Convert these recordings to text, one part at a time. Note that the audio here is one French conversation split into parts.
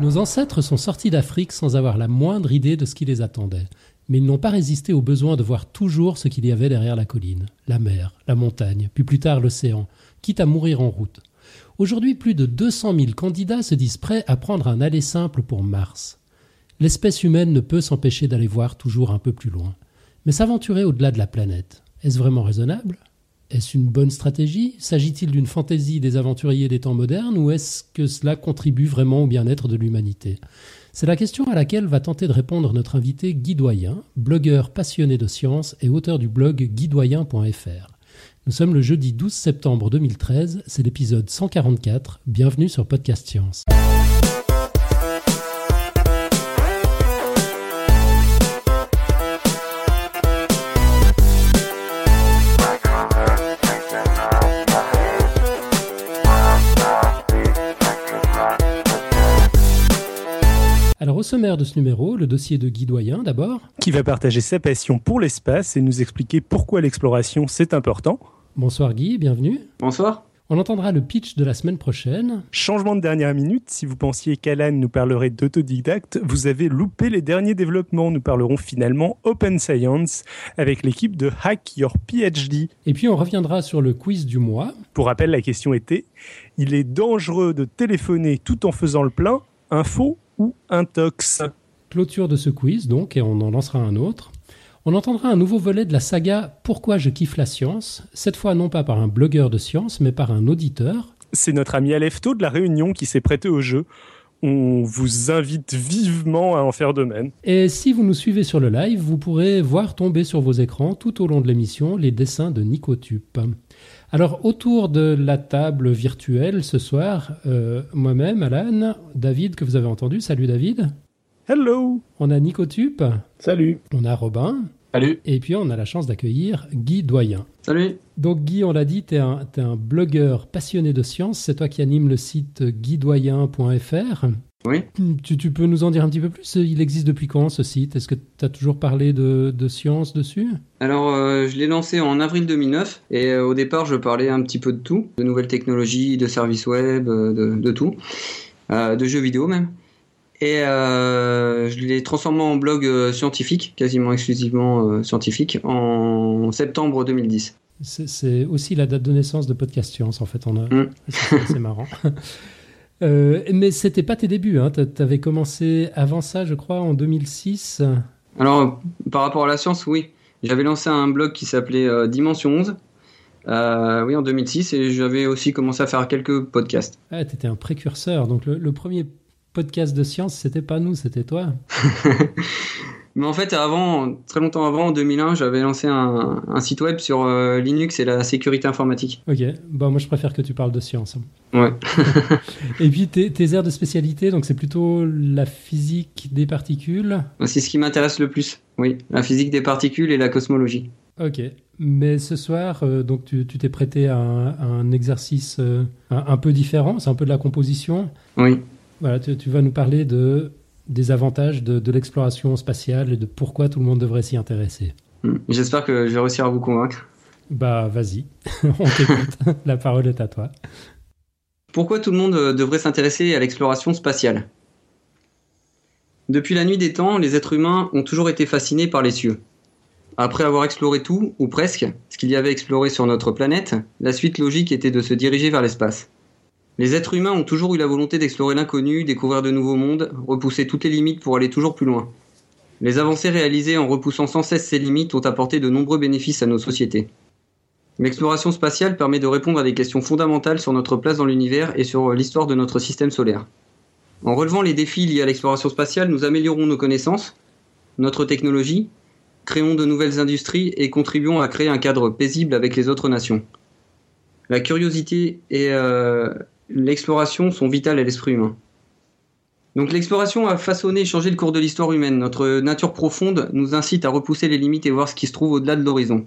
Nos ancêtres sont sortis d'Afrique sans avoir la moindre idée de ce qui les attendait. Mais ils n'ont pas résisté au besoin de voir toujours ce qu'il y avait derrière la colline, la mer, la montagne, puis plus tard l'océan, quitte à mourir en route. Aujourd'hui, plus de 200 000 candidats se disent prêts à prendre un aller simple pour Mars. L'espèce humaine ne peut s'empêcher d'aller voir toujours un peu plus loin. Mais s'aventurer au-delà de la planète, est-ce vraiment raisonnable? Est-ce une bonne stratégie? S'agit-il d'une fantaisie des aventuriers des temps modernes ou est-ce que cela contribue vraiment au bien-être de l'humanité? C'est la question à laquelle va tenter de répondre notre invité Guy Doyen, blogueur passionné de science et auteur du blog guidoyen.fr. Nous sommes le jeudi 12 septembre 2013, c'est l'épisode 144. Bienvenue sur Podcast Science. Alors au sommaire de ce numéro, le dossier de Guy Doyen d'abord. Qui va partager sa passion pour l'espace et nous expliquer pourquoi l'exploration c'est important. Bonsoir Guy, bienvenue. Bonsoir. On entendra le pitch de la semaine prochaine. Changement de dernière minute, si vous pensiez qu'Alan nous parlerait d'autodidacte, vous avez loupé les derniers développements. Nous parlerons finalement Open Science avec l'équipe de Hack Your PhD. Et puis on reviendra sur le quiz du mois. Pour rappel, la question était il est dangereux de téléphoner tout en faisant le plein, info ou intox Clôture de ce quiz donc, et on en lancera un autre. On entendra un nouveau volet de la saga Pourquoi je kiffe la science, cette fois non pas par un blogueur de science, mais par un auditeur. C'est notre ami Alefto de la Réunion qui s'est prêté au jeu. On vous invite vivement à en faire de même. Et si vous nous suivez sur le live, vous pourrez voir tomber sur vos écrans tout au long de l'émission les dessins de Nicotube. Alors autour de la table virtuelle ce soir, euh, moi-même, Alan, David que vous avez entendu, salut David. Hello On a Nicotube. Salut. On a Robin. Salut. Et puis on a la chance d'accueillir Guy Doyen. Salut. Donc Guy, on l'a dit, tu es, es, un blogueur passionné de science. C'est toi qui anime le site guidoyen.fr. Oui. Tu, tu, peux nous en dire un petit peu plus? Il existe depuis quand ce site? Est-ce que tu as toujours parlé de, de science dessus? Alors, euh, je l'ai lancé en avril 2009 et euh, au départ, je parlais un petit peu de tout, de nouvelles technologies, de services web, euh, de, de tout, de jeux vidéo même. Et je l'ai transformé en blog scientifique, quasiment exclusivement scientifique, en septembre 2010. C'est aussi la date de naissance de Podcast Science, en fait. On a... Mm. C'est marrant. euh, mais c'était pas tes débuts. Hein. Tu avais commencé avant ça, je crois, en 2006. Alors, par rapport à la science, oui. J'avais lancé un blog qui s'appelait euh, Dimension 11. Euh, oui, en 2006, et j'avais aussi commencé à faire quelques podcasts. Ah, tu étais un précurseur. Donc, le, le premier podcast de science, c'était pas nous, c'était toi. Mais en fait, avant, très longtemps avant, en 2001, j'avais lancé un, un, site web sur euh, Linux et la sécurité informatique. Ok, bon, moi je préfère que tu parles de science. Ouais. et puis tes, tes aires de spécialité, donc c'est plutôt la physique des particules C'est ce qui m'intéresse le plus, oui, la physique des particules et la cosmologie. Ok, mais ce soir, euh, donc tu t'es prêté à un, à un exercice euh, un, un peu différent, c'est un peu de la composition. Oui. Voilà, tu, tu, vas nous parler de, des avantages de, de l'exploration spatiale et de pourquoi tout le monde devrait s'y intéresser. J'espère que je vais réussir à vous convaincre. Bah, vas-y, on t'écoute. La parole est à toi. Pourquoi tout le monde devrait s'intéresser à l'exploration spatiale? Depuis la nuit des temps, les êtres humains ont toujours été fascinés par les cieux. Après avoir exploré tout, ou presque, ce qu'il y avait exploré sur notre planète, la suite logique était de se diriger vers l'espace. Les êtres humains ont toujours eu la volonté d'explorer l'inconnu, découvrir de nouveaux mondes, repousser toutes les limites pour aller toujours plus loin. Les avancées réalisées en repoussant sans cesse ces limites ont apporté de nombreux bénéfices à nos sociétés. L'exploration spatiale permet de répondre à des questions fondamentales sur notre place dans l'univers et sur l'histoire de notre système solaire. En relevant les défis liés à l'exploration spatiale, nous améliorons nos connaissances, notre technologie, créons de nouvelles industries et contribuons à créer un cadre paisible avec les autres nations. La curiosité et euh, l'exploration sont vitales à l'esprit humain. Donc l'exploration a façonné et changé le cours de l'histoire humaine. Notre nature profonde nous incite à repousser les limites et voir ce qui se trouve au-delà de l'horizon.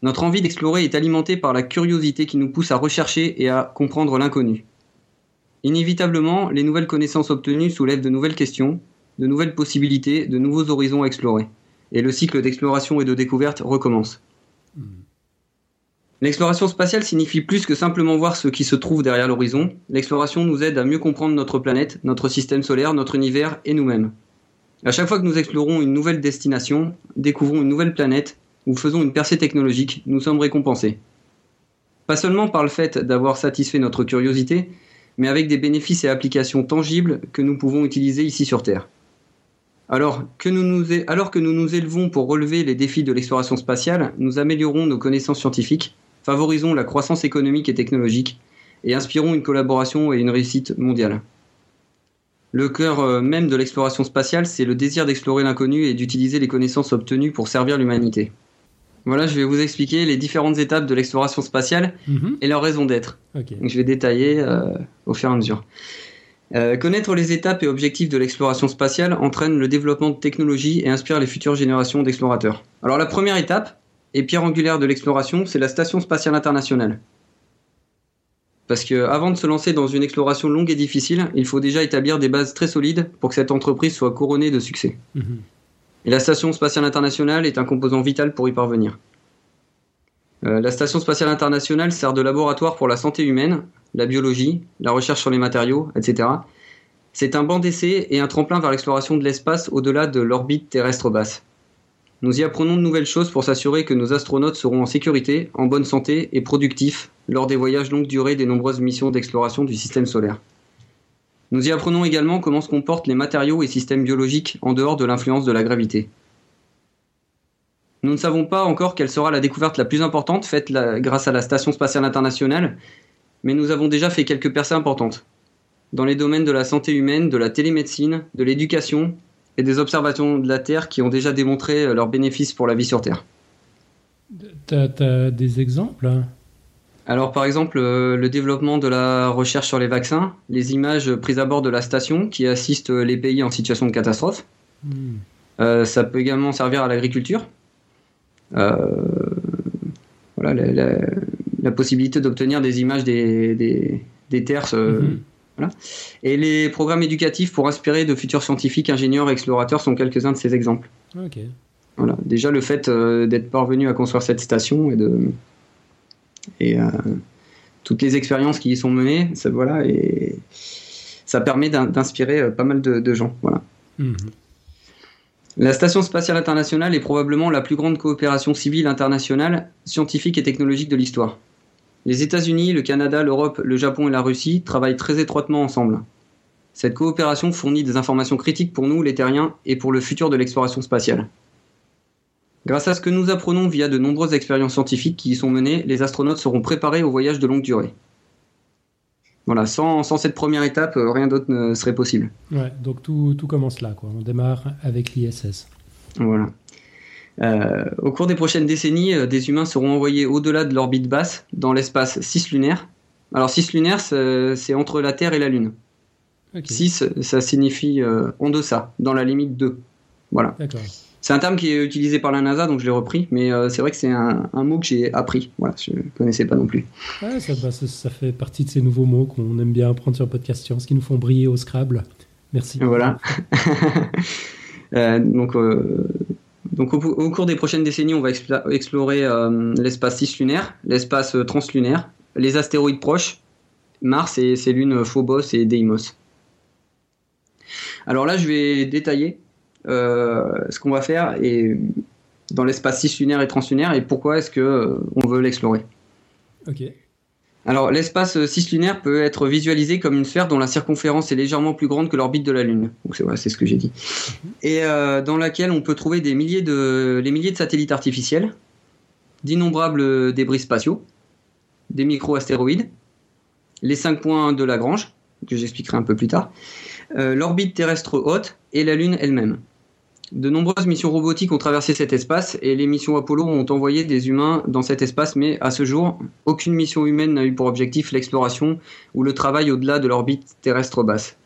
Notre envie d'explorer est alimentée par la curiosité qui nous pousse à rechercher et à comprendre l'inconnu. Inévitablement, les nouvelles connaissances obtenues soulèvent de nouvelles questions, de nouvelles possibilités, de nouveaux horizons à explorer. Et le cycle d'exploration et de découverte recommence. L'exploration spatiale signifie plus que simplement voir ce qui se trouve derrière l'horizon. L'exploration nous aide à mieux comprendre notre planète, notre système solaire, notre univers et nous-mêmes. À chaque fois que nous explorons une nouvelle destination, découvrons une nouvelle planète ou faisons une percée technologique, nous sommes récompensés. Pas seulement par le fait d'avoir satisfait notre curiosité, mais avec des bénéfices et applications tangibles que nous pouvons utiliser ici sur Terre. Alors que, nous nous, alors que nous nous élevons pour relever les défis de l'exploration spatiale, nous améliorons nos connaissances scientifiques, favorisons la croissance économique et technologique, et inspirons une collaboration et une réussite mondiale. Le cœur euh, même de l'exploration spatiale, c'est le désir d'explorer l'inconnu et d'utiliser les connaissances obtenues pour servir l'humanité. Voilà, je vais vous expliquer les différentes étapes de l'exploration spatiale Mhm. et leur raison d'être. Je vais détailler euh, au fur et à mesure. Euh, connaître les étapes et objectifs de l'exploration spatiale entraîne le développement de technologies et inspire les futures générations d'explorateurs. Alors la première étape, et pierre angulaire de l'exploration, c'est la Station spatiale internationale. Parce que avant de se lancer dans une exploration longue et difficile, il faut déjà établir des bases très solides pour que cette entreprise soit couronnée de succès. Mhm. Et la Station spatiale internationale est un composant vital pour y parvenir. Euh, la Station spatiale internationale sert de laboratoire pour la santé humaine, la biologie, la recherche sur les matériaux, etc. C'est un banc d'essai et un tremplin vers l'exploration de l'espace au-delà de l'orbite terrestre basse. Nous y apprenons de nouvelles choses pour s'assurer que nos astronautes seront en sécurité, en bonne santé et productifs lors des voyages longue durée des nombreuses missions d'exploration du système solaire. Nous y apprenons également comment se comportent les matériaux et systèmes biologiques en dehors de l'influence de la gravité. Nous ne savons pas encore quelle sera la découverte la plus importante faite grâce à la Station spatiale internationale, mais nous avons déjà fait quelques percées importantes. Dans les domaines de la santé humaine, de la télémédecine, de l'éducation et des observations de la Terre qui ont déjà démontré euh, leurs bénéfices pour la vie sur Terre. T'as t'as des exemples hein? Alors par exemple, euh, le développement de la recherche sur les vaccins, les images prises à bord de la station qui assistent euh, les pays en situation de catastrophe. Hmm. Euh, ça peut également servir à l'agriculture. Euh, voilà, la, la- la possibilité d'obtenir des images des, des, des terres. euh, Et les programmes éducatifs pour inspirer de futurs scientifiques, ingénieurs explorateurs sont quelques-uns de ces exemples. Ok. Voilà. Déjà, le fait euh, d'être parvenu à construire cette station et de et euh, toutes les expériences qui y sont menées, ça, voilà, et ça permet d'in- d'inspirer euh, pas mal de, de gens. Voilà. Mhm. La Station spatiale internationale est probablement la plus grande coopération civile internationale, scientifique et technologique de l'histoire. Les États-Unis, le Canada, l'Europe, le Japon et la Russie travaillent très étroitement ensemble. Cette coopération fournit des informations critiques pour nous, les terriens, et pour le futur de l'exploration spatiale. Grâce à ce que nous apprenons via de nombreuses expériences scientifiques qui y sont menées, les astronautes seront préparés au voyage de longue durée. Voilà, sans, sans cette première étape, euh, rien d'autre ne serait possible. Ouais, donc tout, tout commence là, quoi. On démarre avec l'ISS. Voilà. Euh, au cours des prochaines décennies, euh, des humains seront envoyés au-delà de l'orbite basse, dans l'espace cislunaire. Alors cislunaire, c'est c'est entre la Terre et la Lune. Ok. 6, ça signifie euh, en deçà, dans la limite 2. Voilà. C'est un terme qui est utilisé par la NASA, donc je l'ai repris, mais euh, c'est vrai que c'est un, un mot que j'ai appris. Voilà, je ne connaissais pas non plus. Ouais, ça, bah, ça, ça fait partie de ces nouveaux mots qu'on aime bien apprendre sur Podcast Science, qui nous font briller au Scrabble. Merci. Voilà. Euh, donc, euh, donc au, cours des prochaines décennies, on va explorer euh, l'espace cislunaire, l'espace euh, translunaire, les astéroïdes proches, Mars et ses lunes Phobos et Deimos. Alors là, je vais détailler euh, ce qu'on va faire et dans l'espace cislunaire et translunaire et pourquoi est-ce que on veut l'explorer. Alors, l'espace cislunaire peut être visualisé comme une sphère dont la circonférence est légèrement plus grande que l'orbite de la Lune. Donc, c'est ce que j'ai dit. Et euh, dans laquelle on peut trouver des milliers de, les milliers de satellites artificiels, d'innombrables débris spatiaux, des micro-astéroïdes, les cinq points de Lagrange, que j'expliquerai un peu plus tard, euh, l'orbite terrestre haute et la Lune elle-même. De nombreuses missions robotiques ont traversé cet espace et les missions Apollo ont envoyé des humains dans cet espace, mais à ce jour, aucune mission humaine n'a eu pour objectif l'exploration ou le travail au-delà de l'orbite terrestre basse.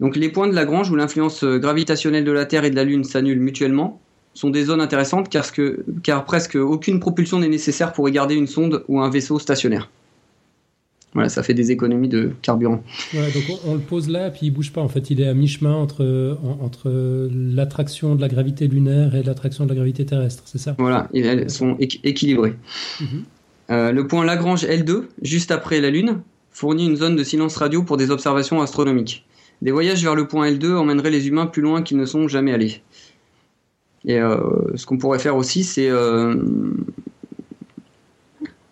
Donc les points de Lagrange où l'influence gravitationnelle de la Terre et de la Lune s'annulent mutuellement sont des zones intéressantes car, car presque aucune propulsion n'est nécessaire pour y garder une sonde ou un vaisseau stationnaire. Voilà, ça fait des économies de carburant. Ouais, donc on, on le pose là, puis il bouge pas. En fait, il est à mi-chemin entre, en- entre l'attraction de la gravité lunaire et l'attraction de la gravité terrestre, c'est ça? Voilà, et elles sont équ- équilibrées. Mhm. Euh, le point Lagrange L2, juste après la Lune, fournit une zone de silence radio pour des observations astronomiques. Des voyages vers le point L2 emmèneraient les humains plus loin qu'ils ne sont jamais allés. Et euh, ce qu'on pourrait faire aussi, c'est euh,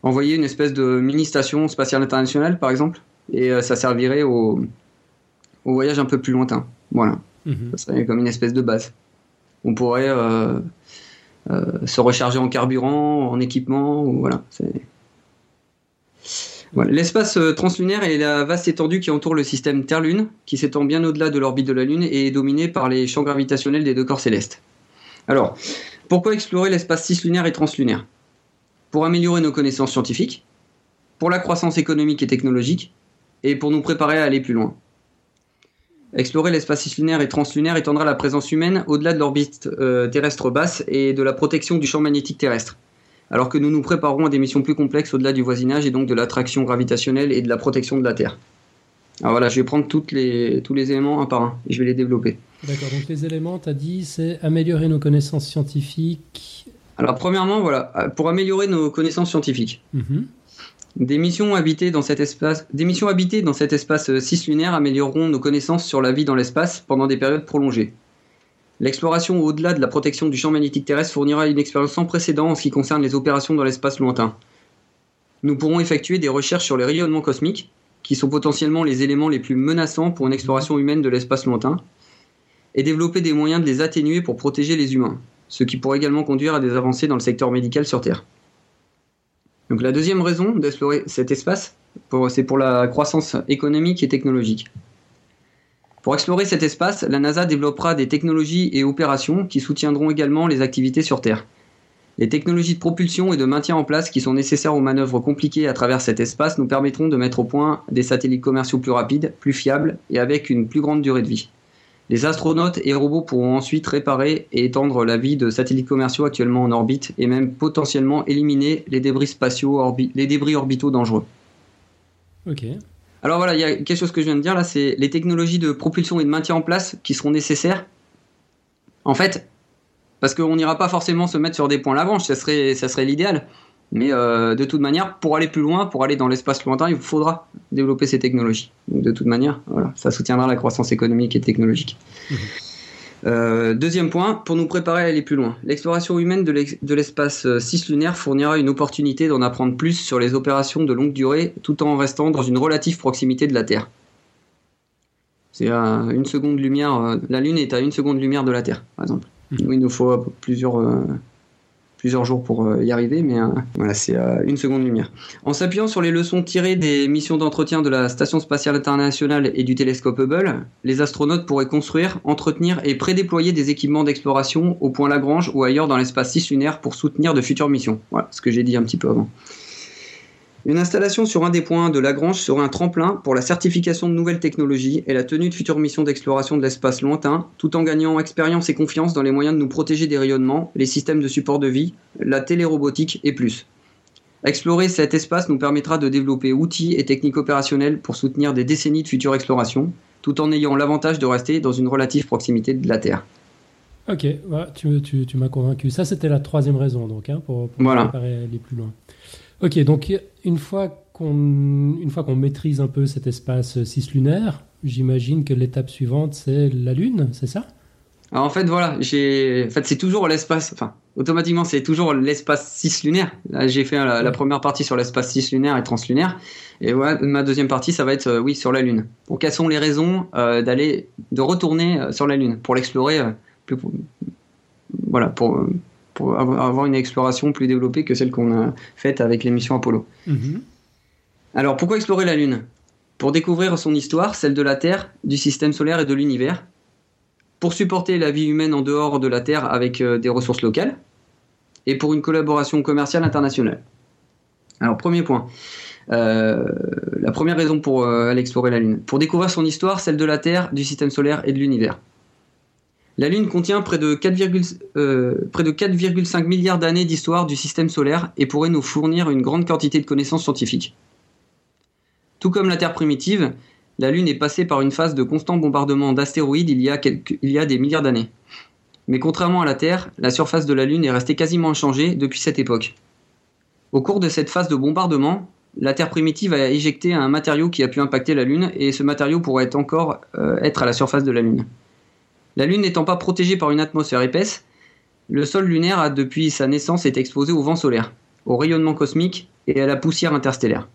envoyer une espèce de mini-station spatiale internationale, par exemple, et euh, ça servirait au, au voyage un peu plus lointain. Voilà, Mhm. ça serait comme une espèce de base. On pourrait euh, euh, se recharger en carburant, en équipement, ou voilà. L'espace translunaire est la vaste étendue qui entoure le système Terre-Lune, qui s'étend bien au-delà de l'orbite de la Lune et est dominé par les champs gravitationnels des deux corps célestes. Alors, pourquoi explorer l'espace cislunaire et translunaire? Pour améliorer nos connaissances scientifiques, pour la croissance économique et technologique, et pour nous préparer à aller plus loin. Explorer l'espace cislunaire et translunaire étendra la présence humaine au-delà de l'orbite euh, terrestre basse et de la protection du champ magnétique terrestre, alors que nous nous préparons à des missions plus complexes au-delà du voisinage et donc de l'attraction gravitationnelle et de la protection de la Terre. Alors voilà, je vais prendre les, tous les éléments un par un et je vais les développer. D'accord, donc les éléments, tu as dit, c'est améliorer nos connaissances scientifiques. Alors premièrement, voilà, pour améliorer nos connaissances scientifiques. Mhm. Des missions habitées dans cet espace, des missions habitées dans cet espace euh, cislunaire amélioreront nos connaissances sur la vie dans l'espace pendant des périodes prolongées. L'exploration au-delà de la protection du champ magnétique terrestre fournira une expérience sans précédent en ce qui concerne les opérations dans l'espace lointain. Nous pourrons effectuer des recherches sur les rayonnements cosmiques, qui sont potentiellement les éléments les plus menaçants pour une exploration humaine de l'espace lointain, et développer des moyens de les atténuer pour protéger les humains, ce qui pourrait également conduire à des avancées dans le secteur médical sur Terre. La deuxième raison d'explorer cet espace, c'est pour la croissance économique et technologique. Pour explorer cet espace, la NASA développera des technologies et opérations qui soutiendront également les activités sur Terre. Les technologies de propulsion et de maintien en place qui sont nécessaires aux manœuvres compliquées à travers cet espace nous permettront de mettre au point des satellites commerciaux plus rapides, plus fiables et avec une plus grande durée de vie. Les astronautes et robots pourront ensuite réparer et étendre la vie de satellites commerciaux actuellement en orbite et même potentiellement éliminer les débris spatiaux, les débris orbitaux dangereux. Ok. Alors voilà, il y a quelque chose que je viens de dire là, c'est les technologies de propulsion et de maintien en place qui seront nécessaires. En fait, parce qu'on n'ira pas forcément se mettre sur des points ça serait, ça serait l'idéal. Mais euh, de toute manière, pour aller plus loin, pour aller dans l'espace lointain, il faudra développer ces technologies. Donc de toute manière, voilà, ça soutiendra la croissance économique et technologique. Mhm. Euh, deuxième point, pour nous préparer à aller plus loin. L'exploration humaine de l'espace euh, cislunaire fournira une opportunité d'en apprendre plus sur les opérations de longue durée tout en restant dans une relative proximité de la Terre. C'est à une seconde lumière, la Lune est à une seconde lumière de la Terre, par exemple. Nous, il nous faut plusieurs, plusieurs jours pour euh, y arriver, mais euh, voilà, c'est à une seconde lumière. En s'appuyant sur les leçons tirées des missions d'entretien de la Station spatiale internationale et du télescope Hubble, les astronautes pourraient construire, entretenir et prédéployer des équipements d'exploration au point Lagrange ou ailleurs dans l'espace cislunaire pour soutenir de futures missions. Voilà ce que j'ai dit un petit peu avant. Une installation sur un des points de Lagrange serait un tremplin pour la certification de nouvelles technologies et la tenue de futures missions d'exploration de l'espace lointain, tout en gagnant expérience et confiance dans les moyens de nous protéger des rayonnements, les systèmes de support de vie, la télérobotique et plus. Explorer cet espace nous permettra de développer outils et techniques opérationnelles pour soutenir des décennies de futures explorations, tout en ayant l'avantage de rester dans une relative proximité de la Terre. Ok, voilà, tu, tu- tu m'as convaincu. Ça, c'était la troisième raison, donc, hein, pour, pour Voilà. préparer aller plus loin. Ok, donc une fois qu'on une fois qu'on maîtrise un peu cet espace cislunaire, j'imagine que l'étape suivante, c'est la Lune, c'est ça? Alors en fait, voilà, j'ai, en fait, c'est toujours l'espace, enfin, automatiquement, c'est toujours l'espace cislunaire. Là, j'ai fait la, la première partie sur l'espace cislunaire et translunaire. Et ma deuxième partie, ça va être, euh, oui, sur la Lune. Pour quelles sont les raisons euh, d'aller, de retourner euh, sur la Lune pour l'explorer euh, plus, voilà, pour, pour avoir une exploration plus développée que celle qu'on a faite avec les missions Apollo. Mhm. Alors pourquoi explorer la Lune? Pour découvrir son histoire, celle de la Terre, du système solaire et de l'univers. Pour supporter la vie humaine en dehors de la Terre avec euh, des ressources locales. Et pour une collaboration commerciale internationale. Alors premier point. Euh, la première raison pour euh, aller explorer la Lune. Pour découvrir son histoire, celle de la Terre, du système solaire et de l'univers. La Lune contient près de 4,5 euh, près de 4,5 milliards d'années d'histoire du système solaire et pourrait nous fournir une grande quantité de connaissances scientifiques. Tout comme la Terre primitive, la Lune est passée par une phase de constant bombardement d'astéroïdes il, y a des milliards d'années. Mais contrairement à la Terre, la surface de la Lune est restée quasiment inchangée depuis cette époque. Au cours de cette phase de bombardement, la Terre primitive a éjecté un matériau qui a pu impacter la Lune et ce matériau pourrait encore euh, être à la surface de la Lune. La Lune n'étant pas protégée par une atmosphère épaisse, le sol lunaire a depuis sa naissance été exposé au vent solaire, au rayonnement cosmique et à la poussière interstellaire.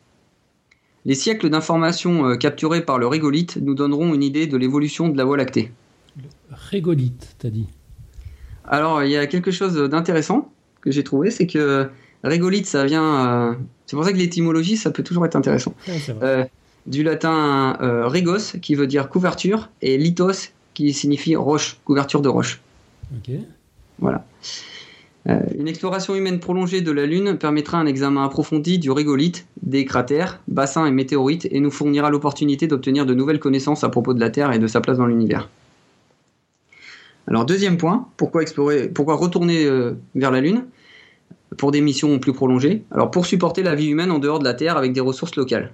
Les siècles d'informations euh, capturées par le régolithe nous donneront une idée de l'évolution de la Voie lactée. Régolithe, t'as dit Alors, il y a quelque chose d'intéressant que j'ai trouvé, c'est que régolithe, ça vient. euh, c'est pour ça que l'étymologie, ça peut toujours être intéressant. Ouais. Euh, du latin euh, regos, qui veut dire couverture, et lithos, qui signifie roche, couverture de roche. Ok. Voilà. Euh, une exploration humaine prolongée de la Lune permettra un examen approfondi du régolithe, des cratères, bassins et météorites et nous fournira l'opportunité d'obtenir de nouvelles connaissances à propos de la Terre et de sa place dans l'univers. Alors deuxième point, pourquoi explorer, pourquoi retourner euh, vers la Lune pour des missions plus prolongées? Alors pour supporter la vie humaine en dehors de la Terre avec des ressources locales.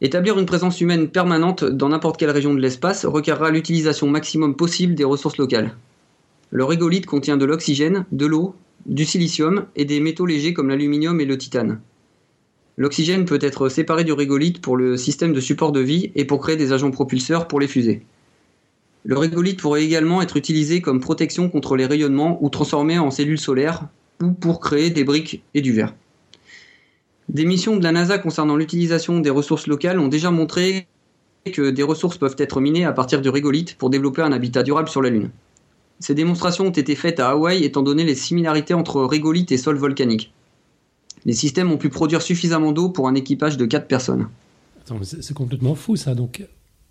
Établir une présence humaine permanente dans n'importe quelle région de l'espace requerra l'utilisation maximum possible des ressources locales. Le régolithe contient de l'oxygène, de l'eau, du silicium et des métaux légers comme l'aluminium et le titane. L'oxygène peut être séparé du régolithe pour le système de support de vie et pour créer des agents propulseurs pour les fusées. Le régolithe pourrait également être utilisé comme protection contre les rayonnements ou transformé en cellules solaires ou pour créer des briques et du verre. Des missions de la NASA concernant l'utilisation des ressources locales ont déjà montré que des ressources peuvent être minées à partir du régolithe pour développer un habitat durable sur la Lune. Ces démonstrations ont été faites à Hawaï étant donné les similarités entre régolithe et sol volcanique. Les systèmes ont pu produire suffisamment d'eau pour un équipage de 4 personnes. C'est c'est complètement fou ça. Donc,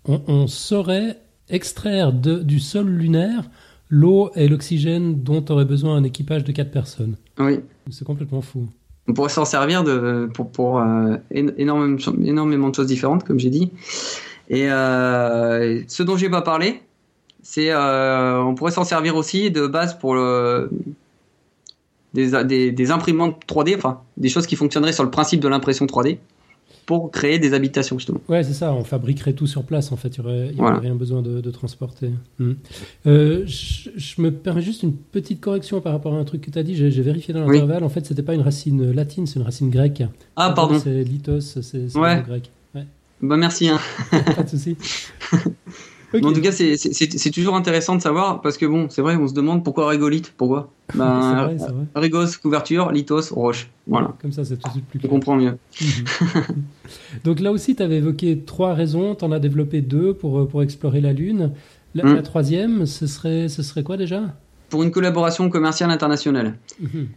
on, on saurait extraire de- du sol lunaire l'eau et l'oxygène dont aurait besoin un équipage de 4 personnes. Oui, C'est complètement fou. On pourrait s'en servir pour, euh, éno- énormément, de choses différentes, comme j'ai dit. Et euh, ce dont j'ai pas parlé, c'est euh, on pourrait s'en servir aussi de base pour des, des imprimantes 3D, enfin des choses qui fonctionneraient sur le principe de l'impression 3D pour créer des habitations justement. Ouais, c'est ça, on fabriquerait tout sur place en fait, il n'y aurait, Voilà. rien besoin de, de transporter. Hmm. Euh, je, je me permets juste une petite correction par rapport à un truc que tu as dit, j'ai vérifié dans Oui. l'intervalle, en fait c'était pas une racine latine, c'est une racine grecque. Ah pardon. C'est lithos, c'est Ouais. grec. Ouais, Bah merci. Hein. pas de souci. En tout cas, c'est- toujours intéressant de savoir parce que bon, c'est vrai, on se demande pourquoi régolithe, pourquoi? Ben, vrai, c'est vrai. Régos, couverture, lithos, roche. Voilà, Comme ça, c'est tout de suite plus on clair. comprend mieux. Mhm. Donc là aussi, tu avais évoqué trois raisons, tu en as développé deux pour, euh, pour explorer la Lune. La, Mm. la troisième, ce serait, ce serait quoi déjà? Pour une collaboration commerciale internationale. Mhm.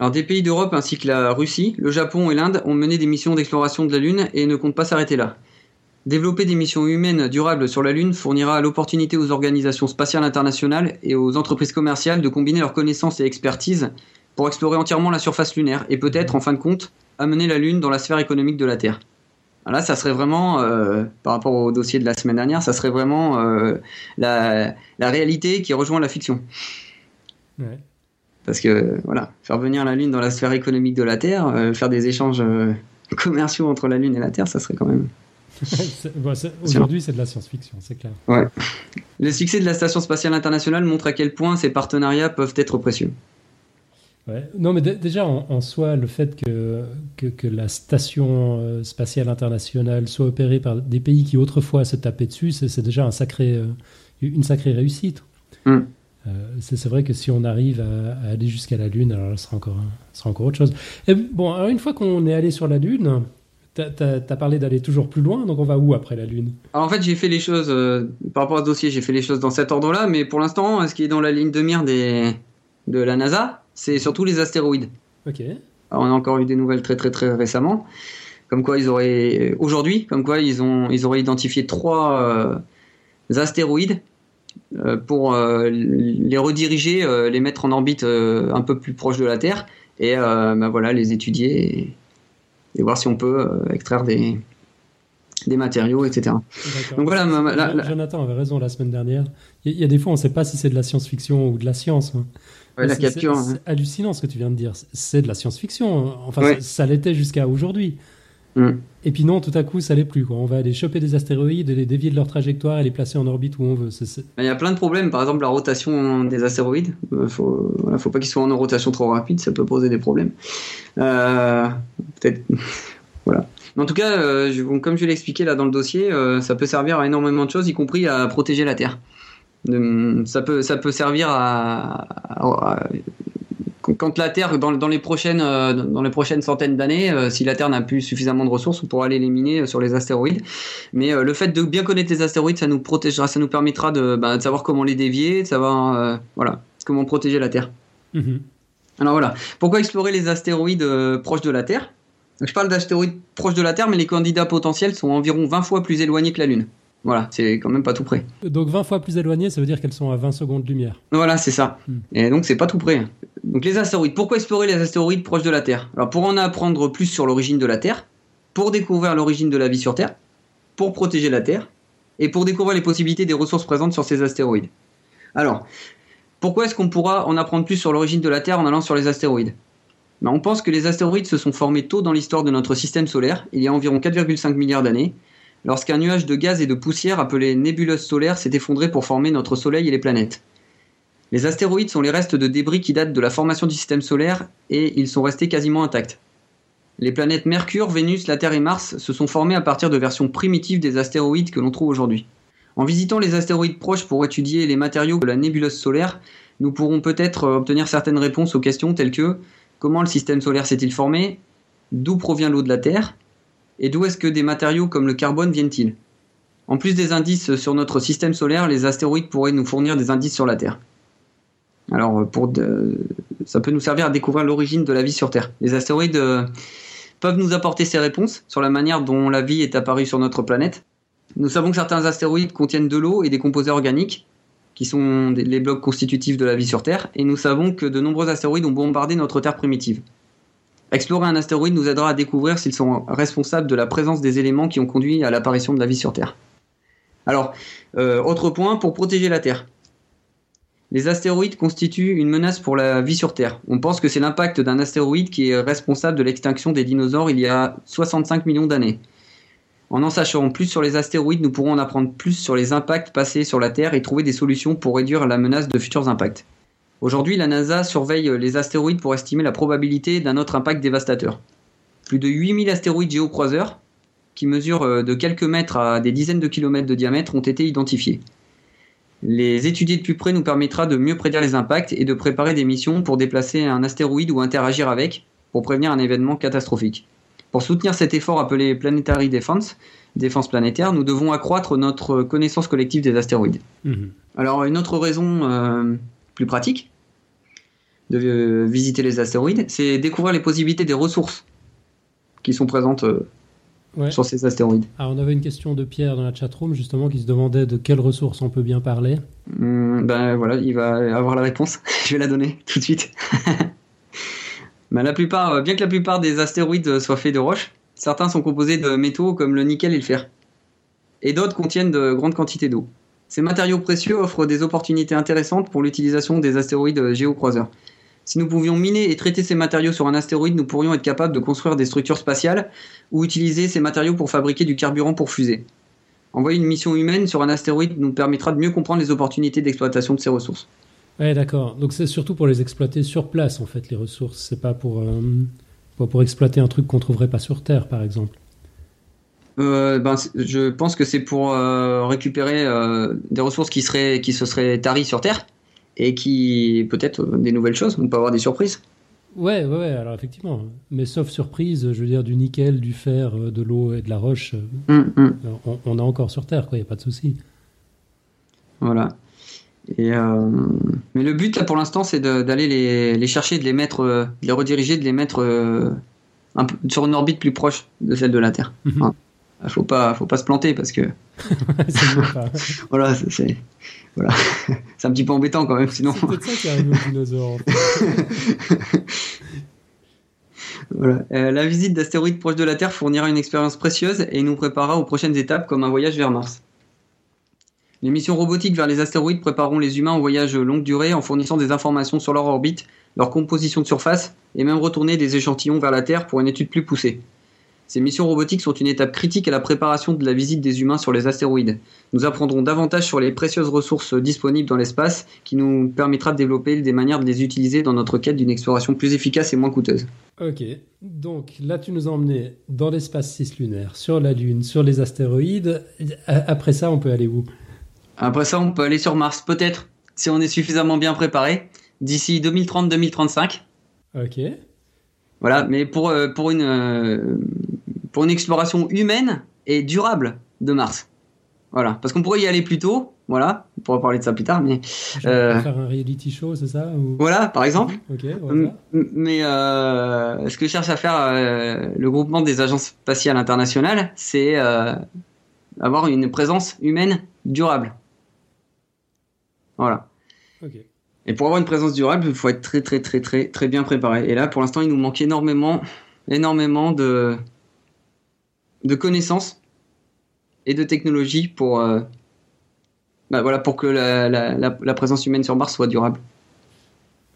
Alors, des pays d'Europe ainsi que la Russie, le Japon et l'Inde ont mené des missions d'exploration de la Lune et ne comptent pas s'arrêter là. Développer des missions humaines durables sur la Lune fournira l'opportunité aux organisations spatiales internationales et aux entreprises commerciales de combiner leurs connaissances et expertise pour explorer entièrement la surface lunaire et peut-être, en fin de compte, amener la Lune dans la sphère économique de la Terre. Alors Là, ça serait vraiment, euh, par rapport au dossier de la semaine dernière, ça serait vraiment euh, la, la réalité qui rejoint la fiction. Ouais. Parce que voilà, faire venir la Lune dans la sphère économique de la Terre, euh, faire des échanges commerciaux entre la Lune et la Terre, ça serait quand même. Bon, Aujourd'hui, c'est de la science-fiction, c'est clair. Le succès de la Station spatiale internationale montre à quel point ces partenariats peuvent être précieux. Ouais. Non, mais dé- déjà, en, en soi, le fait que, que, que la station euh, spatiale internationale soit opérée par des pays qui autrefois se tapaient dessus, c'est déjà un sacré, euh, une sacrée réussite. Mm. Euh, c'est vrai que si on arrive à, à aller jusqu'à la Lune, alors là, ce sera encore, ce sera encore autre chose. Et bon, alors une fois qu'on est allé sur la Lune, tu as, parlé d'aller toujours plus loin, donc on va où après la Lune? Alors en fait, j'ai fait les choses, euh, par rapport à ce dossier, j'ai fait les choses dans cet ordre-là, mais pour l'instant, ce qui est dans la ligne de mire des, de la NASA, c'est surtout les astéroïdes. Ok. Alors, on a encore eu des nouvelles très très très récemment, comme quoi ils auraient aujourd'hui, comme quoi ils ont ils auraient identifié trois euh, astéroïdes euh, pour euh, les rediriger, euh, les mettre en orbite euh, un peu plus proche de la Terre et euh, bah, voilà les étudier et, et voir si on peut euh, extraire des des matériaux, etc. Donc voilà, ma- ma- la- la- Jonathan avait raison la semaine dernière. Il y, a- des fois, on ne sait pas si c'est de la science-fiction ou de la science. hein. Ouais, la C'est- capture. C'est hein. hallucinant ce que tu viens de dire. C'est de la science-fiction. Enfin, Ouais. ça, ça l'était jusqu'à aujourd'hui. Mm. Et puis non, tout à coup, ça l'est plus. On va aller choper des astéroïdes, les dévier de leur trajectoire et les placer en orbite où on veut. Il y a plein de problèmes. Par exemple, la rotation des astéroïdes. Il euh, faut, voilà, faut pas qu'ils soient en rotation trop rapide, ça peut poser des problèmes. Euh, peut-être. voilà. en tout cas, euh, comme je l'ai expliqué là dans le dossier, ça peut servir à énormément de choses, y compris à protéger la Terre. peut, ça peut servir à quand la Terre, dans, les, prochaines, euh, dans les prochaines centaines d'années, euh, si la Terre n'a plus suffisamment de ressources, on pourra l'éliminer euh, sur les astéroïdes. Mais le fait de bien connaître les astéroïdes, ça nous protégera, ça nous permettra de, bah, savoir comment les dévier, de savoir voilà, comment protéger la Terre. Mhm. Alors voilà, pourquoi explorer les astéroïdes proches de la Terre? Je parle d'astéroïdes proches de la Terre, mais les candidats potentiels sont environ 20 fois plus éloignés que la Lune. Voilà, c'est quand même pas tout près. Donc 20 fois plus éloignées, ça veut dire qu'elles sont à 20 secondes de lumière. Voilà, c'est ça. Hmm. Et donc c'est pas tout près. Donc les astéroïdes. Pourquoi explorer les astéroïdes proches de la Terre? Alors pour en apprendre plus sur l'origine de la Terre, pour découvrir l'origine de la vie sur Terre, pour protéger la Terre, et pour découvrir les possibilités des ressources présentes sur ces astéroïdes. Alors, pourquoi est-ce qu'on pourra en apprendre plus sur l'origine de la Terre en allant sur les astéroïdes? Ben, On pense que les astéroïdes se sont formés tôt dans l'histoire de notre système solaire, il y a environ 4,5 milliards d'années, lorsqu'un nuage de gaz et de poussière appelé nébuleuse solaire s'est effondré pour former notre Soleil et les planètes. Les astéroïdes sont les restes de débris qui datent de la formation du système solaire et ils sont restés quasiment intacts. Les planètes Mercure, Vénus, la Terre et Mars se sont formées à partir de versions primitives des astéroïdes que l'on trouve aujourd'hui. En visitant les astéroïdes proches pour étudier les matériaux de la nébuleuse solaire, nous pourrons peut-être obtenir certaines réponses aux questions telles que comment le système solaire s'est-il formé? D'où provient l'eau de la Terre? Et d'où est-ce que des matériaux comme le carbone viennent-ils? En plus des indices sur notre système solaire, les astéroïdes pourraient nous fournir des indices sur la Terre. Alors, pour ça peut nous servir à découvrir l'origine de la vie sur Terre. Les astéroïdes euh, peuvent nous apporter ces réponses sur la manière dont la vie est apparue sur notre planète. Nous savons que certains astéroïdes contiennent de l'eau et des composés organiques, qui sont les blocs constitutifs de la vie sur Terre, et nous savons que de nombreux astéroïdes ont bombardé notre Terre primitive. Explorer un astéroïde nous aidera à découvrir s'ils sont responsables de la présence des éléments qui ont conduit à l'apparition de la vie sur Terre. Alors, euh, autre point, pour protéger la Terre. Les astéroïdes constituent une menace pour la vie sur Terre. On pense que c'est l'impact d'un astéroïde qui est responsable de l'extinction des dinosaures il y a 65 millions d'années. En en sachant plus sur les astéroïdes, nous pourrons en apprendre plus sur les impacts passés sur la Terre et trouver des solutions pour réduire la menace de futurs impacts. Aujourd'hui, la NASA surveille les astéroïdes pour estimer la probabilité d'un autre impact dévastateur. Plus de 8000 astéroïdes géocroiseurs, qui mesurent euh, de quelques mètres à des dizaines de kilomètres de diamètre, ont été identifiés. Les étudier de plus près nous permettra de mieux prédire les impacts et de préparer des missions pour déplacer un astéroïde ou interagir avec, pour prévenir un événement catastrophique. Pour soutenir cet effort appelé Planetary Defense, défense planétaire, nous devons accroître notre connaissance collective des astéroïdes. Mhm. Alors une autre raison euh, plus pratique, de euh, visiter les astéroïdes, c'est découvrir les possibilités des ressources qui sont présentes euh, sur ces astéroïdes. Alors on avait une question de Pierre dans la chatroom justement qui se demandait de quelles ressources on peut bien parler. Hmm, ben voilà, il va avoir la réponse. Je vais la donner tout de suite. ben, la plupart, euh, bien que la plupart des astéroïdes soient faits de roches, certains sont composés de métaux comme le nickel et le fer. Et d'autres contiennent de grandes quantités d'eau. Ces matériaux précieux offrent des opportunités intéressantes pour l'utilisation des astéroïdes géocroiseurs. Si nous pouvions miner et traiter ces matériaux sur un astéroïde, nous pourrions être capables de construire des structures spatiales ou utiliser ces matériaux pour fabriquer du carburant pour fusées. Envoyer une mission humaine sur un astéroïde nous permettra de mieux comprendre les opportunités d'exploitation de ces ressources. Oui, d'accord. Donc c'est surtout pour les exploiter sur place, en fait, les ressources. C'est pas pour, euh, pour, exploiter un truc qu'on trouverait pas sur Terre, par exemple. Euh, ben, je pense que c'est pour euh, récupérer des ressources qui, seraient, qui se seraient taries sur Terre et qui peut-être euh, des nouvelles choses, on peut avoir des surprises. Ouais, ouais, alors effectivement. Mais sauf surprise, je veux dire, du nickel, du fer, euh, de l'eau et de la roche, euh, hum, hum. On, a encore sur Terre, quoi, il n'y a pas de souci. Voilà. Et Mais le but, là, pour l'instant, c'est d'aller les, les, chercher, de les mettre, de les rediriger, de les mettre un peu, sur une orbite plus proche de celle de la Terre. Mhm. ne faut pas, faut pas se planter parce que. voilà, c'est voilà. c'est un petit peu embêtant quand même, sinon. C'est peut-être ça qui arrive aux dinosaures. voilà. Euh, la visite d'astéroïdes proches de la Terre fournira une expérience précieuse et nous préparera aux prochaines étapes comme un voyage vers Mars. Les missions robotiques vers les astéroïdes prépareront les humains au voyage longue durée en fournissant des informations sur leur orbite, leur composition de surface et même retourner des échantillons vers la Terre pour une étude plus poussée. Ces missions robotiques sont une étape critique à la préparation de la visite des humains sur les astéroïdes. Nous apprendrons davantage sur les précieuses ressources disponibles dans l'espace qui nous permettra de développer des manières de les utiliser dans notre quête d'une exploration plus efficace et moins coûteuse. Ok, donc là tu nous as emmenés dans l'espace cislunaire, sur la Lune, sur les astéroïdes. Après ça, on peut aller où? Après ça, on peut aller sur Mars, peut-être, si on est suffisamment bien préparé, d'ici 2030-2035. Ok. Voilà, mais pour, euh, pour, une, euh, pour une exploration humaine et durable de Mars. Voilà, parce qu'on pourrait y aller plus tôt, voilà, on pourra parler de ça plus tard, mais... Euh, faire un reality show, c'est ça ou... Voilà, par exemple. Ok, voilà. Mais euh, ce que cherche à faire euh, le groupement des agences spatiales internationales, c'est euh, avoir une présence humaine durable. Voilà. Ok. Et pour avoir une présence durable, il faut être très très très très très bien préparé. Et là, pour l'instant, il nous manque énormément, énormément de de connaissances et de technologies pour euh, bah voilà pour que la, la, la, présence humaine sur Mars soit durable.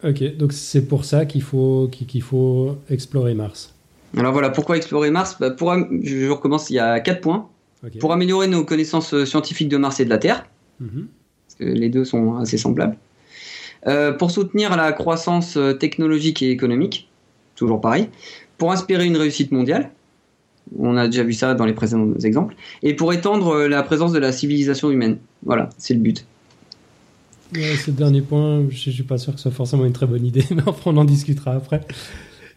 Ok, donc c'est pour ça qu'il faut qu'il faut explorer Mars. Alors voilà, pourquoi explorer Mars? Bah pour, Je recommence, il y a quatre points. Okay. Pour améliorer nos connaissances scientifiques de Mars et de la Terre, mm -hmm. parce que les deux sont assez semblables. Euh, pour soutenir la croissance technologique et économique, toujours pareil, pour inspirer une réussite mondiale, on a déjà vu ça dans les précédents exemples, et pour étendre la présence de la civilisation humaine. Voilà, c'est le but. Ouais, ce dernier point, je ne suis pas sûr que ce soit forcément une très bonne idée, mais on en discutera après.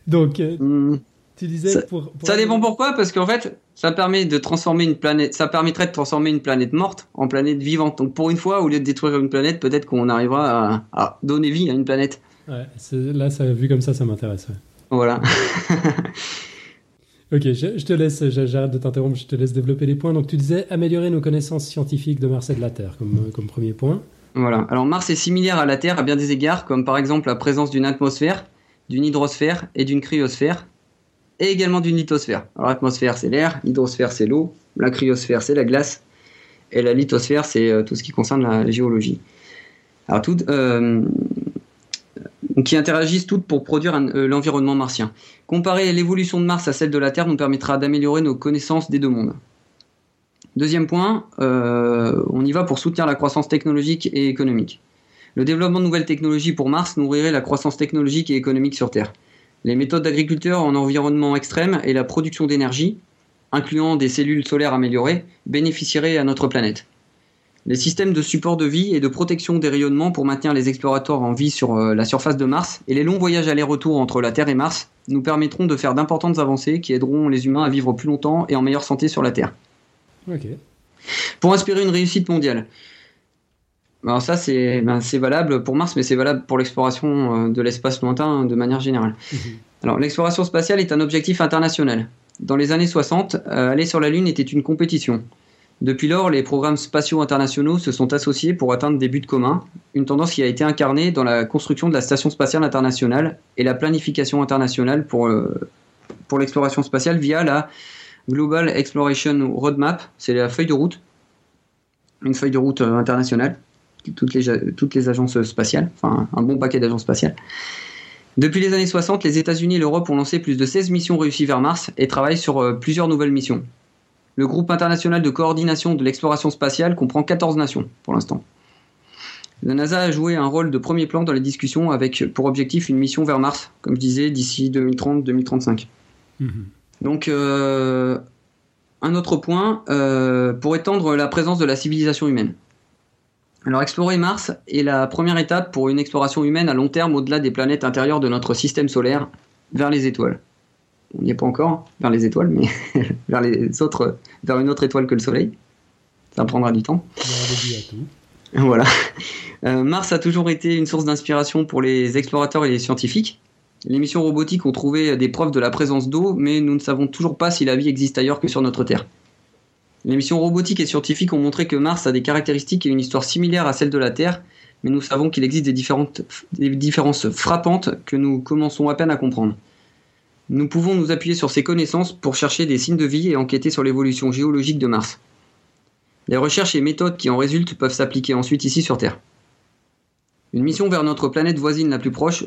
Donc, euh, mmh. tu disais ça, pour, pour ça dépend pourquoi, parce qu'en fait, ça permet de transformer une planète, ça permettrait de transformer une planète morte en planète vivante. Donc pour une fois, au lieu de détruire une planète, peut-être qu'on arrivera à, à, donner vie à une planète. Ouais, là, ça, vu comme ça, ça m'intéresse. Ouais. Voilà. ok, je, te laisse, j'arrête de t'interrompre, je te laisse développer les points. Donc tu disais améliorer nos connaissances scientifiques de Mars et de la Terre comme, comme premier point. Voilà. Alors Mars est similaire à la Terre à bien des égards, comme par exemple la présence d'une atmosphère, d'une hydrosphère et d'une cryosphère, et également d'une lithosphère. Alors l'atmosphère c'est l'air, l'hydrosphère c'est l'eau, la cryosphère c'est la glace, et la lithosphère c'est euh, tout ce qui concerne la, géologie. Alors toutes, euh, qui interagissent toutes pour produire euh, l'environnement martien. Comparer l'évolution de Mars à celle de la Terre nous permettra d'améliorer nos connaissances des deux mondes. Deuxième point, euh, on y va pour soutenir la croissance technologique et économique. Le développement de nouvelles technologies pour Mars nourrirait la croissance technologique et économique sur Terre. Les méthodes d'agriculture en environnement extrême et la production d'énergie, incluant des cellules solaires améliorées, bénéficieraient à notre planète. Les systèmes de support de vie et de protection des rayonnements pour maintenir les explorateurs en vie sur la surface de Mars et les longs voyages aller-retour entre la Terre et Mars nous permettront de faire d'importantes avancées qui aideront les humains à vivre plus longtemps et en meilleure santé sur la Terre. Ok. Pour inspirer une réussite mondiale. Alors ça, c'est ben, valable pour Mars, mais c'est valable pour l'exploration de l'espace lointain de manière générale. Mmh. Alors l'exploration spatiale est un objectif international. Dans les années 60, euh, aller sur la Lune était une compétition. Depuis lors, les programmes spatiaux internationaux se sont associés pour atteindre des buts communs, une tendance qui a été incarnée dans la construction de la Station spatiale internationale et la planification internationale pour, euh, l'exploration spatiale via la Global Exploration Roadmap, c'est la feuille de route, une feuille de route euh, internationale, toutes les, toutes les agences spatiales, enfin un bon paquet d'agences spatiales. Depuis les années 60, les États-Unis et l'Europe ont lancé plus de 16 missions réussies vers Mars et travaillent sur euh, plusieurs nouvelles missions. Le groupe international de coordination de l'exploration spatiale comprend 14 nations pour l'instant. La NASA a joué un rôle de premier plan dans les discussions avec pour objectif une mission vers Mars, comme je disais, d'ici 2030-2035. Mmh. Donc, euh, un autre point, euh, pour étendre la présence de la civilisation humaine. Alors, explorer Mars est la première étape pour une exploration humaine à long terme au-delà des planètes intérieures de notre système solaire, vers les étoiles. On n'y est pas encore, vers les étoiles, mais vers les autres, vers une autre étoile que le Soleil. Ça prendra du temps. Voilà. Euh, Mars a toujours été une source d'inspiration pour les explorateurs et les scientifiques. Les missions robotiques ont trouvé des preuves de la présence d'eau, mais nous ne savons toujours pas si la vie existe ailleurs que sur notre Terre. Les missions robotiques et scientifiques ont montré que Mars a des caractéristiques et une histoire similaire à celle de la Terre, mais nous savons qu'il existe des, différentes, des différences frappantes que nous commençons à peine à comprendre. Nous pouvons nous appuyer sur ces connaissances pour chercher des signes de vie et enquêter sur l'évolution géologique de Mars. Les recherches et méthodes qui en résultent peuvent s'appliquer ensuite ici sur Terre. Une mission vers notre planète voisine la plus proche,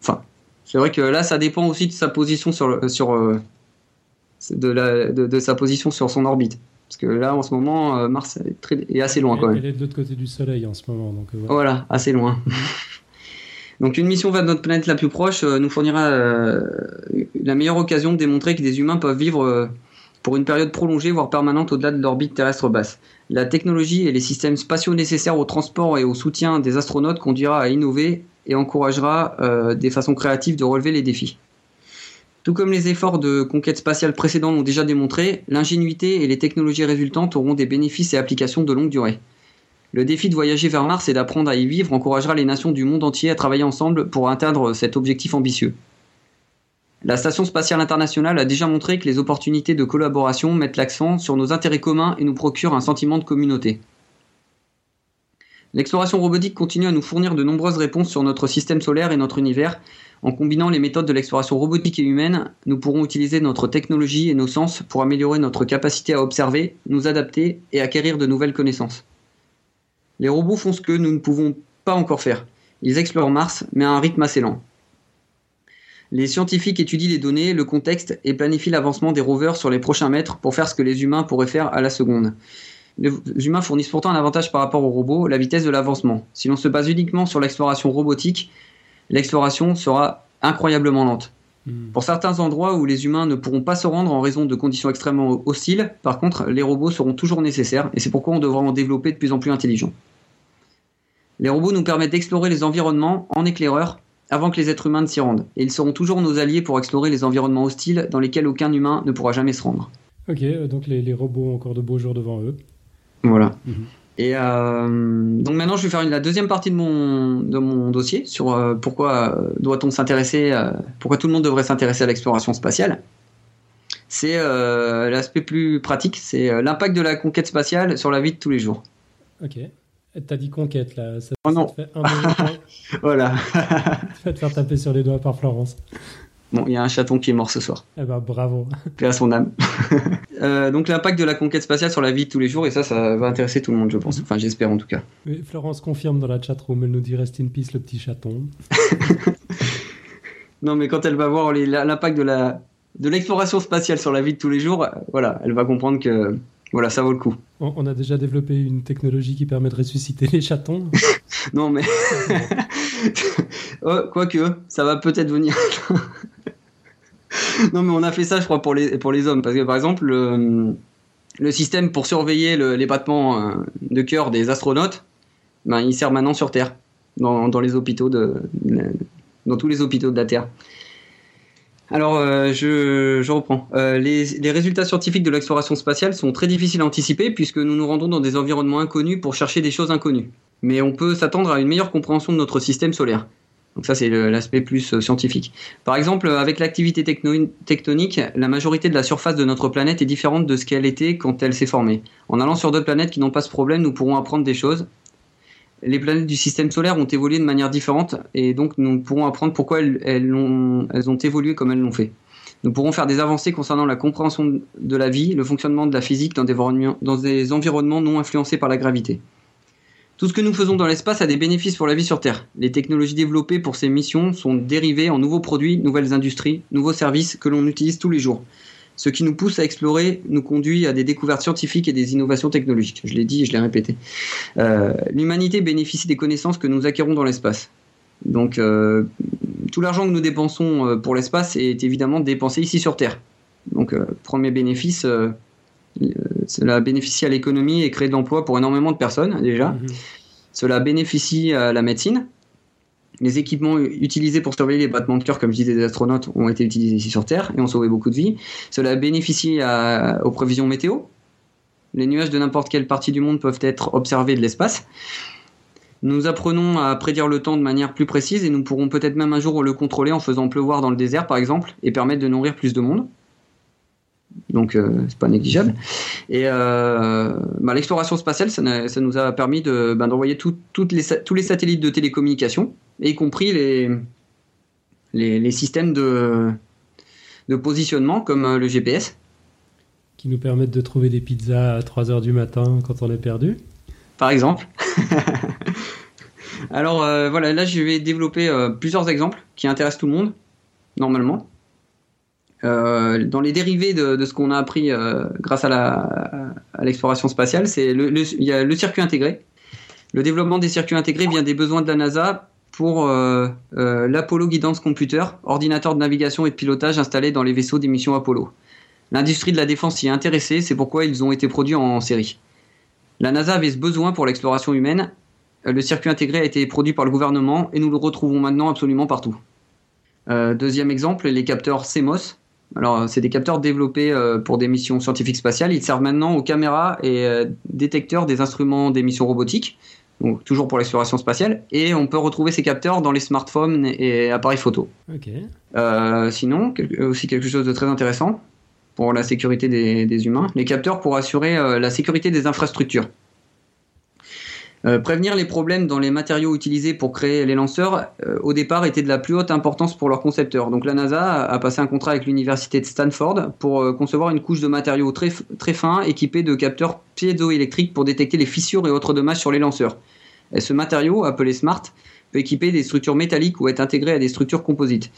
enfin, c'est vrai que là, ça dépend aussi de sa position sur, le, sur euh, de, de, sa position sur son orbite. Parce que là, en ce moment, Mars est, très, est assez loin quand même. Elle est de l'autre côté du Soleil en ce moment. Donc, voilà. assez loin. Donc une mission vers notre planète la plus proche nous fournira la meilleure occasion de démontrer que des humains peuvent vivre pour une période prolongée, voire permanente au-delà de l'orbite terrestre basse. La technologie et les systèmes spatiaux nécessaires au transport et au soutien des astronautes conduira à innover et encouragera euh, des façons créatives de relever les défis. Tout comme les efforts de conquête spatiale précédents l'ont déjà démontré, l'ingénuité et les technologies résultantes auront des bénéfices et applications de longue durée. Le défi de voyager vers Mars et d'apprendre à y vivre encouragera les nations du monde entier à travailler ensemble pour atteindre cet objectif ambitieux. La Station spatiale internationale a déjà montré que les opportunités de collaboration mettent l'accent sur nos intérêts communs et nous procurent un sentiment de communauté. L'exploration robotique continue à nous fournir de nombreuses réponses sur notre système solaire et notre univers. En combinant les méthodes de l'exploration robotique et humaine, nous pourrons utiliser notre technologie et nos sens pour améliorer notre capacité à observer, nous adapter et acquérir de nouvelles connaissances. Les robots font ce que nous ne pouvons pas encore faire. Ils explorent Mars, mais à un rythme assez lent. Les scientifiques étudient les données, le contexte et planifient l'avancement des rovers sur les prochains mètres pour faire ce que les humains pourraient faire à la seconde. Les humains fournissent pourtant un avantage par rapport aux robots, la vitesse de l'avancement. Si l'on se base uniquement sur l'exploration robotique, l'exploration sera incroyablement lente. Hmm. Pour certains endroits où les humains ne pourront pas se rendre en raison de conditions extrêmement hostiles, par contre, les robots seront toujours nécessaires et c'est pourquoi on devra en développer de plus en plus intelligents. Les robots nous permettent d'explorer les environnements en éclaireur avant que les êtres humains ne s'y rendent. Et ils seront toujours nos alliés pour explorer les environnements hostiles dans lesquels aucun humain ne pourra jamais se rendre. Ok, euh, donc les, robots ont encore de beaux jours devant eux. Voilà. Mhm. Et euh, donc maintenant, je vais faire la deuxième partie de mon, de mon dossier sur euh, pourquoi doit-on s'intéresser, pourquoi tout le monde devrait s'intéresser à l'exploration spatiale. C'est l'aspect plus pratique, c'est l'impact de la conquête spatiale sur la vie de tous les jours. Ok. T'as dit conquête là. Ça, oh non. fait un voilà. tu vas te faire taper sur les doigts par Florence. Bon, il y a un chaton qui est mort ce soir. Eh ben bravo. Paix à son âme. Euh, donc l'impact de la conquête spatiale sur la vie de tous les jours, et ça, ça va intéresser tout le monde, je pense. Enfin, j'espère en tout cas. Florence confirme dans la chatroom, elle nous dit rest in peace le petit chaton. non, mais quand elle va voir l'impact de la de l'exploration spatiale sur la vie de tous les jours, voilà, elle va comprendre que voilà, ça vaut le coup. On, a déjà développé une technologie qui permet de ressusciter les chatons. non, mais. oh, Quoique, ça va peut-être venir. non, mais on a fait ça, je crois, pour les, pour les hommes. Parce que, par exemple, le, le système pour surveiller les battements euh, de cœur des astronautes, ben, il sert maintenant sur Terre, dans, dans les hôpitaux de, dans tous les hôpitaux de la Terre. Alors, euh, je, reprends. Euh, les, résultats scientifiques de l'exploration spatiale sont très difficiles à anticiper puisque nous nous rendons dans des environnements inconnus pour chercher des choses inconnues. Mais on peut s'attendre à une meilleure compréhension de notre système solaire. Donc ça, c'est l'aspect plus euh, scientifique. Par exemple, avec l'activité tectonique, la majorité de la surface de notre planète est différente de ce qu'elle était quand elle s'est formée. En allant sur d'autres planètes qui n'ont pas ce problème, nous pourrons apprendre des choses les planètes du système solaire ont évolué de manière différente et donc nous pourrons apprendre pourquoi elles, ont, évolué comme elles l'ont fait. Nous pourrons faire des avancées concernant la compréhension de la vie, le fonctionnement de la physique dans des, environnements non influencés par la gravité. Tout ce que nous faisons dans l'espace a des bénéfices pour la vie sur Terre. Les technologies développées pour ces missions sont dérivées en nouveaux produits, nouvelles industries, nouveaux services que l'on utilise tous les jours. Ce qui nous pousse à explorer nous conduit à des découvertes scientifiques et des innovations technologiques. Je l'ai dit et je l'ai répété. Euh, l'humanité bénéficie des connaissances que nous acquérons dans l'espace. Donc euh, tout l'argent que nous dépensons euh, pour l'espace est évidemment dépensé ici sur Terre. Donc premier bénéfice, cela bénéficie à l'économie et crée de l'emploi pour énormément de personnes déjà. Mhm. Cela bénéficie à la médecine, les équipements utilisés pour surveiller les battements de cœur, comme je disais, des astronautes, ont été utilisés ici sur Terre et ont sauvé beaucoup de vies. Cela bénéficie aux prévisions météo. Les nuages de n'importe quelle partie du monde peuvent être observés de l'espace. Nous apprenons à prédire le temps de manière plus précise et nous pourrons peut-être même un jour le contrôler en faisant pleuvoir dans le désert, par exemple, et permettre de nourrir plus de monde donc euh, c'est pas négligeable. Et euh, bah, l'exploration spatiale, ça, nous a permis bah, d'envoyer toutes les, tous les satellites de télécommunication, y compris les, les, systèmes de, de positionnement comme euh, le GPS. Qui nous permettent de trouver des pizzas à 3h du matin quand on est perdu. Par exemple. Alors voilà, là je vais développer plusieurs exemples qui intéressent tout le monde, normalement. dans les dérivés de, ce qu'on a appris grâce à l'exploration spatiale, c'est le, il y a le circuit intégré. Le développement des circuits intégrés vient des besoins de la NASA pour l'Apollo Guidance Computer, ordinateur de navigation et de pilotage installé dans les vaisseaux des missions Apollo. L'industrie de la défense y est intéressée, c'est pourquoi ils ont été produits en série. La NASA avait ce besoin pour l'exploration humaine. Le circuit intégré a été produit par le gouvernement et nous le retrouvons maintenant absolument partout. Euh, deuxième exemple, les capteurs CMOS. Alors, c'est des capteurs développés euh, pour des missions scientifiques spatiales. Ils servent maintenant aux caméras et euh, détecteurs des instruments des missions robotiques, donc toujours pour l'exploration spatiale. Et on peut retrouver ces capteurs dans les smartphones et appareils photo. sinon, aussi quelque chose de très intéressant, pour la sécurité des, humains, les capteurs pour assurer euh, la sécurité des infrastructures. Euh, prévenir les problèmes dans les matériaux utilisés pour créer les lanceurs, euh, au départ, était de la plus haute importance pour leurs concepteurs. Donc la NASA a, passé un contrat avec l'université de Stanford pour concevoir une couche de matériaux très, très fins équipés de capteurs piézoélectriques pour détecter les fissures et autres dommages sur les lanceurs. Et ce matériau, appelé SMART, peut équiper des structures métalliques ou être intégré à des structures composites.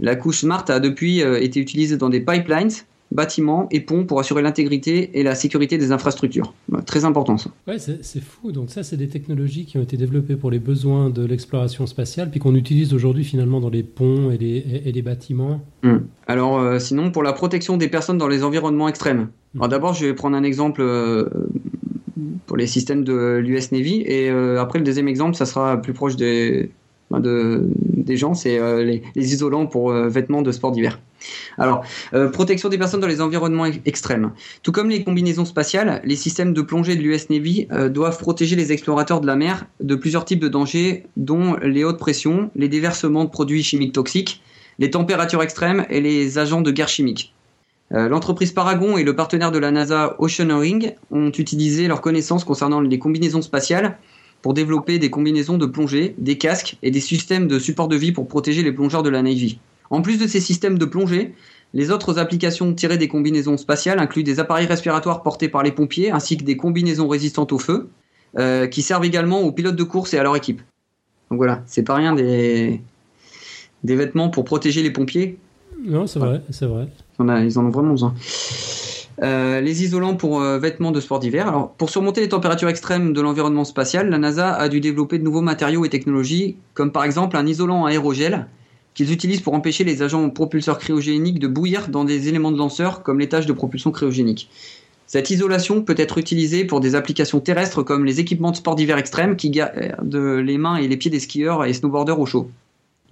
La couche SMART a depuis été utilisée dans des pipelines, bâtiments et ponts pour assurer l'intégrité et la sécurité des infrastructures. Bah, très important ça. Ouais, c'est fou. Donc ça, c'est des technologies qui ont été développées pour les besoins de l'exploration spatiale, puis qu'on utilise aujourd'hui finalement dans les ponts et les, et, les bâtiments. Hmm. Alors euh, sinon, pour la protection des personnes dans les environnements extrêmes. Alors d'abord, je vais prendre un exemple. Euh, pour les systèmes de l'US Navy et euh, après le deuxième exemple ça sera plus proche des, de, des gens c'est les, les, isolants pour vêtements de sport d'hiver. Alors, euh, protection des personnes dans les environnements extrêmes. Tout comme les combinaisons spatiales, les systèmes de plongée de l'US Navy euh, doivent protéger les explorateurs de la mer de plusieurs types de dangers, dont les hautes pressions, les déversements de produits chimiques toxiques, les températures extrêmes et les agents de guerre chimique. Euh, l'entreprise Paragon et le partenaire de la NASA Oceanering ont utilisé leurs connaissances concernant les combinaisons spatiales pour développer des combinaisons de plongée, des casques et des systèmes de support de vie pour protéger les plongeurs de la Navy. En plus de ces systèmes de plongée, les autres applications tirées des combinaisons spatiales incluent des appareils respiratoires portés par les pompiers ainsi que des combinaisons résistantes au feu euh, qui servent également aux pilotes de course et à leur équipe. Donc voilà, c'est pas rien des, des vêtements pour protéger les pompiers. Non, c'est vrai, c'est vrai. Ils en, ont vraiment besoin. Euh, les isolants pour euh, vêtements de sport d'hiver. Pour surmonter les températures extrêmes de l'environnement spatial, la NASA a dû développer de nouveaux matériaux et technologies, comme par exemple un isolant aérogel qu'ils utilisent pour empêcher les agents propulseurs cryogéniques de bouillir dans des éléments de lanceur comme les tâches de propulsion cryogénique. Cette isolation peut être utilisée pour des applications terrestres comme les équipements de sport d'hiver extrême qui gardent les mains et les pieds des skieurs et snowboarders au chaud.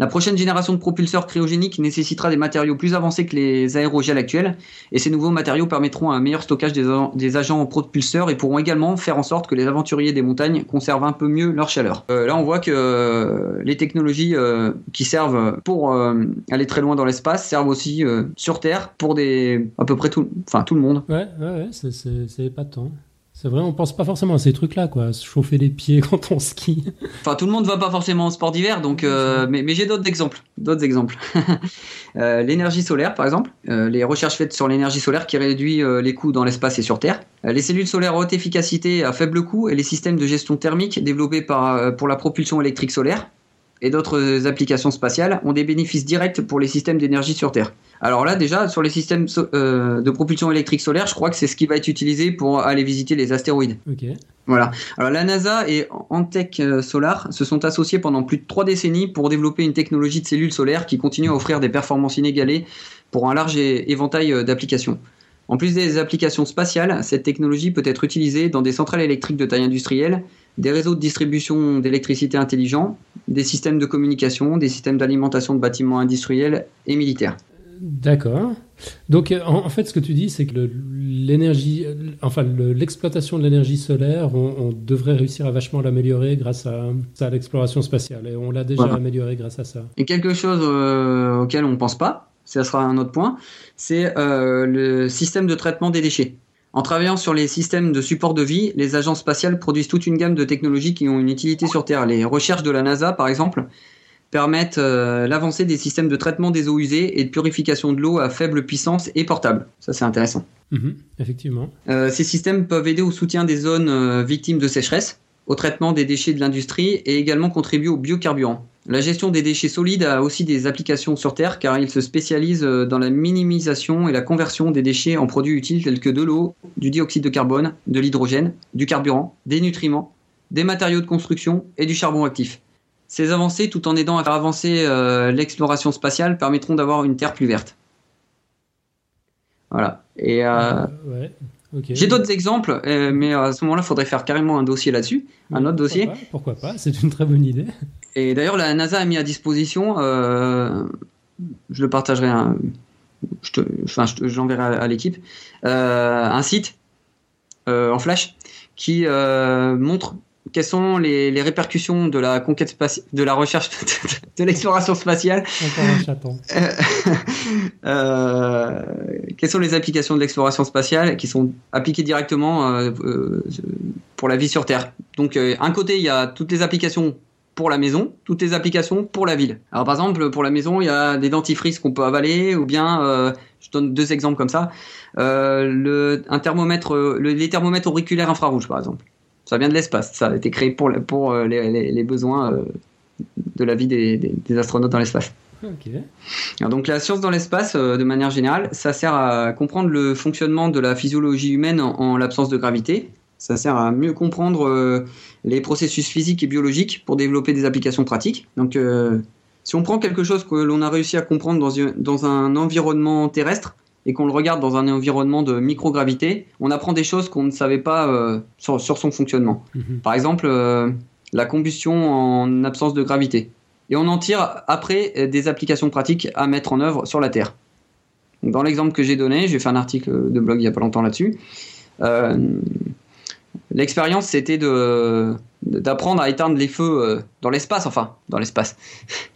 La prochaine génération de propulseurs cryogéniques nécessitera des matériaux plus avancés que les aérogels actuels, et ces nouveaux matériaux permettront un meilleur stockage des, agents propulseurs et pourront également faire en sorte que les aventuriers des montagnes conservent un peu mieux leur chaleur. Euh, là, on voit que euh, les technologies euh, qui servent pour aller très loin dans l'espace servent aussi sur Terre pour des à peu près tout, tout le monde. Ouais, ouais, ouais c'est épatant. C'est vrai, on pense pas forcément à ces trucs-là, quoi. Se chauffer les pieds quand on skie. Enfin, tout le monde va pas forcément au sport d'hiver, donc. Euh, mais, j'ai d'autres exemples. D'autres exemples. Euh, l'énergie solaire, par exemple. Euh, les recherches faites sur l'énergie solaire qui réduit les coûts dans l'espace et sur Terre. les cellules solaires à haute efficacité à faible coût et les systèmes de gestion thermique développés par, pour la propulsion électrique solaire et d'autres applications spatiales ont des bénéfices directs pour les systèmes d'énergie sur Terre. Alors là, déjà, sur les systèmes euh, de propulsion électrique solaire, je crois que c'est ce qui va être utilisé pour aller visiter les astéroïdes. Ok. Voilà. Alors la NASA et Antec euh, Solar se sont associés pendant plus de trois décennies pour développer une technologie de cellules solaires qui continue à offrir des performances inégalées pour un large éventail euh, d'applications. En plus des applications spatiales, cette technologie peut être utilisée dans des centrales électriques de taille industrielle, des réseaux de distribution d'électricité intelligents, des systèmes de communication, des systèmes d'alimentation de bâtiments industriels et militaires. D'accord. Donc, en, fait, ce que tu dis, c'est que l'énergie, enfin, l'exploitation de l'énergie solaire, on, devrait réussir à vachement l'améliorer grâce à, l'exploration spatiale. Et on l'a déjà amélioré grâce à ça. Et quelque chose euh, auquel on ne pense pas, ça sera un autre point, c'est euh, le système de traitement des déchets. En travaillant sur les systèmes de support de vie, les agences spatiales produisent toute une gamme de technologies qui ont une utilité sur Terre. Les recherches de la NASA, par exemple, permettent euh, l'avancée des systèmes de traitement des eaux usées et de purification de l'eau à faible puissance et portable. Ça, c'est intéressant. Mhm, effectivement. Euh, ces systèmes peuvent aider au soutien des zones euh, victimes de sécheresse, au traitement des déchets de l'industrie et également contribuer au biocarburant. La gestion des déchets solides a aussi des applications sur Terre car il se spécialise euh, dans la minimisation et la conversion des déchets en produits utiles tels que de l'eau, du dioxyde de carbone, de l'hydrogène, du carburant, des nutriments, des matériaux de construction et du charbon actif. Ces avancées, tout en aidant à faire avancer euh, l'exploration spatiale, permettront d'avoir une Terre plus verte. Voilà. Euh. J'ai d'autres exemples, euh, mais à ce moment-là, il faudrait faire carrément un dossier là-dessus, un autre Pourquoi dossier. pas, Pourquoi pas C'est une très bonne idée. Et d'ailleurs, la NASA a mis à disposition, euh, je le partagerai, un- je te- enfin, j'enverrai à, à l'équipe, euh, un site euh, en flash qui montre quelles sont les, les répercussions de la conquête spatiale, de la recherche, de l'exploration spatiale chaton. euh, quelles sont les applications de l'exploration spatiale qui sont appliquées directement euh, euh, pour la vie sur Terre? Donc, euh, un côté, il y a toutes les applications pour la maison, toutes les applications pour la ville. Alors, par exemple, pour la maison, il y a des dentifrices qu'on peut avaler, ou bien, euh, je donne deux exemples comme ça, euh, le, un thermomètre, euh, le- les thermomètres auriculaires infrarouges, par exemple. Ça vient de l'espace. Ça a été créé pour, pour euh, les, les- les besoins euh, de la vie des- des- des astronautes dans l'espace. Alors donc la science dans l'espace, euh, de manière générale, ça sert à comprendre le fonctionnement de la physiologie humaine en, en l'absence de gravité. Ça sert à mieux comprendre euh, les processus physiques et biologiques pour développer des applications pratiques. Donc euh, si on prend quelque chose que l'on a réussi à comprendre dans un environnement terrestre et qu'on le regarde dans un environnement de microgravité, on apprend des choses qu'on ne savait pas euh, sur, sur son fonctionnement. Mhm. Par exemple, euh, la combustion en absence de gravité. Et on en tire après des applications pratiques à mettre en œuvre sur la Terre. Donc, dans l'exemple que j'ai donné, j'ai fait un article de blog il n'y a pas longtemps là-dessus. euh, L'expérience, c'était d'apprendre à éteindre les feux dans l'espace, enfin, dans l'espace.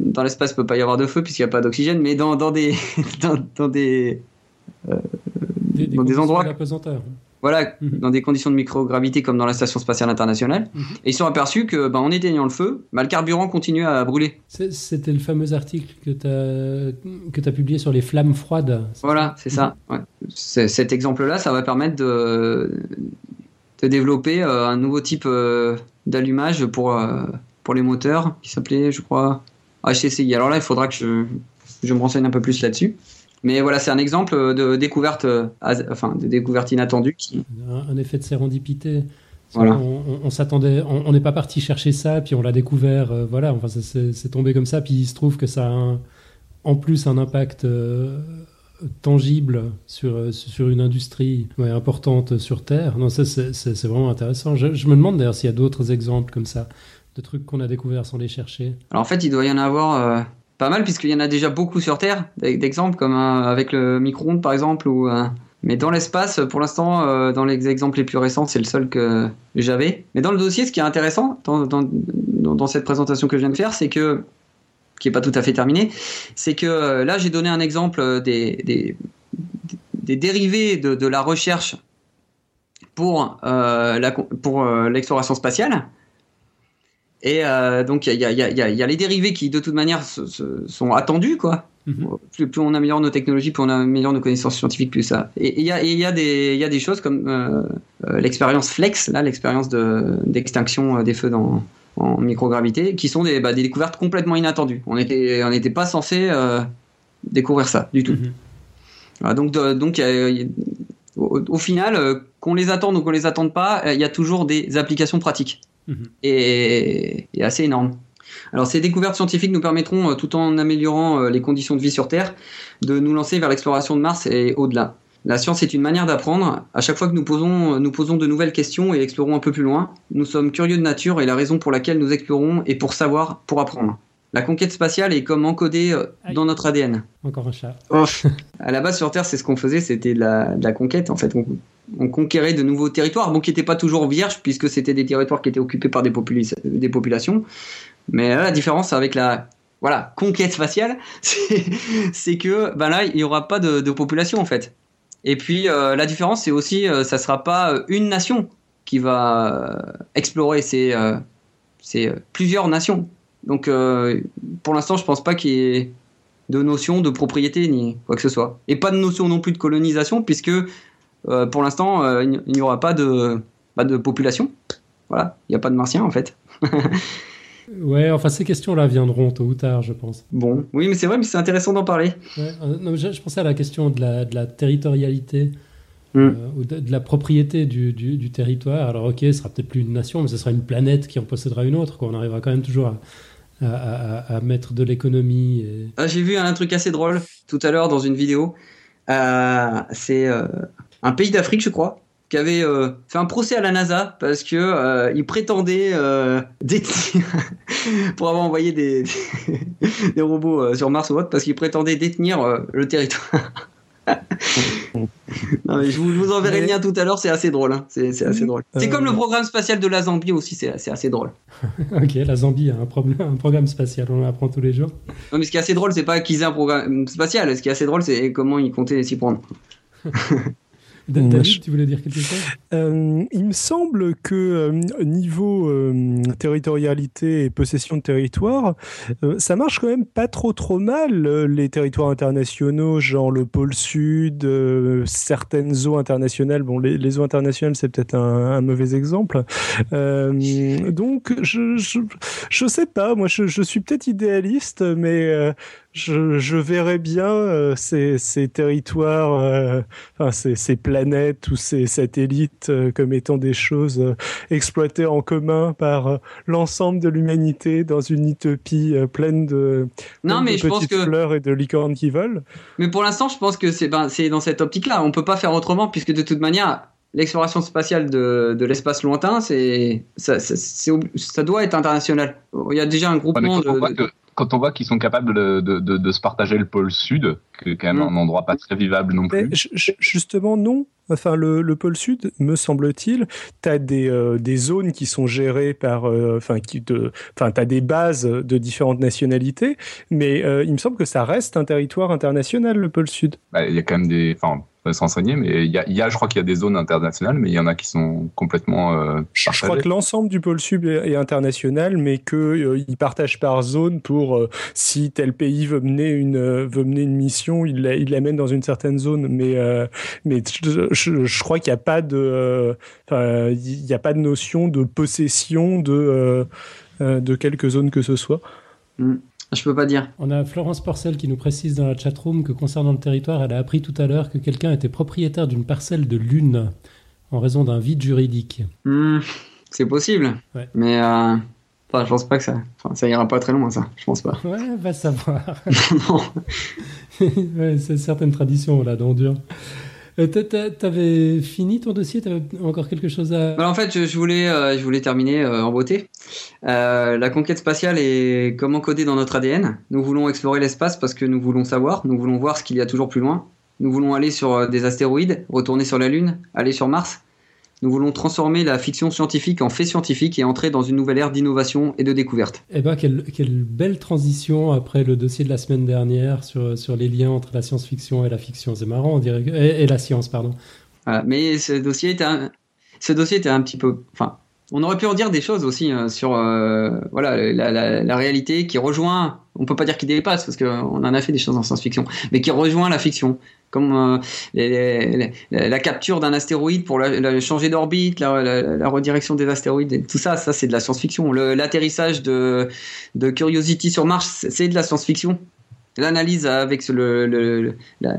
Dans l'espace, il peut pas y avoir de feu puisqu'il n'y a pas d'oxygène, mais dans, dans des dans, dans des Des, Dans des conditions endroits- d'apesanteur. voilà Mhm. dans des conditions de microgravité comme dans la station spatiale internationale. Mhm. Et ils sont aperçus que, ben, en éteignant le feu, ben, le carburant continuait à brûler. C'était le fameux article que tu as, as publié sur les flammes froides. Voilà, c'est ça. Ouais. C'est- Cet exemple-là, ça va permettre de, de développer euh, un nouveau type euh, d'allumage pour, euh, pour les moteurs qui s'appelait, je crois, Alors là, il faudra que je, je me renseigne un peu plus là-dessus. Mais voilà, c'est un exemple de découverte, euh, enfin, de découverte inattendue qui, un, effet de sérendipité. Voilà. On, on- on s'attendait, on n'est pas parti chercher ça, puis on l'a découvert, euh, voilà, enfin c'est tombé comme ça, puis il se trouve que ça a un- en plus un impact euh, tangible sur, sur une industrie ouais, importante sur Terre. Non, ça c'est vraiment intéressant. Je, je me demande d'ailleurs s'il y a d'autres exemples comme ça, de trucs qu'on a découverts sans les chercher. Alors en fait, il doit y en avoir euh, pas mal puisqu'il y en a déjà beaucoup sur Terre, d'exemples comme avec le micro-ondes par exemple. Euh, mais dans l'espace, pour l'instant, euh, dans les exemples les plus récents, c'est le seul que j'avais. Mais dans le dossier, ce qui est intéressant dans, cette présentation que je viens de faire, c'est que qui est pas tout à fait terminée, c'est que là j'ai donné un exemple des, dérivés de, la recherche pour l'exploration spatiale. Et euh, donc, il y a, y y y les dérivés qui, de toute manière, se- se- sont attendus, quoi. Mhm. Plus, plus on améliore nos technologies, plus on améliore nos connaissances scientifiques, plus ça. Et il y a, des, choses comme euh, euh, l'expérience Flex, là, l'expérience de- d'extinction euh, des feux dans, en microgravité, qui sont des, bah, des découvertes complètement inattendues. On n'était on pas censé euh, découvrir ça du tout. Mhm. Donc, de- au, au final, euh, qu'on les attende ou qu'on les attende pas, euh, il y a toujours des applications pratiques Mhm. et, et assez énormes. Alors ces découvertes scientifiques nous permettront, euh, tout en améliorant euh, les conditions de vie sur Terre, de nous lancer vers l'exploration de Mars et au-delà. La science est une manière d'apprendre. À chaque fois que nous posons, nous posons de nouvelles questions et explorons un peu plus loin, nous sommes curieux de nature et la raison pour laquelle nous explorons est pour savoir, pour apprendre. La conquête spatiale est comme encodée euh, dans notre ADN. Encore un chat. À la base, sur Terre, c'est ce qu'on faisait, c'était de la, de la conquête. En fait, on, on conquérait de nouveaux territoires, bon, qui n'étaient pas toujours vierges, puisque c'était des territoires qui étaient occupés par des, populations. Mais là, la différence avec la voilà, conquête spatiale, c'est que ben là, il n'y aura pas de, population, en fait. Et puis, euh, la différence, c'est aussi, euh, ça sera pas euh, une nation qui va euh, explorer, c'est euh, euh, plusieurs nations. Donc, euh, pour l'instant, je pense pas qu'il y ait de notion de propriété ni quoi que ce soit. Et pas de notion non plus de colonisation, puisque euh, pour l'instant, euh, il n'y- aura pas de, pas de population. Voilà, il n'y a pas de martiens en fait. Ouais, enfin ces questions-là viendront tôt ou tard, je pense. Bon, oui, mais c'est vrai, mais c'est intéressant d'en parler. Ouais, euh, non, je, je, pensais à la question de la, de la territorialité. Mm. euh, ou de, de la propriété du, du, du territoire. Alors ok, ce sera peut-être plus une nation, mais ce sera une planète qui en possédera une autre. Quoi. On arrivera quand même toujours à, à, à- à mettre de l'économie. et- Ah, J'ai vu un truc assez drôle tout à l'heure dans une vidéo. Euh, c'est euh, un pays d'Afrique, je crois, qui avait euh, fait un procès à la NASA parce que euh, il prétendait euh, détenir pour avoir envoyé des, des robots euh, sur Mars ou autre parce qu'il prétendait détenir le territoire. Non, mais je, vous, je vous enverrai le lien tout à l'heure, c'est assez drôle. hein. C'est assez drôle. C'est comme le programme spatial de la Zambie aussi, c'est c'est assez drôle. Ok, la Zambie a un, problème, un programme spatial, on l'apprend tous les jours. Non, mais ce qui est assez drôle, c'est pas qu'ils aient un programme spatial. Ce qui est assez drôle, c'est comment ils comptaient s'y prendre. David, je- tu voulais dire quelque chose? Euh, il me semble que euh, niveau euh, territorialité et possession de territoire, ça marche quand même pas trop trop mal les territoires internationaux, genre le pôle sud, certaines eaux internationales. Bon, les, les eaux internationales c'est peut-être un, un mauvais exemple. Donc je, je je sais pas, moi je, je suis peut-être idéaliste, mais je, je verrais bien euh, ces, ces territoires, euh, enfin ces, ces planètes ou ces satellites euh, comme étant des choses exploitées en commun par l'ensemble de l'humanité dans une utopie pleine de, Non, pleine mais de je pense petites que. fleurs et de licornes qui volent. Mais pour l'instant, je pense que c'est ben, c'est dans cette optique-là. On peut pas faire autrement puisque de toute manière, l'exploration spatiale de, de l'espace lointain, c'est ça, doit être international. Il y a déjà un groupement de. quand on voit qu'ils sont capables de, de, de, de se partager le pôle sud, qui est quand même un endroit pas très vivable non plus. ju- ju- justement, non. Enfin, le, le pôle sud, me semble-t-il, tu as des, euh, des zones qui sont gérées par. euh, Enfin, qui de, enfin, tu as des bases de différentes nationalités, mais euh, il me semble que ça reste un territoire international, le pôle sud. Bah, Il y a quand même des. Enfin, s'enseigner, mais il y a, il y a, je crois qu'il y a des zones internationales, mais il y en a qui sont complètement euh, Je crois que l'ensemble du pôle sud est, international, mais qu'ils partagent par zone pour euh, si tel pays veut mener une, euh, veut mener une mission, il la- il l'amène dans une certaine zone. Mais, euh, mais je, je- je crois qu'il n'y a pas de, euh, enfin, il n'y a pas de notion de possession de, euh, euh, de quelque zone que ce soit. Je peux pas dire. On a Florence Porcel qui nous précise dans la chatroom que concernant le territoire, elle a appris tout à l'heure que quelqu'un était propriétaire d'une parcelle de lune en raison d'un vide juridique. Hmm, c'est possible. Ouais. Mais euh, enfin, je pense pas que ça. Enfin, ça ira pas très loin, ça. Je pense pas. Ouais, va savoir. non. ouais, c'est certaines traditions là dans dur. Euh, t'a- t'a- T'avais fini ton dossier? T'avais encore quelque chose à. Alors, en fait, je, euh, voulais terminer euh, en beauté. La conquête spatiale est comment codée dans notre ADN. Nous voulons explorer l'espace parce que nous voulons savoir, nous voulons voir ce qu'il y a toujours plus loin. Nous voulons aller sur des astéroïdes, retourner sur la Lune, aller sur Mars. Nous voulons transformer la fiction scientifique en fait scientifique et entrer dans une nouvelle ère d'innovation et de découverte. Eh ben, quelle, quelle belle transition après le dossier de la semaine dernière sur, sur les liens entre la science-fiction et la fiction. C'est marrant, on dirait. Et, et la science, pardon. Voilà. Mais ce dossier était un, ce dossier était un petit peu, enfin, on aurait pu en dire des choses aussi euh, sur, euh, voilà, la, réalité qui rejoint. On peut pas dire qu'il dépasse parce qu'on en a fait des choses en science-fiction, mais qui rejoint la fiction, comme euh, la capture d'un astéroïde pour changer d'orbite, la, redirection des astéroïdes, et tout ça, ça c'est de la science-fiction. L'atterrissage de, Curiosity sur Mars, c'est- de la science-fiction. L'analyse avec le, la-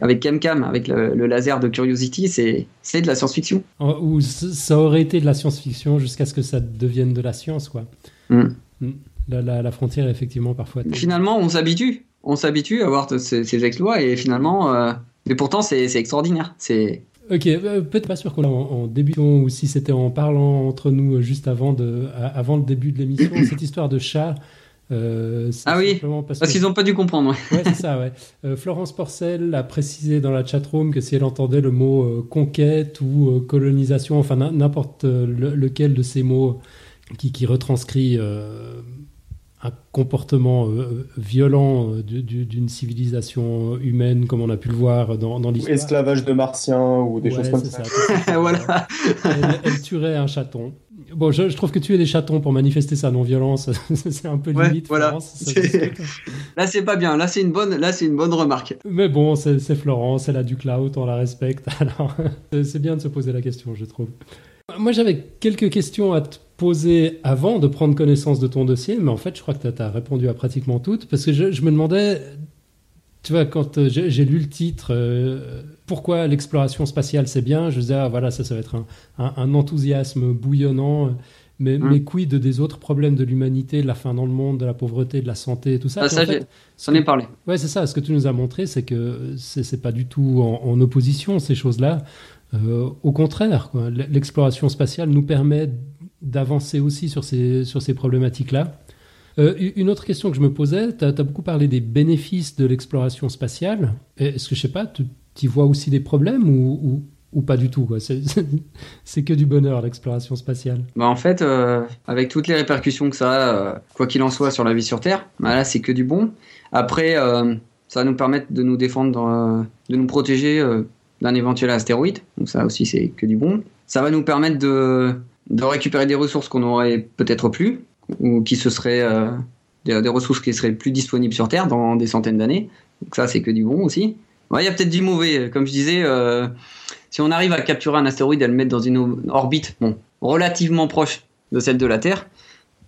avec CamCam, avec le, le laser de Curiosity, c'est de la science-fiction. En- Ou ça aurait été de la science-fiction jusqu'à ce que ça devienne de la science, quoi. Mm. Mm. La, la- la frontière effectivement parfois. Finalement, on s'habitue, on s'habitue à voir ces, ces exploits et finalement, euh, mais pourtant c'est extraordinaire. C'est Ok, euh, peut-être pas sûr qu'on l'a en, en débutant ou si c'était en parlant entre nous euh, juste avant, de, avant le début de l'émission, cette histoire de chat. Euh, Ah oui, parce qu'ils n'ont pas dû comprendre. ouais. Ouais, c'est ça, ouais. Euh, Florence Porcel a précisé dans la chatroom que si elle entendait le mot euh, conquête ou euh, colonisation, enfin n'im- n'importe euh, le- lequel de ces mots qui, qui retranscrit euh, un comportement euh, violent euh, du- du- d'une civilisation humaine, comme on a pu le voir dans, dans l'histoire. Esclavage de martiens ou des Ouais, choses comme ça. ça. voilà. Elle, elle tuerait un chaton. Bon, je, je trouve que tuer des chatons pour manifester sa non-violence, c'est un peu Ouais, limite. voilà. Florence, C'est-. Là, c'est pas bien. Là, c'est une bonne. Là, c'est une bonne remarque. Mais bon, c'est c'est Florence, elle a du clout, on la respecte. Alors, c'est- c'est bien de se poser la question, je trouve. moi j'avais quelques questions à te poser avant de prendre connaissance de ton dossier, mais en fait je crois que tu as, répondu à pratiquement toutes, parce que je, me demandais, tu vois, quand euh, j'ai lu le titre, euh, pourquoi l'exploration spatiale c'est bien, je disais, ah voilà, ça, ça va être un, enthousiasme bouillonnant. Mais, mmh. mais, quid des autres problèmes de l'humanité, de la fin dans le monde, de la pauvreté, de la santé, tout ça? Ah, Ça, j'en ai parlé. Ouais, c'est ça. Ce que tu nous as montré, c'est que c'est pas du tout en opposition, ces choses-là. Euh, au contraire, l'exploration spatiale nous permet d'avancer aussi sur ces, sur ces problématiques-là. Euh, une autre question que je me posais, tu as, beaucoup parlé des bénéfices de l'exploration spatiale. Est-ce que, je sais pas, tu y vois aussi des problèmes ou, pas du tout C'est que du bonheur, l'exploration spatiale. Bah en fait, euh, avec toutes les répercussions que ça a, quoi qu'il en soit, sur la vie sur Terre, bah là, c'est que du bon. Après, ça va nous permettre de nous défendre, de nous protéger d'un éventuel astéroïde. Donc ça aussi, c'est que du bon. Ça va nous permettre de, récupérer des ressources qu'on n'aurait peut-être plus, ou qui se seraient euh, des, ressources qui seraient plus disponibles sur Terre dans des centaines d'années. Donc ça, c'est que du bon aussi. Il y a peut-être du mauvais. Comme je disais, euh, si on arrive à capturer un astéroïde et à le mettre dans une orbite bon, relativement proche de celle de la Terre,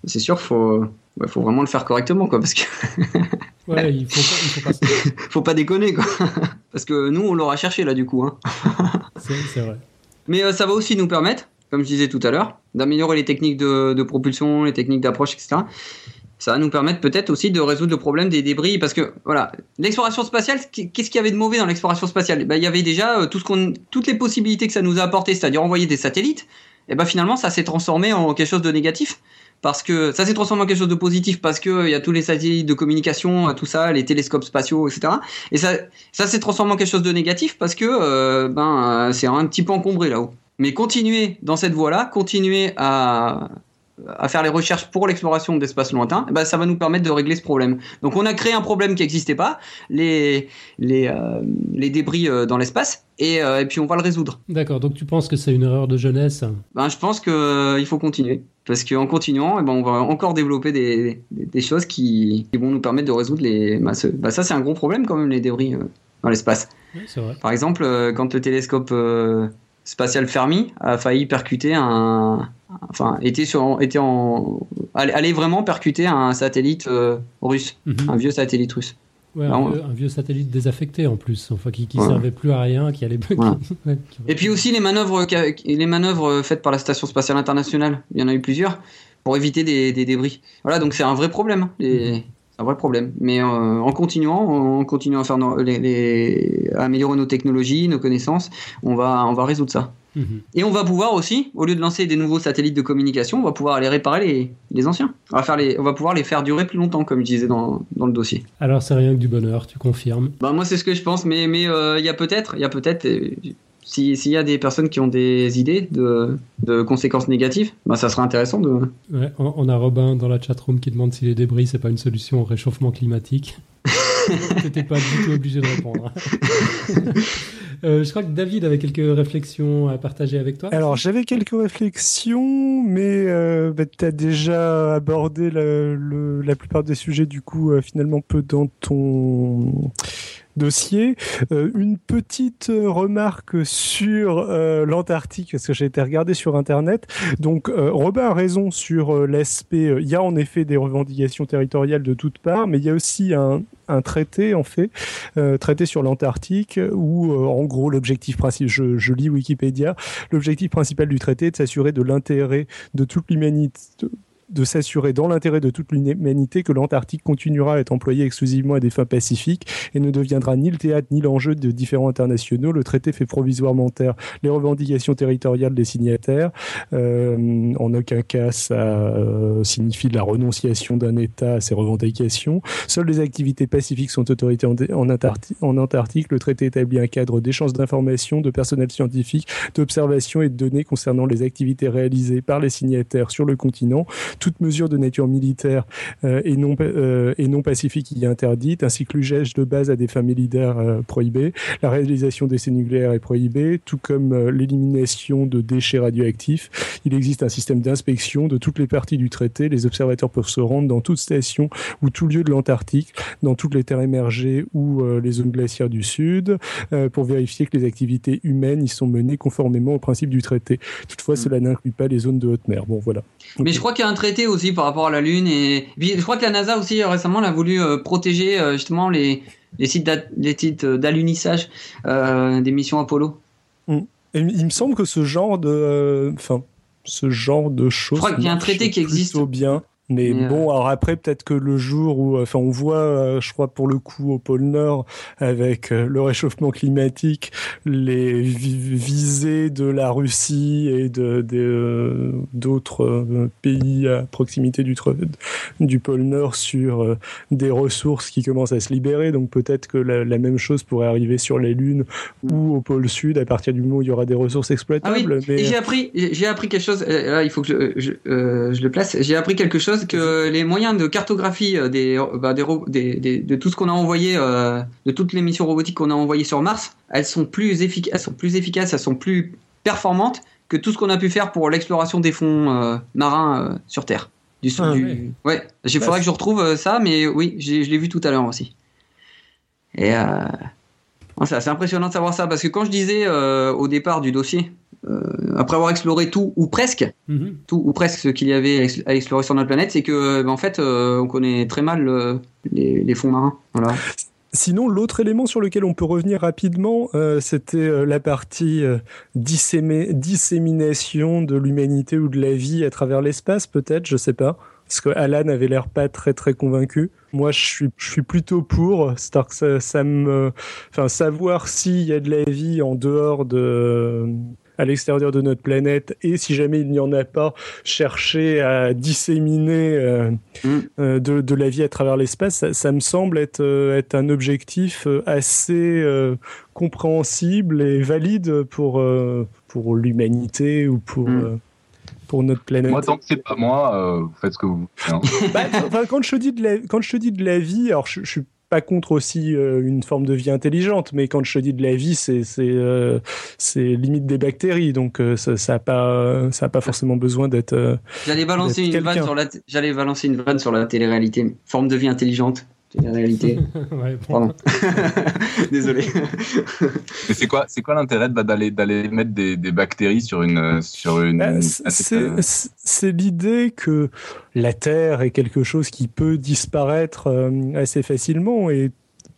c'est sûr qu'il faut, faut vraiment le faire correctement, quoi, parce que Ouais, il faut pas, il faut pas, faut pas déconner, quoi. Parce que nous, on l'aura cherché, là, du coup. Hein. c'est vrai. Mais euh, ça va aussi nous permettre, comme je disais tout à l'heure, d'améliorer les techniques de, propulsion, les techniques d'approche, etc. Ça va nous permettre peut-être aussi de résoudre le problème des débris, parce que voilà, l'exploration spatiale, qu'est-ce qu'il y avait de mauvais dans l'exploration spatiale? Ben, Il y avait déjà euh, tout ce toutes les possibilités que ça nous a apporté, c'est-à-dire envoyer des satellites, et ben finalement ça s'est transformé en quelque chose de négatif parce que ça s'est transformé en quelque chose de positif parce que il y a tous les satellites de communication, tout ça, les télescopes spatiaux, etc. Et ça, ça s'est transformé en quelque chose de négatif parce que euh, ben c'est un petit peu encombré là-haut. Mais continuer dans cette voie-là, continuer à à faire les recherches pour l'exploration d'espaces lointains, eh ben, ça va nous permettre de régler ce problème. Donc on a créé un problème qui n'existait pas, les, les, euh, les débris euh, dans l'espace, et, euh, et, puis on va le résoudre. D'accord, donc tu penses que c'est une erreur de jeunesse? Ben, Je pense qu'il faut continuer, parce qu'en continuant, eh ben, on va encore développer des, des, choses qui, qui, vont nous permettre de résoudre les... Ben, ça c'est un gros problème quand même, les débris dans l'espace. Oui, Par exemple, quand le télescope spatial Fermi a failli percuter un enfin était sur était en allait vraiment percuter un satellite euh, russe, mhm. un vieux satellite russe. un, vieux, satellite désaffecté en plus, enfin qui, qui servait plus à rien, qui allait. Et puis aussi les manœuvres, les manœuvres faites par la station spatiale internationale, il y en a eu plusieurs pour éviter des, débris. Voilà, donc c'est un vrai problème. Mhm. Un vrai problème. Mais euh, en continuant, en continuant à faire les, à améliorer nos technologies, nos connaissances, on va, on va résoudre ça. Mhm. Et on va pouvoir aussi, au lieu de lancer des nouveaux satellites de communication, on va pouvoir aller réparer les, les anciens. On va, faire les, on va pouvoir les faire durer plus longtemps, comme je disais dans, dans le dossier. Alors c'est rien que du bonheur, tu confirmes? Bah, Moi c'est ce que je pense, mais il mais, euh, y a peut-être, il y a peut-être, s'il y a des personnes qui ont des idées de, de conséquences négatives, bah, ça sera intéressant de... Ouais, on, a Robin dans la chatroom qui demande si les débris c'est pas une solution au réchauffement climatique. T'étais pas du tout obligé de répondre. Euh, je crois que David avait quelques réflexions à partager avec toi. Alors, j'avais quelques réflexions, mais euh, bah, tu as déjà abordé la, plupart des sujets, du coup, euh, finalement, peu dans ton dossier. Euh, une petite remarque sur euh, l'Antarctique, parce que j'ai été regardé sur Internet. Donc, euh, Robin a raison sur l'aspect. Il y a en effet des revendications territoriales de toutes parts, mais il y a aussi un, un traité, en fait, traité sur l'Antarctique, où, en gros, l'objectif principal, je, je lis Wikipédia, l'objectif principal du traité est de s'assurer de l'intérêt de toute l'humanité de s'assurer dans l'intérêt de toute l'humanité que l'Antarctique continuera à être employé exclusivement à des fins pacifiques et ne deviendra ni le théâtre ni l'enjeu de différents internationaux. Le traité fait provisoirement taire les revendications territoriales des signataires. Euh, en aucun cas, ça euh, signifie la renonciation d'un État à ses revendications. Seules les activités pacifiques sont autorisées en, en, en Antarctique. Le traité établit un cadre d'échange d'informations, de personnel scientifique, d'observation et de données concernant les activités réalisées par les signataires sur le continent toute mesure de nature militaire et, non, et non pacifique y est interdite, ainsi que l'usage de base à des fins militaires prohibées. La réalisation d'essais nucléaires est prohibée, tout comme l'élimination de déchets radioactifs. Il existe un système d'inspection de toutes les parties du traité. Les observateurs peuvent se rendre dans toute station ou tout lieu de l'Antarctique, dans toutes les terres émergées ou les zones glaciaires du Sud, pour vérifier que les activités humaines y sont menées conformément au principe du traité. Toutefois, mm. cela n'inclut pas les zones de haute mer. Bon, voilà. Mais je crois qu'il y a un traité aussi par rapport à la Lune et je crois que la NASA aussi récemment a voulu euh, protéger euh, justement les, les sites d'alunissage euh, des missions Apollo. Mm. il me semble que ce genre de, enfin, ce genre de choses. Je crois qu'il y a un traité qui existe. bien. Mais euh, bon, alors après, peut-être que le jour où, enfin, on voit, euh, je crois pour le coup au pôle Nord, avec euh, le réchauffement climatique, les visées de la Russie et de d'autres pays à proximité du du pôle Nord sur des ressources qui commencent à se libérer. Donc peut-être que la, même chose pourrait arriver sur les lunes ou au pôle Sud à partir du moment où il y aura des ressources exploitables. Ah oui. J'ai appris, j'ai appris quelque chose. Là, il faut que je, je le place. J'ai appris quelque chose que les moyens de cartographie euh, bah, de tout ce qu'on a envoyé, euh, de toutes les missions robotiques qu'on a envoyées sur Mars, elles sont plus efficaces, elles sont plus efficaces, elles sont plus performantes que tout ce qu'on a pu faire pour l'exploration des fonds euh, marins sur Terre. Du, ah, du... Ouais, il faudrait que je retrouve ça, mais oui, je l'ai vu tout à l'heure aussi. Et c'est assez impressionnant de savoir ça parce que quand je disais au départ du dossier euh, après avoir exploré tout ou presque, mhm. tout ou presque ce qu'il y avait à explorer sur notre planète, c'est que ben, en fait, euh, on connaît très mal euh, les, fonds marins. Voilà. Sinon, l'autre élément sur lequel on peut revenir rapidement, c'était la partie dissémination de l'humanité ou de la vie à travers l'espace, peut-être, je sais pas. Parce que Alan avait l'air pas très très convaincu. Moi, je suis, je suis plutôt pour. C'est-à-dire que ça, ça me, enfin, savoir s'il y a de la vie en dehors de à l'extérieur de notre planète et si jamais il n'y en a pas, chercher à disséminer euh, mm. euh, de, la vie à travers l'espace, ça, me semble être, euh, être un objectif assez compréhensible et valide pour, pour l'humanité ou pour... Mm. pour notre planète. Moi, tant que c'est pas moi, vous faites ce que vous voulez. Hein. Bah, quand je te dis de la, quand je te dis de la vie, alors je, je suis pas contre aussi euh, une forme de vie intelligente, mais quand je te dis de la vie, c'est c'est euh, limite des bactéries, donc euh, ça ça a pas ça a pas forcément besoin d'être. j'allais balancer une vanne sur la j'allais balancer une vanne sur la télé-réalité, forme de vie intelligente. La réalité. Pardon. Désolé. Mais c'est quoi, c'est quoi l'intérêt d'aller d'aller mettre des, des, bactéries sur une sur une. Bah, c'est l'idée que la Terre est quelque chose qui peut disparaître euh, assez facilement et.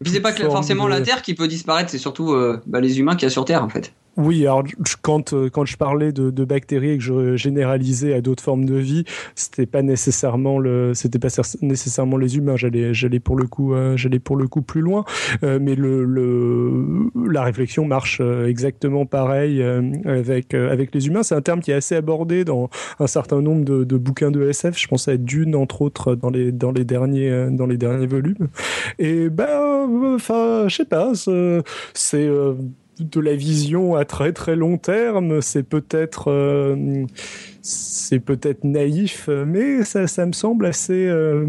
c'est pas forcément la Terre qui peut disparaître, c'est surtout euh, bah, les humains qui y a sur Terre en fait. Oui, alors quand euh, quand je parlais de, de, bactéries et que je généralisais à d'autres formes de vie, c'était pas nécessairement le, c'était pas nécessairement les humains. J'allais j'allais pour le coup euh, j'allais pour le coup plus loin, euh, mais le, le la réflexion marche exactement pareil avec avec les humains. C'est un terme qui est assez abordé dans un certain nombre de, de bouquins de SF. Je pense à Dune entre autres dans les dans les derniers dans les derniers volumes. Et ben enfin je sais pas, c'est de la vision à très très long terme, c'est peut-être euh, c'est peut-être naïf, mais ça, ça, me semble assez euh,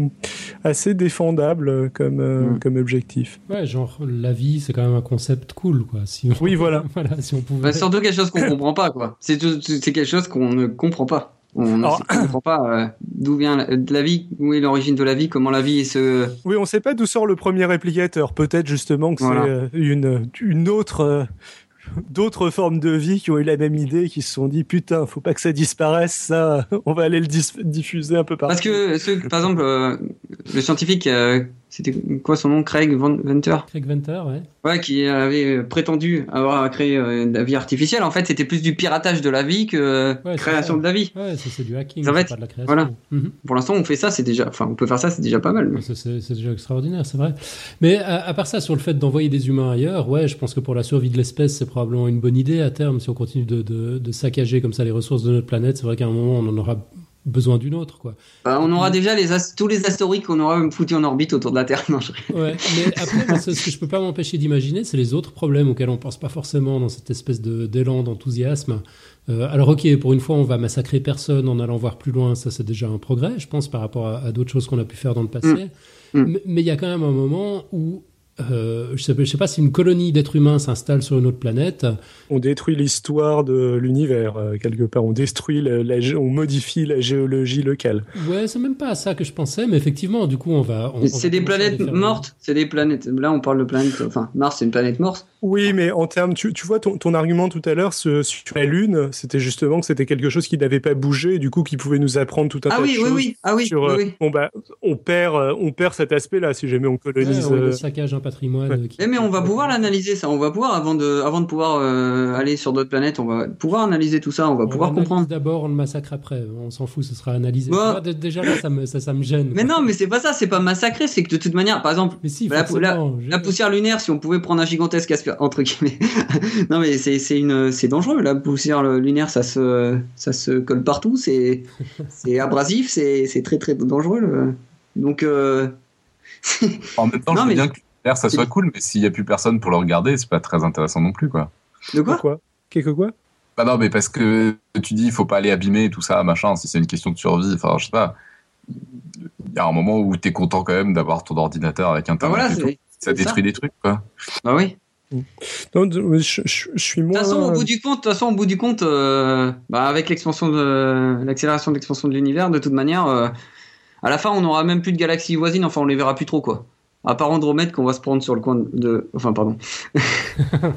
assez défendable comme euh, mm. comme objectif. Ouais, genre la vie, c'est quand même un concept cool, quoi. Si oui, voilà. voilà si on pouvait... Bah, surtout quelque chose qu'on comprend pas, quoi. C'est c'est quelque chose qu'on ne comprend pas. On ne comprend pas euh, d'où vient la, de la vie, où est l'origine de la vie, comment la vie se. Oui, on ne sait pas d'où sort le premier réplicateur. Peut-être justement que c'est euh, une, une autre. Euh, d'autres formes de vie qui ont eu la même idée, qui se sont dit putain, faut pas que ça disparaisse, ça, on va aller le diffuser un peu partout. Parce que, par exemple, le scientifique c'était quoi son nom? Craig Venter? Craig Venter, ouais. Ouais, qui avait prétendu avoir créé euh, la vie artificielle. En fait, c'était plus du piratage de la vie que création de la vie. Ouais, c'est du hacking, c'est pas de la création. Voilà. Mhm. Pour l'instant, on fait ça, c'est déjà, enfin, on peut faire ça, c'est déjà pas mal. C'est déjà extraordinaire, c'est vrai. Mais à, part ça, sur le fait d'envoyer des humains ailleurs, ouais, je pense que pour la survie de l'espèce, c'est probablement une bonne idée à terme si on continue de, de, de, saccager comme ça les ressources de notre planète. C'est vrai qu'à un moment, on en aura besoin d'une autre, quoi. Bah, on aura déjà les tous les astéroïdes qu'on aura foutus en orbite autour de la Terre. Non, je- Ouais, mais après, ce que je peux pas m'empêcher d'imaginer, c'est les autres problèmes auxquels on pense pas forcément dans cette espèce de d'élan d'enthousiasme. Euh, alors, ok, pour une fois, on va massacrer personne en allant voir plus loin, ça c'est déjà un progrès, je pense, par rapport à, à d'autres choses qu'on a pu faire dans le passé. Mm. Mm. Mais il y a quand même un moment où euh, je sais, je sais pas si une colonie d'êtres humains s'installe sur une autre planète. On détruit l'histoire de l'univers, euh, quelque part. On détruit, la, on modifie la géologie locale. Ouais, c'est même pas à ça que je pensais, mais effectivement, du coup, on va. C'est des planètes mortes. C'est des planètes. Là, on parle de planètes. Enfin, Mars, c'est une planète morte. Oui, mais en termes, tu, tu vois, ton, ton argument tout à l'heure sur la Lune, c'était justement que c'était quelque chose qui n'avait pas bougé, et du coup, qui pouvait nous apprendre tout un Ah tas oui, de oui, choses. oui. Ah oui, sur, oui, euh, oui. bon bah, on perd, euh, on perd cet aspect-là si jamais on Ouais, colonise. on euh, saccage un patrimoine. Ouais. qui- Eh, mais on va pouvoir l'analyser, ça. On va pouvoir, avant de, avant de pouvoir euh, aller sur d'autres planètes, on va pouvoir analyser tout ça. On va On pouvoir comprendre. D'abord, on le massacre après. On s'en fout, ce sera analysé. Dé- déjà là, ça me, ça, ça me gêne. Mais quoi. non, mais c'est pas ça. C'est pas massacrer. C'est que de toute manière, par exemple, Mais si, la, poussière lunaire, si on pouvait prendre un gigantesque aspirateur, entre guillemets. non, mais c'est c'est une, c'est dangereux. La poussière lunaire, ça se, ça se colle partout. C'est, c'est abrasif. C'est, c'est très très dangereux. le- Donc, euh, En même temps, Non, je veux mais- bien que l'air ça soit cool, mais s'il y a plus personne pour le regarder, c'est pas très intéressant non plus, quoi. De quoi? Pourquoi? Quelque quoi? Bah non, mais parce que tu dis, il faut pas aller abîmer tout ça, machin, si c'est une question de survie, enfin, je sais pas. Il y a un moment où t'es content quand même d'avoir ton ordinateur avec Bah internet voilà, et tout. c'est, Ça détruit des trucs, quoi. Bah oui. Non, de- je, je- je suis De moins. toute façon, au bout du compte, de toute façon, au bout du compte, euh, bah, avec l'expansion de l'accélération de l'expansion de l'univers, de toute manière, euh, à la fin, on n'aura même plus de galaxies voisines. Enfin, on les verra plus trop, quoi. À part Andromède qu'on va se prendre sur le coin de, enfin, pardon.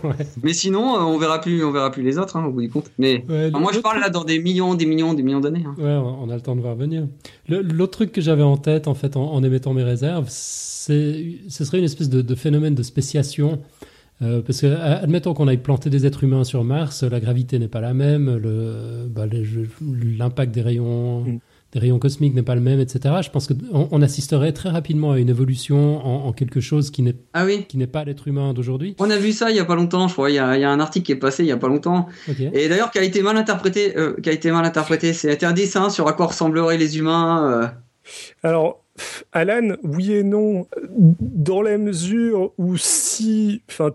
Ouais. Mais sinon, euh, on verra plus, on verra plus les autres, hein, au bout du compte. Mais Ouais, enfin, moi, je parle là dans des millions, des millions, des millions d'années. hein. Ouais, on a le temps de voir venir. L'autre truc que j'avais en tête, en fait, en, en émettant mes réserves, c'est, ce serait une espèce de, de phénomène de spéciation. Euh, parce que, admettons qu'on aille planter des êtres humains sur Mars, la gravité n'est pas la même, le, bah, l'impact des rayons, Mm. Des rayons cosmiques n'est pas le même, etc. Je pense qu'on on assisterait très rapidement à une évolution en, en quelque chose qui n'est, Ah oui. qui n'est pas l'être humain d'aujourd'hui. On a vu ça il y a pas longtemps, je crois. Il y a, il y a un article qui est passé il y a pas longtemps. Et d'ailleurs, qui a été mal interprété, euh, qui a été mal interprété. C'est un dessin sur à quoi ressembleraient les humains. euh. Alors, Alan, oui et non, dans la mesure où si, enfin,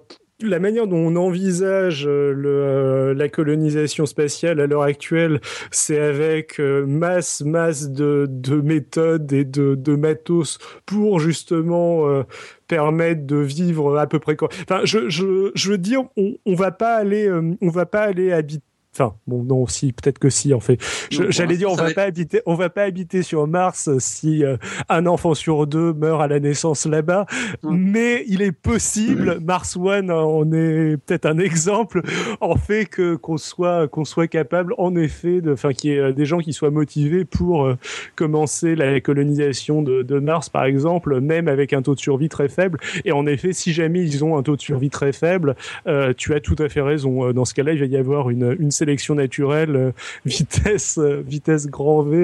la manière dont on envisage euh, le, euh, la colonisation spatiale à l'heure actuelle, c'est avec euh, masse, masse de, de méthodes et de, matos pour justement permettre de vivre à peu près. Enfin, je veux dire, on, on va pas aller, euh, on va pas aller habiter. Enfin, bon, non, si, peut-être que si, en fait. J'allais dire, on va va pas habiter, on va pas habiter sur Mars si euh, un enfant sur deux meurt à la naissance là-bas. Mm. Mais il est possible, Mars One en est peut-être un exemple, en fait que qu'on soit qu'on soit capable, en effet, de, enfin, qu'il y ait euh, des gens qui soient motivés pour euh, commencer la colonisation de, de Mars, par exemple, même avec un taux de survie très faible. Et en effet, si jamais ils ont un taux de survie très faible, euh, tu as tout à fait raison. Euh, Dans ce cas-là, il va y avoir une, une sélection naturelle, euh, vitesse, euh, vitesse grand V.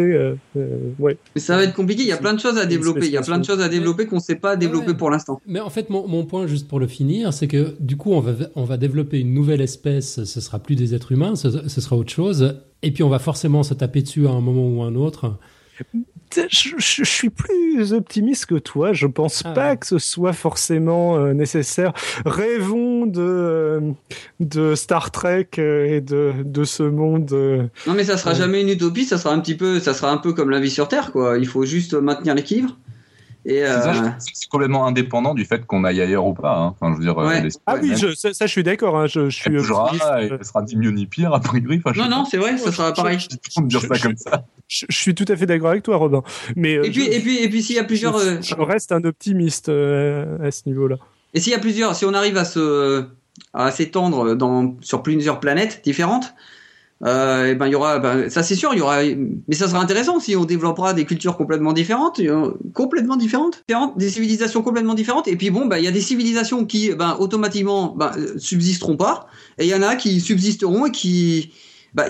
euh, ouais. Mais ça va être compliqué. Il y a plein de choses à développer. Il y a plein de choses à développer qu'on ne sait pas développer Ouais. pour l'instant. Mais en fait, mon, mon point, juste pour le finir, c'est que du coup, on va, on va développer une nouvelle espèce. Ce sera plus des êtres humains, ce, ce sera autre chose. Et puis, on va forcément se taper dessus à un moment ou à un autre. Je, je- je suis plus optimiste que toi. Je pense Ah pas ouais. que ce soit forcément euh, nécessaire. Rêvons de, euh, de Star Trek euh, et de, de ce monde. euh, Non, mais ça sera jamais une utopie. Ça sera un petit peu, ça sera un peu comme la vie sur Terre, quoi. Il faut juste maintenir l'équilibre. Et C'est ça, je euh, pense que c'est complètement indépendant du fait qu'on aille ailleurs ou pas. hein. Enfin, je veux dire, euh, Ouais. Ah oui, je, ça, ça, je suis d'accord. Hein, je, je elle suis bougera, et elle sera ni mieux ni pire, a priori. Enfin, non, non, c'est vrai, ça sera pareil. Dire ça Je- comme ça. Je, je suis tout à fait d'accord avec toi, Robin. Mais euh, Et puis, je- et puis, et puis, s'il y a plusieurs, je, euh, je reste un optimiste euh, à ce niveau-là. et s'il y a plusieurs, si on arrive à se, à s'étendre dans sur plusieurs planètes différentes, euh, ben il y aura, ben, ça c'est sûr, il y aura, mais ça sera intéressant si on développera des cultures complètement différentes, euh, complètement différentes, différentes, des civilisations complètement différentes. Et puis bon, ben il y a des civilisations qui, ben automatiquement, ben subsisteront pas, et il y en a qui subsisteront et qui, ben,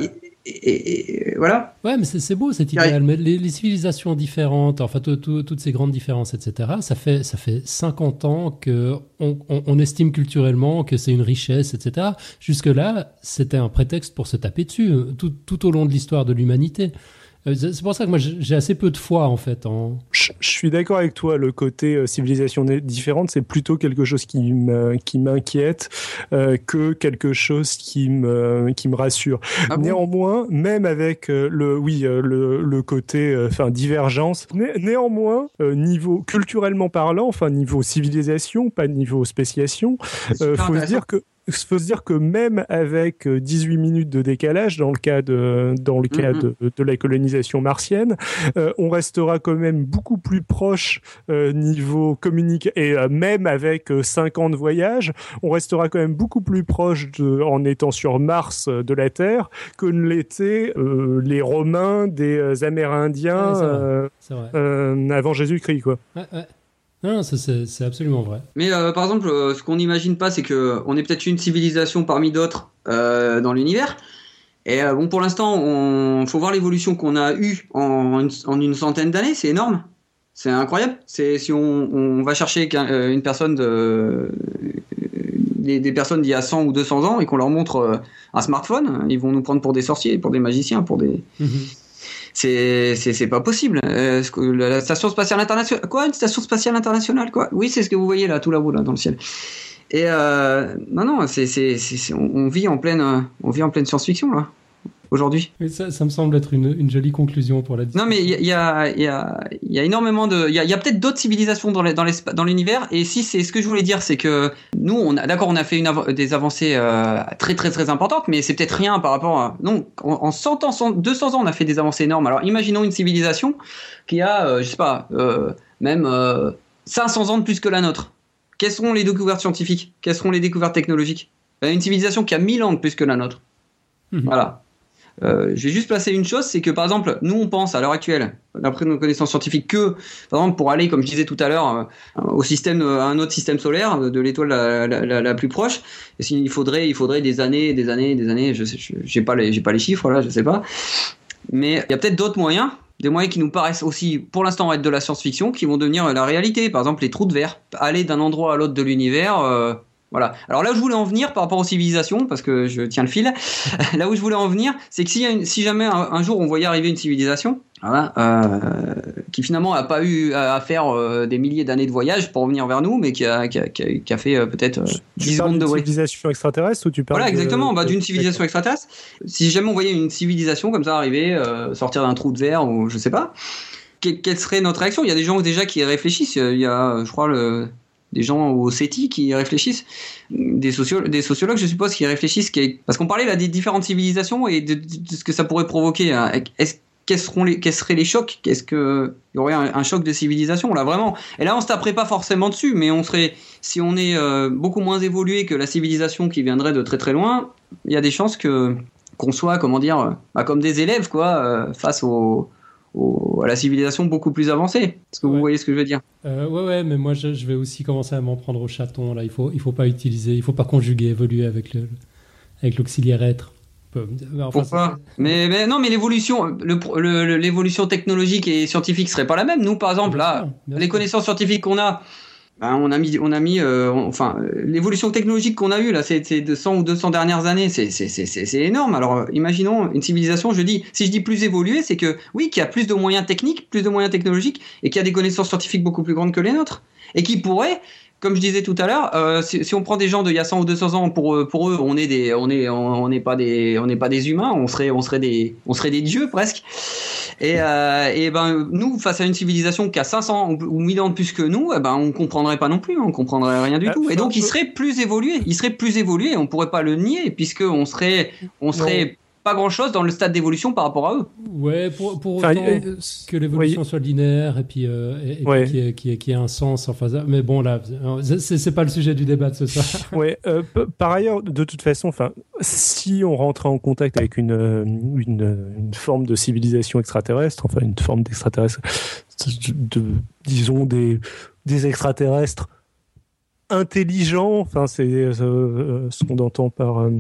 et, voilà. Ouais, mais c'est beau cet idéal. Mais les, les civilisations différentes, enfin, tout- tout- toutes ces grandes différences, etc., ça fait, ça fait 50 ans que on, on- on estime culturellement que c'est une richesse, etc. Jusque-là, c'était un prétexte pour se taper dessus, tout, tout au long de l'histoire de l'humanité. Euh, c'est pour ça que moi j'ai assez peu de foi en fait. En... Je, suis d'accord avec toi. Le côté euh, civilisation différente, c'est plutôt quelque chose qui m'inquiète euh, que quelque chose qui me qui me rassure. Ah néanmoins, même avec le oui le, le côté enfin divergence, néanmoins niveau culturellement parlant, enfin niveau civilisation, pas niveau spéciation, faut se dire que il faut se dire que même avec 18 euh, minutes de décalage dans le cas de, dans le cas de, de, la colonisation martienne, euh, on restera quand même beaucoup plus proche euh, niveau communication et même avec 5 ans de voyage, on restera quand même beaucoup plus proche de, en étant sur Mars de la Terre que ne l'étaient les Romains des Amérindiens avant Jésus-Christ quoi. Ouais, ouais. Non, c'est absolument vrai. Mais euh, par exemple, euh, ce qu'on n'imagine pas, c'est que on est peut-être une civilisation parmi d'autres euh, dans l'univers. Et bon, pour l'instant, on faut voir l'évolution qu'on a eue en, en, une centaine d'années. C'est énorme. C'est incroyable. C'est si on, on, va chercher une personne de des, des personnes d'il y a 100 ou 200 ans et qu'on leur montre un smartphone, ils vont nous prendre pour des sorciers, pour des magiciens, pour des. C'est c'est pas possible. Euh, la station spatiale internationale, quoi, une station spatiale internationale, quoi? Oui, c'est ce que vous voyez là, tout là-haut là dans le ciel. Et euh, non, non, c'est on, on vit en pleine, on vit en pleine science-fiction là aujourd'hui. Ça, ça, me semble être une, une, jolie conclusion pour la discussion. Non, mais il y a, y, a, y a, énormément de. Il y a, y a peut-être d'autres civilisations dans, dans l'univers. Et si c'est ce que je voulais dire, c'est que nous, on a, d'accord, on a fait une des avancées euh, très, très, très importantes, mais c'est peut-être rien par rapport à. Non, en, 100 ans, 200 ans, on a fait des avancées énormes. Alors imaginons une civilisation qui a, euh, je sais pas, euh, même 500 ans de plus que la nôtre. Quelles seront les découvertes scientifiques? Quelles seront les découvertes technologiques? Ben, Une civilisation qui a 1000 ans de plus que la nôtre. Mhm. Voilà. Euh, je vais juste placer une chose, c'est que par exemple, nous on pense à l'heure actuelle, d'après nos connaissances scientifiques, que par exemple pour aller, comme je disais tout à l'heure, euh, au système, à un autre système solaire de l'étoile la, plus proche, il faudrait, il faudrait des années, des années, des années. Je j'ai pas les, j'ai pas les chiffres là, je sais pas. Mais il y a peut-être d'autres moyens, des moyens qui nous paraissent aussi, pour l'instant, être de la science-fiction, qui vont devenir la réalité. Par exemple, les trous de verre, aller d'un endroit à l'autre de l'univers. Euh, voilà. Alors là où je voulais en venir par rapport aux civilisations, parce que je tiens le fil, là où je voulais en venir, c'est que si, si jamais un, jour on voyait arriver une civilisation, voilà, euh, qui finalement a pas eu à faire euh, des milliers d'années de voyage pour revenir vers nous, mais qui a, qui a, qui a, fait euh, peut-être 10 secondes de voyage. civilisation extraterrestre ou tu parles Voilà, exactement, bah, d'une civilisation extraterrestre. Si jamais on voyait une civilisation comme ça arriver, sortir d'un trou de verre ou je sais pas, quelle serait notre réaction? Il y a des gens déjà qui réfléchissent. Il y a, je crois, le des gens au CETI qui réfléchissent, des, sociologues, je suppose, qui réfléchissent, parce qu'on parlait là des différentes civilisations et de, ce que ça pourrait provoquer. Hein. Est-ce quels, les, seraient les chocs? Qu'est-ce que il y aurait un, choc de civilisation là vraiment? Et là, on se taperait pas forcément dessus, mais on serait, si on est euh, beaucoup moins évolué que la civilisation qui viendrait de très très loin, il y a des chances que qu'on soit, comment dire, bah, comme des élèves quoi, euh, face aux à la civilisation beaucoup plus avancée. Est-ce que vous voyez ce que je veux dire? Euh, Ouais, ouais, mais moi je, vais aussi commencer à m'en prendre au chaton. Là, il faut, il faut pas utiliser, il faut pas conjuguer, évoluer avec le, avec l'auxiliaire être. Pourquoi? mais, mais, non, mais l'évolution, l'évolution technologique et scientifique serait pas la même. Nous, par exemple, là, les connaissances scientifiques qu'on a, ben, on a mis, on a mis, euh, enfin, l'évolution technologique qu'on a eue là, c'est de 100 ou 200 dernières années, c'est énorme. Alors, imaginons une civilisation. Je dis, si je dis plus évoluée, c'est que oui, qui a plus de moyens techniques, plus de moyens technologiques, et qui a des connaissances scientifiques beaucoup plus grandes que les nôtres, et qui pourrait comme je disais tout à l'heure, euh, si, si, on prend des gens d'il y a 100 ou 200 ans, pour, euh, pour eux, on est des, on est, on n'est pas des, on n'est pas des humains, on serait, on serait des, on serait des dieux presque. Et, euh, et ben nous, face à une civilisation qui a 500 ou 1000 ans de plus que nous, eh ben on comprendrait pas non plus, on comprendrait rien du tout. Et donc il serait plus évolué, il serait plus évolué, on pourrait pas le nier puisque on serait, on serait pas grand chose dans le stade d'évolution par rapport à eux. Ouais, pour, pour autant euh, que l'évolution soit linéaire et puis, euh, et, qu'il y, ait un sens. Enfin, mais bon, là, c'est pas le sujet du débat de ce soir. Ouais, euh, par ailleurs, de toute façon, enfin, si on rentrait en contact avec une, une, une forme de civilisation extraterrestre, enfin, une forme d'extraterrestre, de, disons des, des extraterrestres intelligent. Enfin, c'est euh, ce qu'on entend par, euh,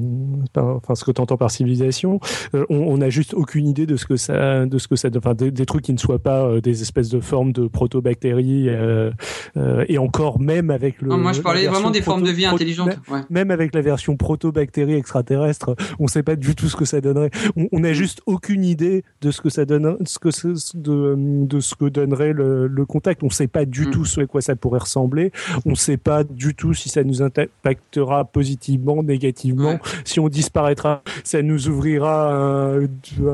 par, enfin ce que tu entends par civilisation. Euh, on, on a juste aucune idée de ce que ça, de ce que ça, enfin des, des trucs qui ne soient pas euh, des espèces de formes de protobactéries. euh, euh, et encore même avec le. Non, moi, je la parlais vraiment des formes de vie intelligentes. Ouais. même avec la version proto-bactérie extraterrestre, on ne sait pas du tout ce que ça donnerait. On, on a juste aucune idée de ce que ça donne, ce que ce- de, de ce que donnerait le, le contact. On ne sait pas du Mm. tout ce à quoi ça pourrait ressembler. On ne sait pas du tout si ça nous impactera positivement, négativement, Ouais. si on disparaîtra. Ça nous ouvrira un,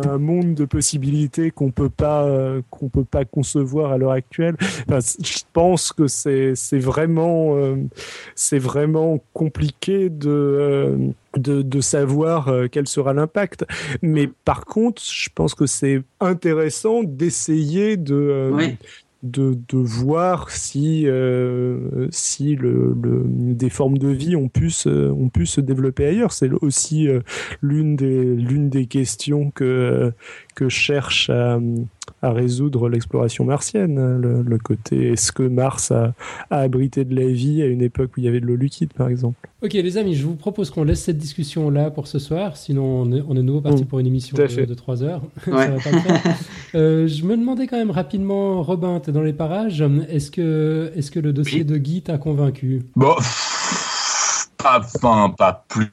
un monde de possibilités qu'on peut pas euh, qu'on peut pas concevoir à l'heure actuelle. Enfin, je pense que c'est c'est vraiment euh, c'est vraiment compliqué de, euh, de, de savoir quel sera l'impact. Mais par contre, je pense que c'est intéressant d'essayer de, euh. De, de voir si, euh, si le, le- des formes de vie ont pu se, ont pu se développer ailleurs. C'est aussi euh, l'une des, des questions que, que cherche à, à résoudre l'exploration martienne. hein, Le, le côté est-ce que Mars a, a abrité de la vie à une époque où il y avait de l'eau liquide, par exemple? Ok, les amis, je vous propose qu'on laisse cette discussion là pour ce soir. Sinon, on est, on est nouveau parti Mm, pour une émission fait. de, 3 heures. Ouais. Ça va pas le faire. Euh, je me demandais quand même rapidement, Robin, t'es dans les parages. Est-ce que, est-ce que le dossier Oui. de Guy t'a convaincu? Bon, pas, enfin, pas plus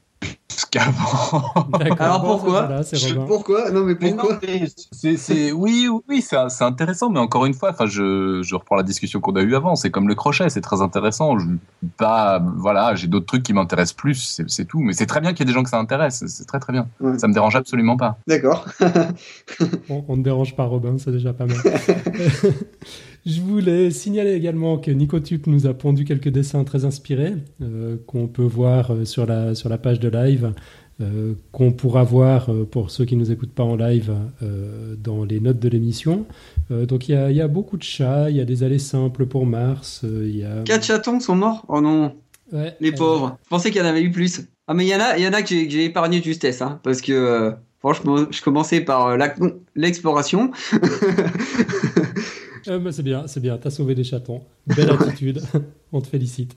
qu'avant. Alors pourquoi voilà, Je-. Pourquoi Non, mais Mais non, pourquoi mais c'est, c'est- oui, oui, oui, c'est, intéressant, mais encore une fois, enfin, je, je reprends la discussion qu'on a eue avant. C'est comme le crochet, c'est très intéressant. Je, pas, voilà, j'ai d'autres trucs qui m'intéressent plus, c'est, tout. Mais c'est très bien qu'il y ait des gens que ça intéresse. C'est, c'est très très bien. Ouais. Ça me dérange absolument pas. D'accord. On, on ne dérange pas Robin, c'est déjà pas mal. Je voulais signaler également que Nicotube nous a pondu quelques dessins très inspirés euh, qu'on peut voir euh, sur la, sur la page de live, euh, qu'on pourra voir pour ceux qui ne nous écoutent pas en live euh, dans les notes de l'émission. Donc il y y a beaucoup de chats, il y a des allées simples pour Mars, il y a... Quatre chatons sont morts? Oh non, Ouais, les pauvres. Je pensais qu'il y en avait eu plus. Ah, mais il y en a, y en a que j'ai, épargné de justesse, hein, parce que franchement, je commençais par l'exploration. Euh, bah, c'est bien, c'est bien, t'as sauvé des chatons. Belle attitude, on te félicite.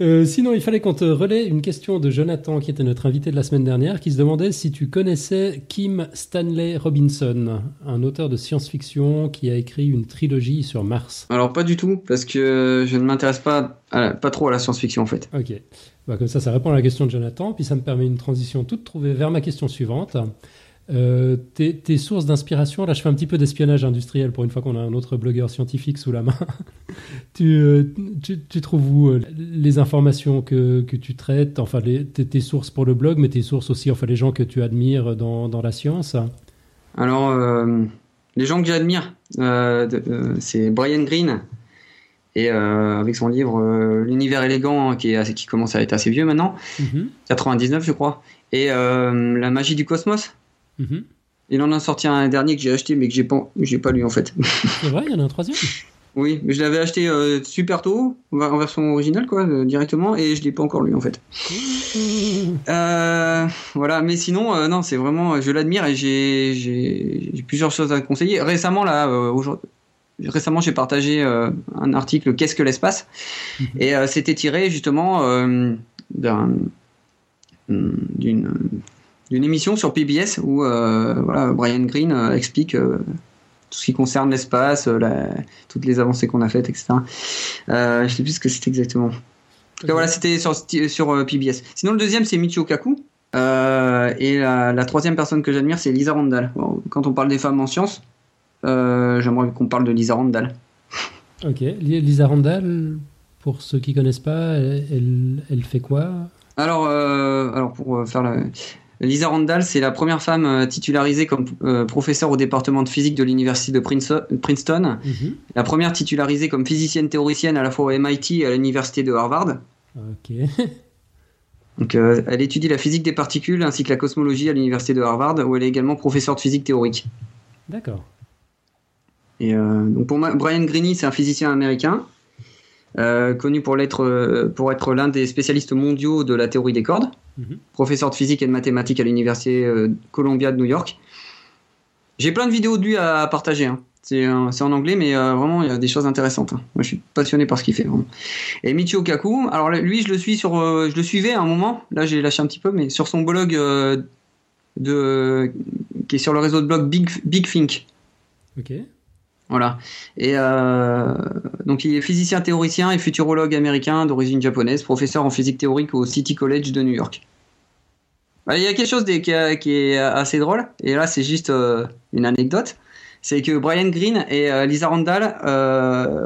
Euh, sinon, il fallait qu'on te relaie une question de Jonathan, qui était notre invité de la semaine dernière, qui se demandait si tu connaissais Kim Stanley Robinson, un auteur de science-fiction qui a écrit une trilogie sur Mars. Alors pas du tout, parce que je ne m'intéresse pas, à- pas trop à la science-fiction en fait. Ok, Bah, comme ça, ça répond à la question de Jonathan, puis ça me permet une transition toute trouvée vers ma question suivante. Euh, tes, tes sources d'inspiration, là je fais un petit peu d'espionnage industriel pour une fois qu'on a un autre blogueur scientifique sous la main. tu, euh, tu, tu trouves où euh, les informations que, que tu traites, enfin les, tes, tes sources pour le blog, mais tes sources aussi, enfin les gens que tu admires dans, dans la science? Alors, euh, les gens que j'admire, c'est Brian Greene, et avec son livre L'univers élégant, hein, qui, est qui commence à être assez vieux maintenant, Mhm, 99 je crois, et La magie du cosmos. Mhm. Il en a sorti un dernier que j'ai acheté, mais que j'ai pas, j'ai pas lu en fait. C'est vrai, il y en a un troisième oui, mais je l'avais acheté euh, super tôt, en version originale quoi, euh, directement, et je l'ai pas encore lu en fait. Euh, voilà, mais sinon, non, c'est vraiment, je l'admire et j'ai, plusieurs choses à conseiller. Récemment, là, aujourd'hui, récemment, j'ai partagé euh, un article Qu'est-ce que l'espace? Mhm. Et euh, c'était tiré justement euh, d'un, d'une, d'une émission sur PBS où euh, voilà, Brian Greene euh, explique euh, tout ce qui concerne l'espace, toutes les avancées qu'on a faites, etc. Euh, je sais plus ce que c'est exactement. En tout cas, voilà, c'était sur, sur PBS. Sinon, le deuxième, c'est Michio Kaku. Euh, et la, la troisième personne que j'admire, c'est Lisa Randall. Bon, quand on parle des femmes en sciences, euh, j'aimerais qu'on parle de Lisa Randall. Ok, Lisa Randall, pour ceux qui connaissent pas, elle, elle, fait quoi? Alors, euh, alors pour faire la... Lisa Randall, c'est la première femme euh, titularisée comme euh, professeure au département de physique de l'université de Prince- Princeton, Mhm. la première titularisée comme physicienne théoricienne à la fois au MIT et à l'université de Harvard. Ok. Donc, euh, elle étudie la physique des particules ainsi que la cosmologie à l'université de Harvard, où elle est également professeure de physique théorique. D'accord. Et euh, donc pour moi, Brian Greene, c'est un physicien américain, euh, connu pour l'être, euh, pour être l'un des spécialistes mondiaux de la théorie des cordes, Mhm. professeur de physique et de mathématiques à l'université euh, Columbia de New York. J'ai plein de vidéos de lui à partager. hein. C'est en anglais, mais euh, vraiment, il y a des choses intéressantes. hein. Moi, je suis passionné par ce qu'il fait. Vraiment. Et Michio Kaku, alors lui, je le suis sur, euh, je le suivais à un moment. Là, j'ai lâché un petit peu, mais sur son blog de, qui est sur le réseau de blog Big, Big Think. Ok. Voilà. Et euh, donc, il est physicien théoricien et futurologue américain d'origine japonaise, professeur en physique théorique au City College de New York. Bah, Il y a quelque chose qui, est assez drôle, et là, c'est juste euh, une anecdote. C'est que Brian Greene et euh, Lisa Randall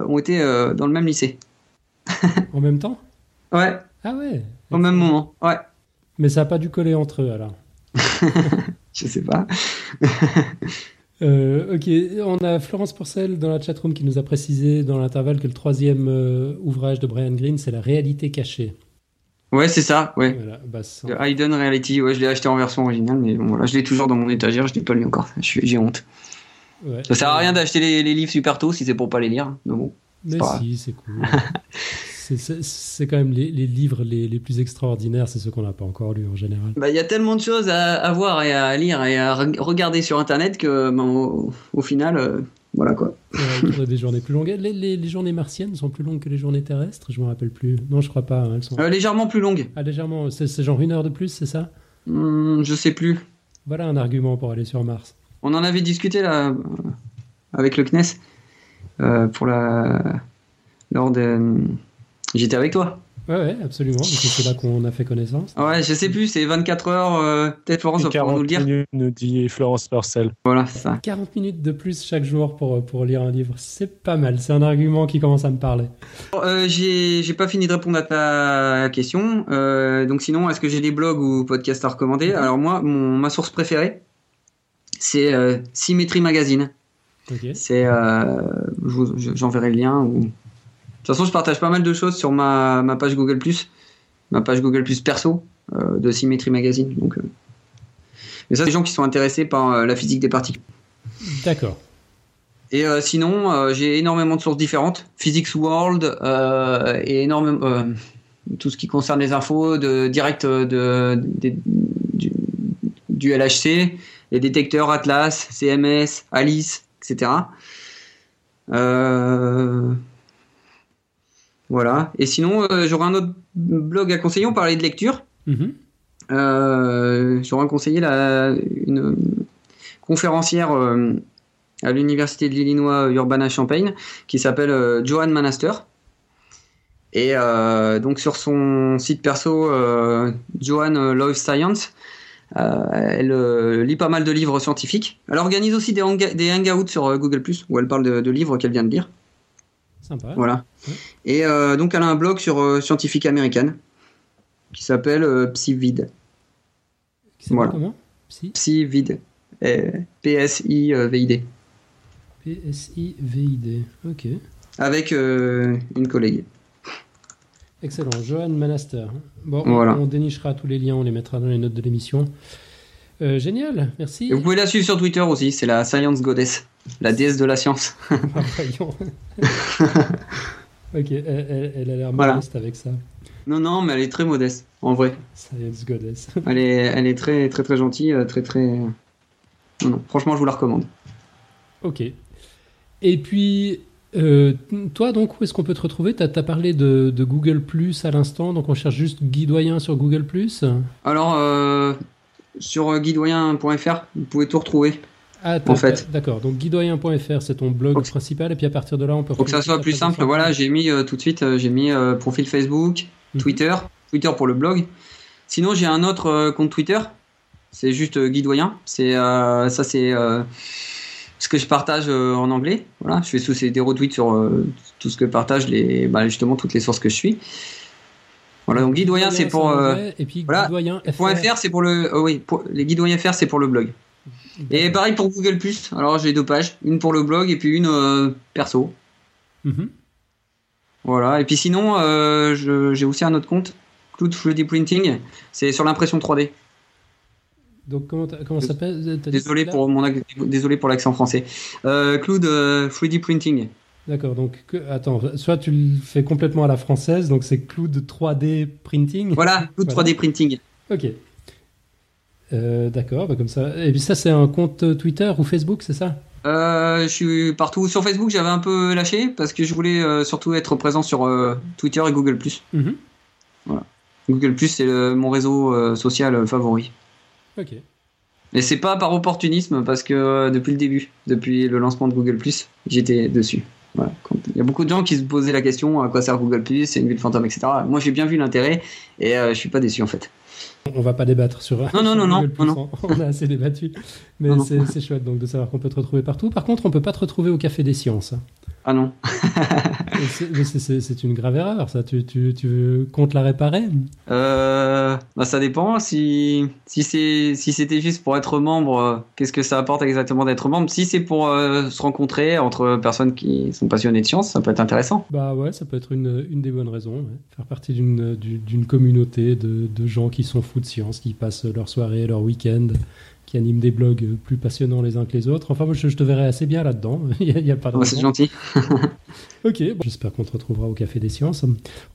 ont été dans le même lycée. En même temps? Ouais, Ah ouais. au même moment. Ouais, Mais ça n'a pas dû coller entre eux alors. je sais pas. Euh, ok, on a Florence Porcel dans la chatroom qui nous a précisé dans l'intervalle que le troisième euh, ouvrage de Brian Greene, c'est La réalité cachée. Ouais, c'est ça, ouais. Voilà, bah, sans- The Hidden Reality, ouais, je l'ai acheté en version originale, mais bon, voilà, je l'ai toujours dans mon étagère, je l'ai pas lu encore. J'ai honte. ouais. Ça sert à rien d'acheter les, les livres super tôt si c'est pour pas les lire. Mais bon. Mais si, c'est cool. C'est- quand même les, les livres les, les plus extraordinaires, c'est ceux qu'on n'a pas encore lus en général. Bah, il y a tellement de choses à, à voir et à lire et à re- regarder sur internet que ben, au, au final, euh, voilà quoi. Ouais, des journées plus longues. Les, journées martiennes sont plus longues que les journées terrestres? Je me rappelle plus. Non, je crois pas. hein, elles sont Euh, légèrement plus longue. ah, légèrement. C'est genre une heure de plus, c'est ça? Hmm, je sais plus. Voilà un argument pour aller sur Mars. On en avait discuté là avec le CNES euh, pour la lors de. J'étais avec toi. Ouais, ouais, absolument. C'est là qu'on a fait connaissance. Ouais, je sais plus, c'est 24 heures. euh, Peut-être Florence va pouvoir nous 40 le dire. minutes, nous dit Florence Purcell. Voilà, ça. 40 minutes de plus chaque jour pour, pour lire un livre, c'est pas mal. C'est un argument qui commence à me parler. Euh, j'ai j'ai pas fini de répondre à ta question. Euh, donc sinon, est-ce que j'ai des blogs ou podcasts à recommander? Alors moi, mon, ma source préférée, c'est euh, Symmetry Magazine. Ok. C'est, euh, je j'enverrai le lien. Ou... De toute façon, je partage pas mal de choses sur ma, ma page Google ma page Google perso euh, de Symmetry Magazine. Donc, euh. mais ça, c'est des gens qui sont intéressés par euh, la physique des particules. D'accord. Et sinon, j'ai énormément de sources différentes. Physics World et énormément tout ce qui concerne les infos de direct de, du, du LHC, les détecteurs Atlas, CMS, Alice, etc. Euh, voilà. Et sinon, euh, j'aurais un autre blog à conseiller. On parlait de lecture. Mhm. Euh, j'aurais conseillé la, une conférencière euh, à l'université de l'Illinois Urbana-Champaign qui s'appelle Joanne Manaster. Et euh, donc sur son site perso, euh, Joanne Love Science, euh, elle lit pas mal de livres scientifiques. Elle organise aussi des, hangouts sur Google où elle parle de, de livres qu'elle vient de lire. Sympa. Voilà. Ouais. Et euh, donc elle a un blog sur euh, scientifique américaine qui s'appelle euh, Psyvid. Qui s'appelle Voilà. comment? Psy Psyvid. Euh, P-S-I-V-I-D. P-S-I-V-I-D. Ok. Avec une collègue. Excellent. Johan Manaster. Bon, on- Voilà. on, dénichera tous les liens, on les mettra dans les notes de l'émission. Euh, génial, merci. Et vous pouvez la suivre sur Twitter aussi, c'est la Science Goddess, la déesse de la science. Ok, elle, elle- elle a l'air Voilà. modeste avec ça. Non, non, mais elle est très modeste, en vrai. Science Goddess. Elle est, elle est très, très, très gentille, euh, très, très. Non, non, franchement, je vous la recommande. ok. Et puis, euh, toi, donc, où est-ce qu'on peut te retrouver? Tu as, parlé de, de Google Plus à l'instant, donc on cherche juste Guy Doyen sur Google Plus? Alors, euh, sur guidoyen.fr, vous pouvez tout retrouver. Ah, En fait. D'accord, donc guidoyen.fr, c'est ton blog principal, et puis à partir de là, on peut Pour que ça soit plus simple, voilà, j'ai mis euh, tout de suite, euh, j'ai mis euh, profil Facebook, Mhm. Twitter, Twitter pour le blog. Sinon, j'ai un autre euh, compte Twitter, c'est juste euh, Guy Doyen. C'est ça, c'est ce que je partage en anglais. Voilà, je fais sous des retweets sur tout ce que partagent les, bah, justement toutes les sources que je suis. Voilà, donc Guy Doyen, c'est pour anglais, et puis voilà, Guidoyen point .fr, c'est pour le, oui, pour- les Guy Doyen FR, c'est pour le blog. Et pareil pour Google Alors j'ai deux pages, une pour le blog et puis une euh, perso. Mhm. Voilà. Et puis sinon, euh, j'ai aussi un autre compte, Cloud 3D Printing. C'est sur l'impression 3D. Donc, comment, ça s'appelle? Désolé pour mon désolé pour l'accent français. Euh, Cloud euh, 3D Printing. D'accord, donc que- attends, soit tu le fais complètement à la française, donc c'est Cloud 3D Printing. Voilà, Cloud Voilà. 3D Printing. Ok. Euh, D'accord, bah comme ça. Et puis ça, c'est un compte Twitter ou Facebook, c'est ça? Euh, je suis partout. Sur Facebook, j'avais un peu lâché parce que je voulais euh, surtout être présent sur Twitter et Google+. Mhm. Google+, c'est mon réseau social favori. Ok. Et c'est pas par opportunisme parce que depuis le début, depuis le lancement de Google+, j'étais dessus. Voilà. Il y a beaucoup de gens qui se posaient la question à quoi sert Google+, c'est une ville fantôme, etc. Moi, j'ai bien vu l'intérêt et je suis pas déçu en fait. On va pas débattre sur. Non, non, non, non, Google+, non, On a assez débattu. Mais c'est chouette donc de savoir qu'on peut te retrouver partout. Par contre, on peut pas te retrouver au Café des Sciences. Ah non. C'est- une grave erreur, ça. Tu, tu, tu comptes la réparer? Euh, bah ça dépend. Si si c'est si c'était juste pour être membre, qu'est-ce que ça apporte exactement d'être membre? Si c'est pour euh, se rencontrer entre personnes qui sont passionnées de science, ça peut être intéressant. Bah ouais, ça peut être une, une des bonnes raisons. ouais. Faire partie d'une du- d'une communauté de, de gens qui sont fous de science, qui passent leur soirée, leur week-end, qui animent des blogs plus passionnants les uns que les autres. Enfin, moi, je, je te verrais assez bien là-dedans. Il n'y a, il y a pas de Ouais, c'est gentil. Ok, bon, j'espère qu'on te retrouvera au Café des Sciences.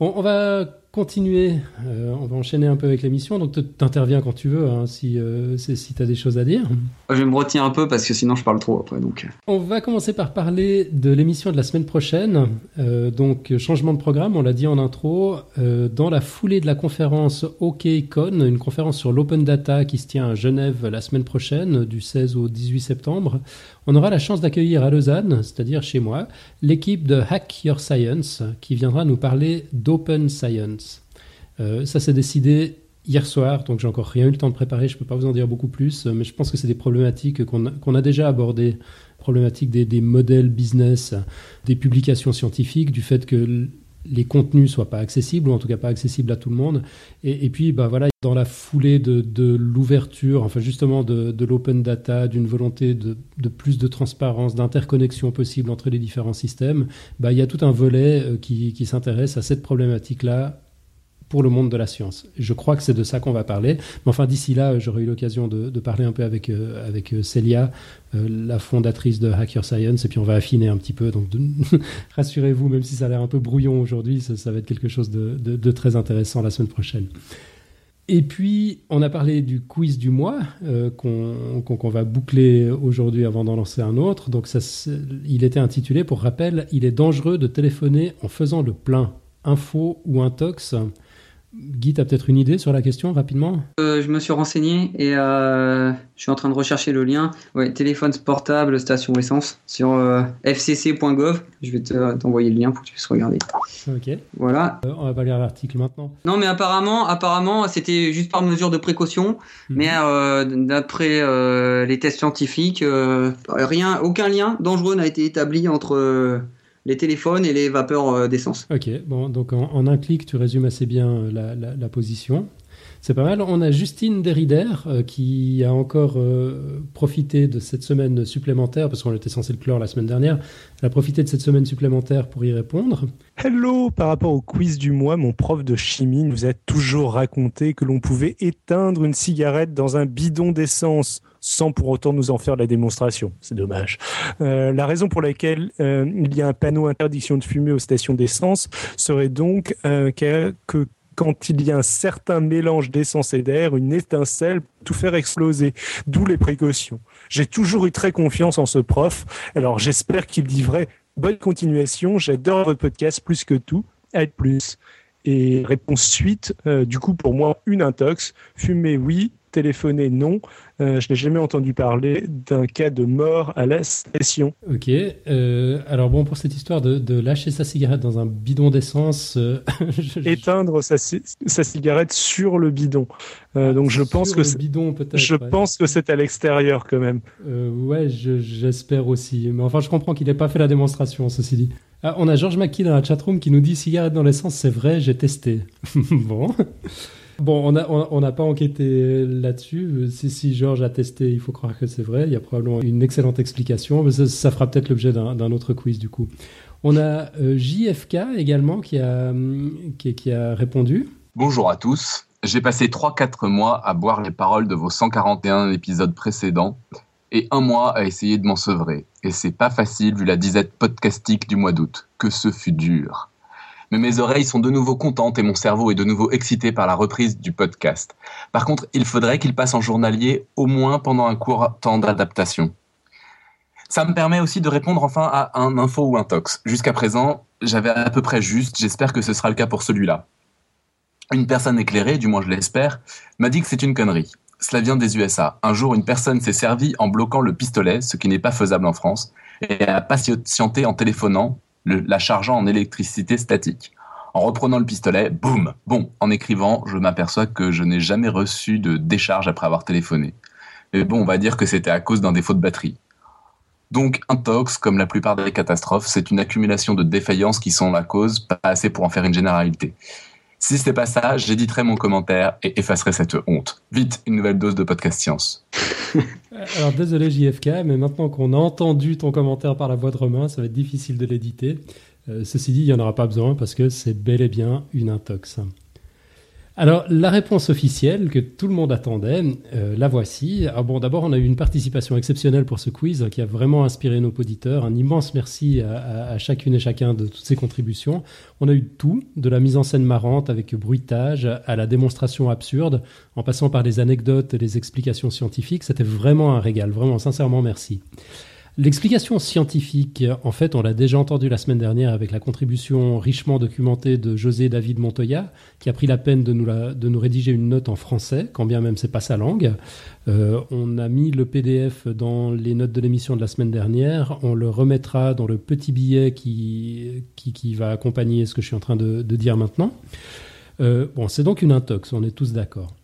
On, on va continuer, euh, on va enchaîner un peu avec l'émission. Donc, tu interviens quand tu veux, hein, si, euh, si tu as des choses à dire. Je vais me retenir un peu parce que sinon je parle trop après. Donc On va commencer par parler de l'émission de la semaine prochaine. Euh, donc, changement de programme, on l'a dit en intro. Euh, dans la foulée de la conférence OKCon, une conférence sur l'open data qui se tient à Genève la semaine prochaine, du 16 au 18 septembre, on aura la chance d'accueillir à Lausanne, c'est-à-dire chez moi, l'équipe de Hack Your Science qui viendra nous parler d'open science. Euh, ça s'est décidé hier soir, donc j'ai encore rien eu le temps de préparer, je ne peux pas vous en dire beaucoup plus, euh, mais je pense que c'est des problématiques qu'on a, déjà abordées, problématiques des, modèles business, des publications scientifiques, du fait que les contenus soient pas accessibles, ou en tout cas pas accessibles à tout le monde. Et, puis, bah voilà, dans la foulée de, l'ouverture, enfin justement de, l'open data, d'une volonté de, plus de transparence, d'interconnexion possible entre les différents systèmes, bah, il y a tout un volet euh, qui, qui s'intéresse à cette problématique-là pour le monde de la science. Je crois que c'est de ça qu'on va parler. Mais enfin, d'ici là, j'aurai eu l'occasion de, parler un peu avec, euh, avec euh, Célia, euh, la fondatrice de Hacker Science, et puis on va affiner un petit peu. Donc, rassurez-vous, même si ça a l'air un peu brouillon aujourd'hui, ça, va être quelque chose de, très intéressant la semaine prochaine. Et puis, on a parlé du quiz du mois euh, qu'on va boucler aujourd'hui avant d'en lancer un autre. Donc, ça, il était intitulé, pour rappel, Il est dangereux de téléphoner en faisant le plein. Info ou intox Guy, tu as peut-être une idée sur la question rapidement? Euh, je me suis renseigné et euh, je suis en train de rechercher le lien. Ouais, téléphone portable, station essence sur euh, fcc.gov. Je vais te- t'envoyer le lien pour que tu puisses regarder. Ok. Voilà. on va pas lire l'article maintenant. Non, mais apparemment, apparemment, c'était juste par mesure de précaution. Mhm. Mais d'après les tests scientifiques, rien, aucun lien dangereux n'a été établi entre les téléphones et les vapeurs euh, d'essence. Ok, bon, donc en, en un clic, tu résumes assez bien euh, la, la- la position. C'est pas mal. On a Justine Derrider euh, qui a encore euh, profité de cette semaine supplémentaire, parce qu'on était censé le clore la semaine dernière. Elle a profité de cette semaine supplémentaire pour y répondre. Hello, par rapport au quiz du mois, mon prof de chimie nous a toujours raconté que l'on pouvait éteindre une cigarette dans un bidon d'essence sans pour autant nous en faire la démonstration. C'est dommage. Euh, la raison pour laquelle euh, il y a un panneau interdiction de fumer aux stations d'essence serait donc euh, que, que quand il y a un certain mélange d'essence et d'air, une étincelle peut tout faire exploser. D'où les précautions. J'ai toujours eu très confiance en ce prof. Alors j'espère qu'il dit vrai. Bonne continuation. J'adore votre podcast plus que tout. À plus. Et réponse suite, euh, du coup pour moi une intox. Fumer oui, téléphoner non. Euh, je n'ai jamais entendu parler d'un cas de mort à la station. Ok. euh, alors bon, pour cette histoire de, de lâcher sa cigarette dans un bidon d'essence, euh, je- Éteindre sa, ci- sa cigarette sur le bidon. Euh, donc je pense que bidon je ouais. pense que c'est à l'extérieur quand même. Ouais, je- j'espère aussi. Mais enfin, je comprends qu'il n'ait pas fait la démonstration, ceci dit. Ah, on a Georges Maki dans la chatroom qui nous dit cigarette dans l'essence, c'est vrai, j'ai testé. bon. Bon, on n'a on, pas enquêté là-dessus. Si, Georges a testé, il faut croire que c'est vrai. Il y a probablement une excellente explication. Mais ça, fera peut-être l'objet d'un d'un autre quiz du coup. On a euh, JFK également qui a, hum, qui, qui a répondu. Bonjour à tous. J'ai passé 3-4 mois à boire les paroles de vos 141 épisodes précédents et un mois à essayer de m'en sevrer. Et c'est pas facile vu la disette podcastique du mois d'août. Que ce fut dur. Mais mes oreilles sont de nouveau contentes et mon cerveau est de nouveau excité par la reprise du podcast. Par contre, il faudrait qu'il passe en journalier au moins pendant un court temps d'adaptation. Ça me permet aussi de répondre enfin à un info ou un tox. Jusqu'à présent, j'avais à peu près juste, j'espère que ce sera le cas pour celui-là. Une personne éclairée, du moins je l'espère, m'a dit que c'est une connerie. Cela vient des USA. Un jour, une personne s'est servie en bloquant le pistolet, ce qui n'est pas faisable en France, et a patienté en téléphonant, la chargeant en électricité statique. En reprenant le pistolet, boum Bon, en écrivant, je m'aperçois que je n'ai jamais reçu de décharge après avoir téléphoné. Mais bon, on va dire que c'était à cause d'un défaut de batterie. Donc, un tox, comme la plupart des catastrophes, c'est une accumulation de défaillances qui sont la cause, pas assez pour en faire une généralité. Si n'est pas ça, j'éditerai mon commentaire et effacerai cette honte. Vite, une nouvelle dose de podcast science. Alors désolé JFK, mais maintenant qu'on a entendu ton commentaire par la voix de Romain, ça va être difficile de l'éditer. Euh, ceci dit, il n'y en aura pas besoin parce que c'est bel et bien une intox. Alors, la réponse officielle que tout le monde attendait, euh, la voici. Ah bon, d'abord, on a eu une participation exceptionnelle pour ce quiz qui a vraiment inspiré nos auditeurs. Un immense merci à, chacune et chacun de toutes ces contributions. On a eu tout, de la mise en scène marrante avec bruitage à la démonstration absurde, en passant par les anecdotes et les explications scientifiques. C'était vraiment un régal. Vraiment, sincèrement, merci. L'explication scientifique, en fait, on l'a déjà entendu la semaine dernière avec la contribution richement documentée de José David Montoya, qui a pris la peine de nous, de nous rédiger une note en français, quand bien même c'est pas sa langue. Euh, on a mis le PDF dans les notes de l'émission de la semaine dernière. On le remettra dans le petit billet qui, qui, va accompagner ce que je suis en train de, dire maintenant. Euh, bon, c'est donc une intox, on est tous d'accord.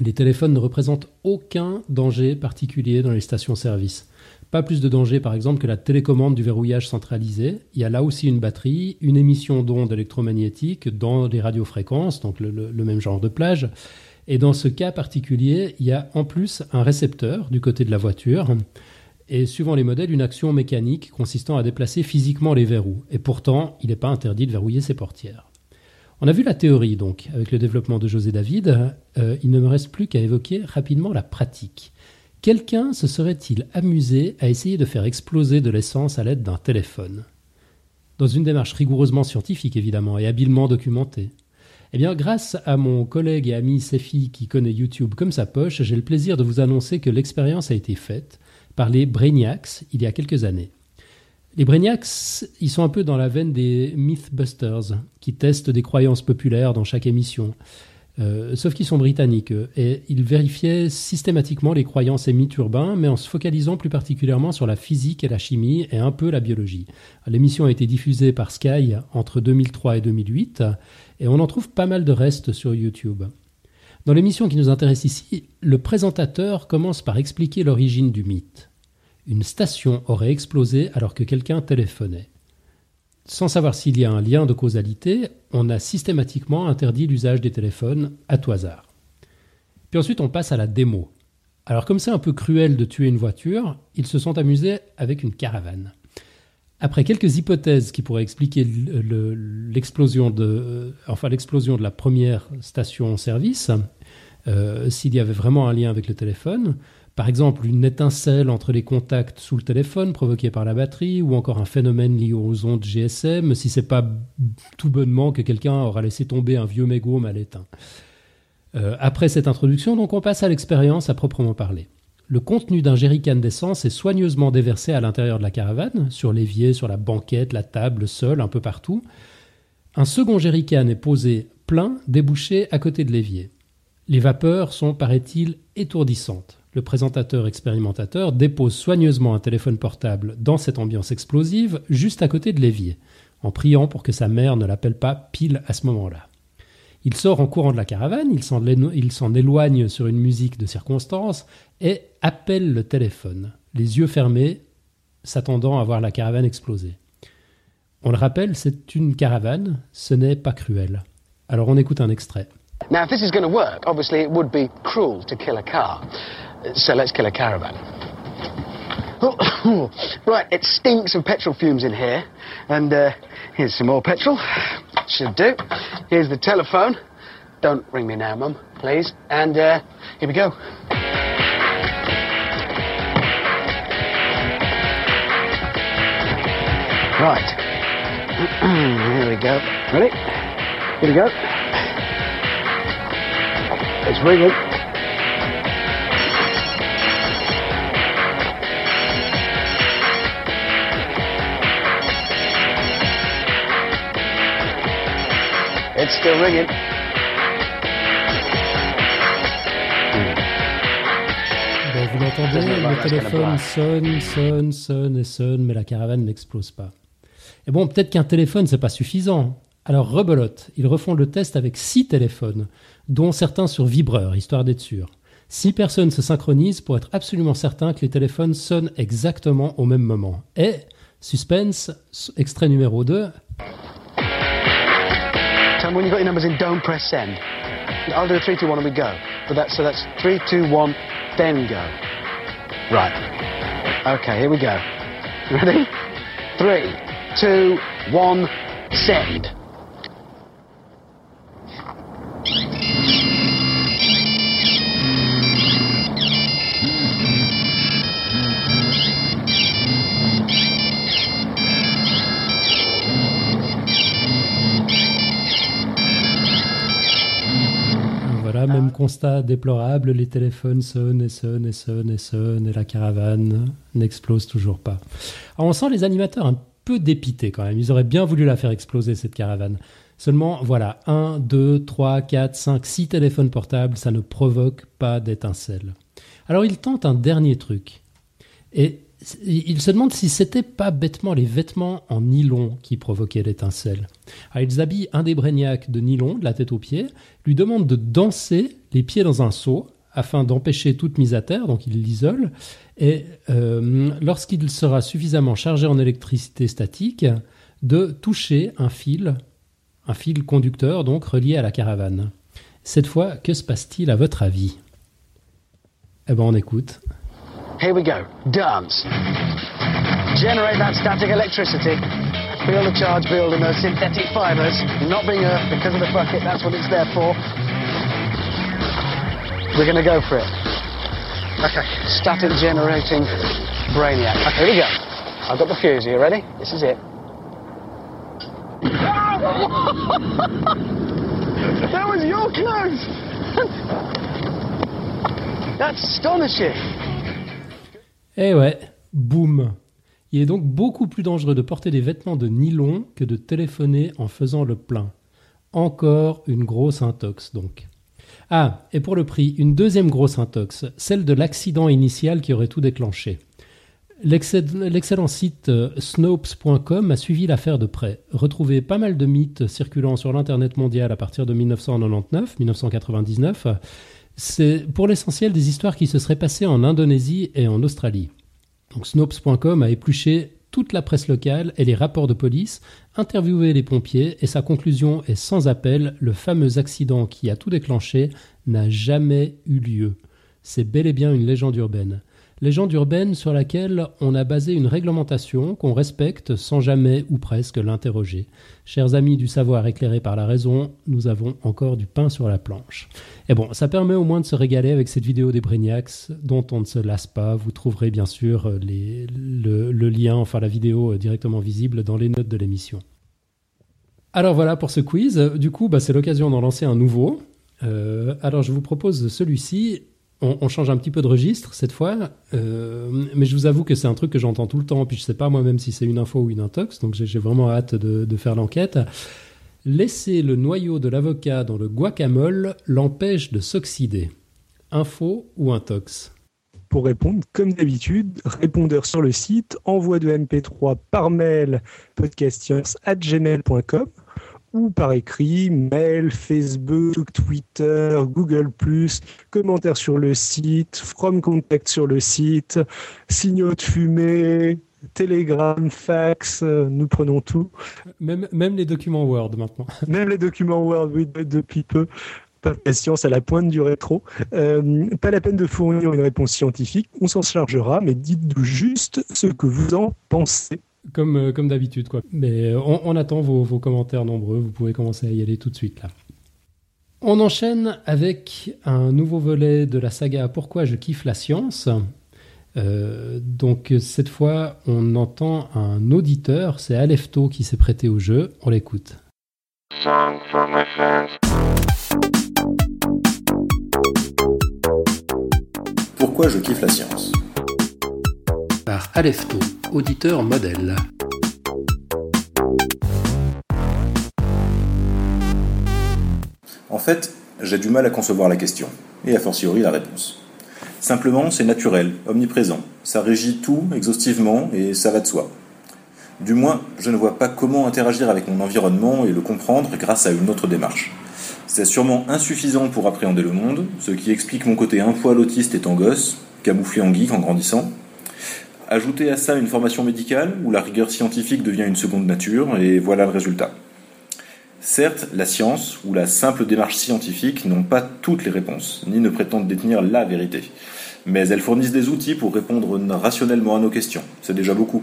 Les téléphones ne représentent aucun danger particulier dans les stations-service. Pas plus de danger, par exemple, que la télécommande du verrouillage centralisé. Il y a là aussi une batterie, une émission d'ondes électromagnétiques dans les radiofréquences, donc le, même genre de plage. Et dans ce cas particulier, il y a en plus un récepteur du côté de la voiture. Et suivant les modèles, une action mécanique consistant à déplacer physiquement les verrous. Et pourtant, il n'est pas interdit de verrouiller ses portières. On a vu la théorie, donc, avec le développement de José David. Euh, il ne me reste plus qu'à évoquer rapidement la pratique. Quelqu'un se serait-il amusé à essayer de faire exploser de l'essence à l'aide d'un téléphone? Dans une démarche rigoureusement scientifique, évidemment, et habilement documentée. Eh bien, grâce à mon collègue et ami Sefi qui connaît YouTube comme sa poche, j'ai le plaisir de vous annoncer que l'expérience a été faite par les Brainiacs il y a quelques années. Les Brainiacs, ils sont un peu dans la veine des Mythbusters, qui testent des croyances populaires dans chaque émission. Euh, sauf qu'ils sont britanniques et ils vérifiaient systématiquement les croyances et mythes urbains, mais en se focalisant plus particulièrement sur la physique et la chimie et un peu la biologie. L'émission a été diffusée par Sky entre 2003 et 2008 et on en trouve pas mal de restes sur YouTube. Dans l'émission qui nous intéresse ici, le présentateur commence par expliquer l'origine du mythe. Une station aurait explosé alors que quelqu'un téléphonait sans savoir s'il y a un lien de causalité, on a systématiquement interdit l'usage des téléphones à tout hasard. Puis ensuite, on passe à la démo. Alors comme c'est un peu cruel de tuer une voiture, ils se sont amusés avec une caravane. Après quelques hypothèses qui pourraient expliquer l'explosion de, enfin l'explosion de la première station-service, euh, s'il y avait vraiment un lien avec le téléphone, par exemple, une étincelle entre les contacts sous le téléphone provoquée par la batterie, ou encore un phénomène lié aux ondes GSM, si c'est pas tout bonnement que quelqu'un aura laissé tomber un vieux mégot mal éteint. Euh, après cette introduction, donc, on passe à l'expérience à proprement parler. Le contenu d'un jerrycan d'essence est soigneusement déversé à l'intérieur de la caravane, sur l'évier, sur la banquette, la table, le sol, un peu partout. Un second jerrycan est posé plein, débouché à côté de l'évier. Les vapeurs sont, paraît-il, étourdissantes. Le présentateur expérimentateur dépose soigneusement un téléphone portable dans cette ambiance explosive, juste à côté de l'évier, en priant pour que sa mère ne l'appelle pas pile à ce moment-là. Il sort en courant de la caravane, il s'en éloigne sur une musique de circonstance et appelle le téléphone, les yeux fermés, s'attendant à voir la caravane exploser. On le rappelle, c'est une caravane, ce n'est pas cruel. Alors on écoute un extrait. Now, if this is going to work, obviously it would be cruel to kill a car. So let's kill a caravan. right, it stinks of petrol fumes in here. And uh, here's some more petrol. Should do. Here's the telephone. Don't ring me now, Mum, please. And uh, here we go. Right. here we go. Ready? Here we go. It's ringing. It's still ringing. Ben, vous l'entendez, le téléphone sonne, sonne, sonne et sonne, mais la caravane n'explose pas. Et bon, peut-être qu'un téléphone, c'est pas suffisant. Alors rebelote, ils refont le test avec six téléphones dont certains sur vibreur, histoire d'être sûr. Six personnes se synchronisent pour être absolument certains que les téléphones sonnent exactement au même moment. Et, suspense, extrait numéro 2, Tell me when you've got your numbers in, don't press send. I'll do a 3, 2, 1 and we go. But so that's 3, 2, 1, then go. Right. Okay, here we go. Ready? 3, 2, 1, send. Voilà, même constat déplorable, les téléphones sonnent et sonnent et sonnent et sonnent et la caravane n'explose toujours pas. Alors on sent les animateurs un peu dépités quand même, ils auraient bien voulu la faire exploser cette caravane. Seulement, voilà, 1, 2, 3, 4, 5, 6 téléphones portables, ça ne provoque pas d'étincelles. Alors ils tentent un dernier truc. Et ils se demandent si c'était pas bêtement les vêtements en nylon qui provoquaient l'étincelle. Ils habillent un des Brainiacs de nylon, de la tête aux pieds, lui demandent de danser les pieds dans un seau afin d'empêcher toute mise à terre, donc ils l'isolent. Et euh, lorsqu'il sera suffisamment chargé en électricité statique, de toucher un fil, un fil conducteur donc relié à la caravane. Cette fois, que se passe-t-il à votre avis? Eh ben on écoute. Here we go. Dance. Generate that static electricity. Feel the charge build in those synthetic fibers. Not being earth because of the bucket, that's what it's there for. We're going to go for it. Okay. Static generating brainiac. Okay, here we go. I've got the fuse. Are you ready? This is it. that was your clothes! That's astonishing. Eh ouais, boum. Il est donc beaucoup plus dangereux de porter des vêtements de nylon que de téléphoner en faisant le plein. Encore une grosse intox donc. Ah, et pour le prix, une deuxième grosse intox, celle de l'accident initial qui aurait tout déclenché. L'excellent site euh, Snopes.com a suivi l'affaire de près, retrouvé pas mal de mythes circulant sur l'Internet mondial à partir de 1999-1999. C'est pour l'essentiel des histoires qui se seraient passées en Indonésie et en Australie. Donc Snopes.com a épluché toute la presse locale et les rapports de police, interviewé les pompiers et sa conclusion est sans appel, le fameux accident qui a tout déclenché n'a jamais eu lieu. C'est bel et bien une légende urbaine. Légende urbaine sur laquelle on a basé une réglementation qu'on respecte sans jamais ou presque l'interroger. Chers amis du savoir éclairé par la raison, nous avons encore du pain sur la planche. Et bon, ça permet au moins de se régaler avec cette vidéo des Brainiacs dont on ne se lasse pas. Vous trouverez bien sûr le lien, enfin la vidéo directement visible dans les notes de l'émission. Alors voilà pour ce quiz. Du coup, bah, c'est l'occasion d'en lancer un nouveau. Euh, alors je vous propose celui-ci on, change un petit peu de registre cette fois, euh, mais je vous avoue que c'est un truc que j'entends tout le temps, puis je sais pas moi-même si c'est une info ou une intox, donc j'ai vraiment hâte de, de faire l'enquête. Laisser le noyau de l'avocat dans le guacamole l'empêche de s'oxyder. Info ou intox? Pour répondre, comme d'habitude, répondeur sur le site, envoi de MP3 par mail podcastscience@gmail.com ou par écrit, mail, Facebook, Twitter, Google+, commentaires sur le site, from contact sur le site, signaux de fumée, Telegram, fax, euh, nous prenons tout. Même, même les documents Word maintenant. Même les documents Word, oui, depuis peu. Pas de science à la pointe du rétro. Euh, pas la peine de fournir une réponse scientifique, on s'en chargera, mais dites-nous juste ce que vous en pensez comme, euh, comme d'habitude. quoi. Mais on, on attend vos, vos, commentaires nombreux. Vous pouvez commencer à y aller tout de suite là. On enchaîne avec un nouveau volet de la saga Pourquoi je kiffe la science. Euh, donc cette fois, on entend un auditeur, c'est Alefto qui s'est prêté au jeu. On l'écoute. Pourquoi je kiffe la science? Par Alefto auditeur modèle. En fait, j'ai du mal à concevoir la question, et a fortiori la réponse. Simplement, c'est naturel, omniprésent. Ça régit tout exhaustivement et ça va de soi. Du moins, je ne vois pas comment interagir avec mon environnement et le comprendre grâce à une autre démarche. C'est sûrement insuffisant pour appréhender le monde, ce qui explique mon côté un poil autiste étant gosse, camouflé en geek en grandissant. Ajoutez à ça une formation médicale où la rigueur scientifique devient une seconde nature, et voilà le résultat. Certes, la science ou la simple démarche scientifique n'ont pas toutes les réponses, ni ne prétendent détenir la vérité. Mais elles fournissent des outils pour répondre rationnellement à nos questions. C'est déjà beaucoup.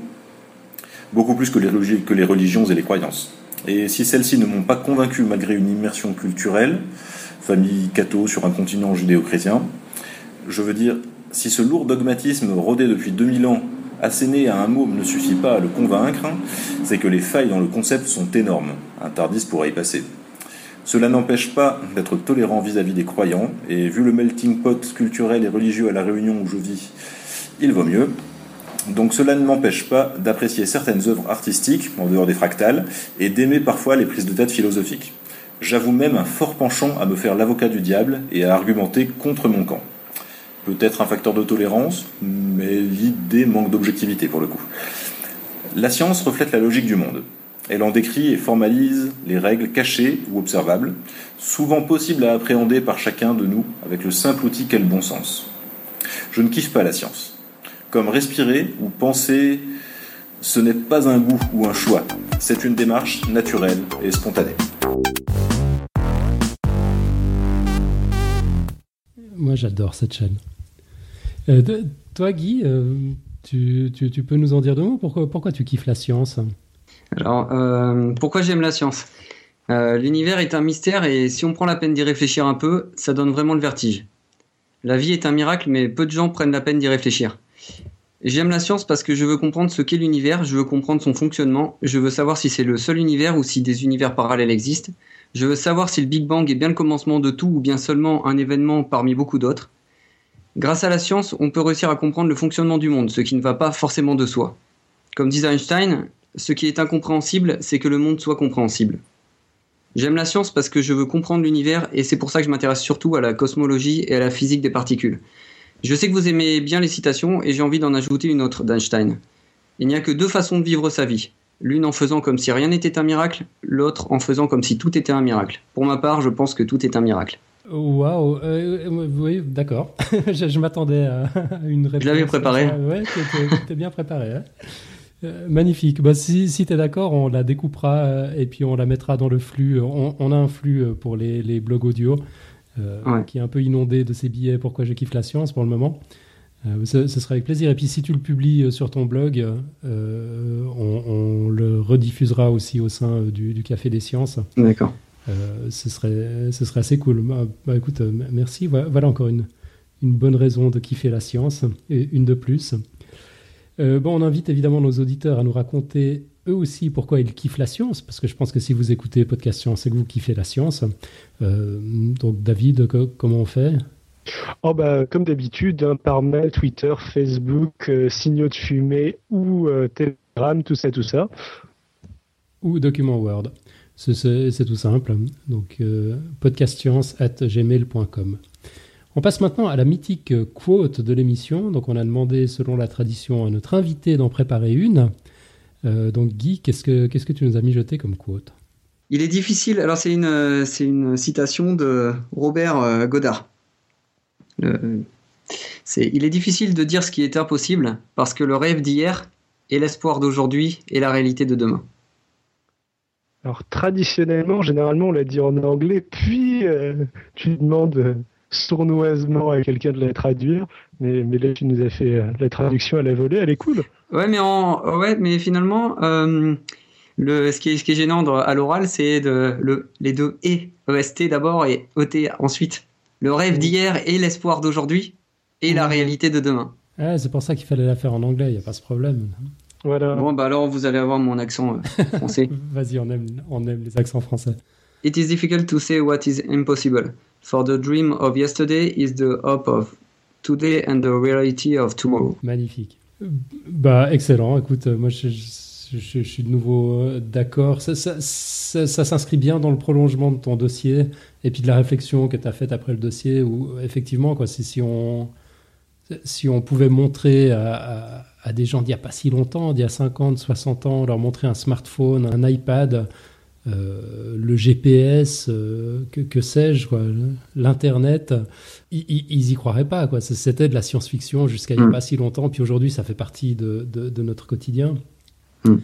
Beaucoup plus que les, religions et les croyances. Et si celles-ci ne m'ont pas convaincu malgré une immersion culturelle, famille catho sur un continent judéo-chrétien, je veux dire, si ce lourd dogmatisme rodé depuis 2000 ans asséné à un mot ne suffit pas à le convaincre, c'est que les failles dans le concept sont énormes. Un Tardis pourrait y passer. Cela n'empêche pas d'être tolérant vis-à-vis des croyants, et vu le melting pot culturel et religieux à la Réunion où je vis, il vaut mieux. Donc cela ne m'empêche pas d'apprécier certaines œuvres artistiques, en dehors des fractales, et d'aimer parfois les prises de tête philosophiques. J'avoue même un fort penchant à me faire l'avocat du diable et à argumenter contre mon camp peut-être un facteur de tolérance, mais l'idée manque d'objectivité pour le coup. La science reflète la logique du monde. Elle en décrit et formalise les règles cachées ou observables, souvent possibles à appréhender par chacun de nous avec le simple outil qu'est le bon sens. Je ne kiffe pas la science. Comme respirer ou penser, ce n'est pas un goût ou un choix, c'est une démarche naturelle et spontanée. Moi j'adore cette chaîne. Euh, toi, Guy, euh, tu, peux nous en dire deux mots? Pourquoi, tu kiffes la science? Alors, euh, pourquoi j'aime la science? L'univers est un mystère et si on prend la peine d'y réfléchir un peu, ça donne vraiment le vertige. La vie est un miracle, mais peu de gens prennent la peine d'y réfléchir. J'aime la science parce que je veux comprendre ce qu'est l'univers, je veux comprendre son fonctionnement, je veux savoir si c'est le seul univers ou si des univers parallèles existent, je veux savoir si le Big Bang est bien le commencement de tout ou bien seulement un événement parmi beaucoup d'autres. Grâce à la science, on peut réussir à comprendre le fonctionnement du monde, ce qui ne va pas forcément de soi. Comme disait Einstein, ce qui est incompréhensible, c'est que le monde soit compréhensible. J'aime la science parce que je veux comprendre l'univers et c'est pour ça que je m'intéresse surtout à la cosmologie et à la physique des particules. Je sais que vous aimez bien les citations et j'ai envie d'en ajouter une autre d'Einstein. Il n'y a que deux façons de vivre sa vie. L'une en faisant comme si rien n'était un miracle, l'autre en faisant comme si tout était un miracle. Pour ma part, je pense que tout est un miracle. Waouh, euh, euh, oui, d'accord. je, m'attendais à une réponse. Je l'avais préparé. Ouais, tu bien préparé. Hein. Euh, magnifique. Bah, si, si tu es d'accord, on la découpera et puis on la mettra dans le flux. On, a un flux pour les, les blogs audio qui est un peu inondé de ces billets Pourquoi je kiffe la science pour le moment. Ce, sera avec plaisir. Et puis si tu le publies sur ton blog, on, le rediffusera aussi au sein du, du Café des Sciences. D'accord. Euh, ce, serait, ce serait assez cool. Bah, bah écoute, euh, merci. Voilà, encore une, une bonne raison de kiffer la science, et une de plus. Euh, bon, on invite évidemment nos auditeurs à nous raconter eux aussi pourquoi ils kiffent la science, parce que je pense que si vous écoutez Podcast Science, c'est que vous kiffez la science. donc, David, comment on fait? Oh bah, comme d'habitude, hein, par mail, Twitter, Facebook, signaux de fumée ou Telegram, tout ça, tout ça. Ou document Word. C'est tout simple. Donc, euh, podcastscience.gmail.com. On passe maintenant à la mythique quote de l'émission. Donc, on a demandé, selon la tradition, à notre invité d'en préparer une. Euh, donc, Guy, qu'est-ce que, tu nous as mijoté comme quote? Il est difficile. Alors, c'est une, une citation de Robert euh, Godard. il est difficile de dire ce qui est impossible parce que le rêve d'hier est l'espoir d'aujourd'hui et la réalité de demain. Alors traditionnellement, généralement, on l'a dit en anglais, puis euh, tu demandes euh, sournoisement à quelqu'un de la traduire, mais, mais là tu nous as fait euh, la traduction à la volée, elle est cool. Ouais, mais en, ouais, mais finalement, le, ce qui est, ce qui est gênant à l'oral, c'est de le, les deux et EST d'abord et ET ensuite. Le rêve d'hier et l'espoir d'aujourd'hui et la réalité de demain. Ah, c'est pour ça qu'il fallait la faire en anglais, il n'y a pas ce problème. Bon, bah alors vous allez avoir mon accent euh, français. Vas-y, on aime, on aime les accents français. It is difficult to say what is impossible. For the dream of yesterday is the hope of today and the reality of tomorrow. Magnifique. Bah, excellent. Écoute, euh, moi, je, je, je suis de nouveau euh, d'accord. Ça, ça, ça, ça s'inscrit bien dans le prolongement de ton dossier et puis de la réflexion que tu as faite après le dossier où, effectivement, quoi, si, si, on, si on pouvait montrer à, à, à des gens d'il n'y a pas si longtemps, d'il y a 50, 60 ans, leur montrer un smartphone, un iPad, euh, le GPS, euh, que, que sais-je, l'Internet, ils, ils- y croiraient pas. Quoi. C'était de la science-fiction jusqu'à il n'y a Mm. pas si longtemps, puis aujourd'hui, ça fait partie de, de- de notre quotidien. Mm.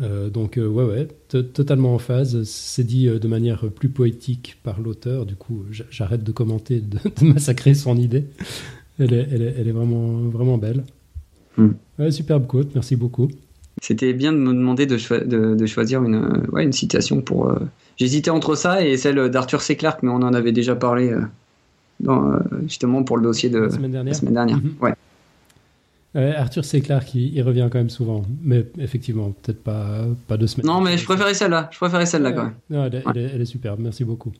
Euh, donc, ouais, ouais, to- totalement en phase. C'est dit de manière plus poétique par l'auteur. Du coup, j'arrête de commenter, de, de massacrer son idée. Elle est, elle est, elle est vraiment, vraiment belle. Mm. Ouais, superbe quote, merci beaucoup. C'était bien de me demander de, choi- de, de choisir une, euh, ouais, une citation pour. euh, J'hésitais entre ça et celle d'Arthur C. Clarke, mais on en avait déjà parlé euh, dans, euh, justement pour le dossier de La semaine la dernière. semaine dernière. Mhm. Ouais. Euh, Arthur C. Clarke, il, il revient quand même souvent. Mais effectivement, peut-être pas, pas deux semaines. Non, mais je préférais celle-là. Je préférais celle-là quand même. Non, elle, est- elle est, elle est superbe, merci beaucoup.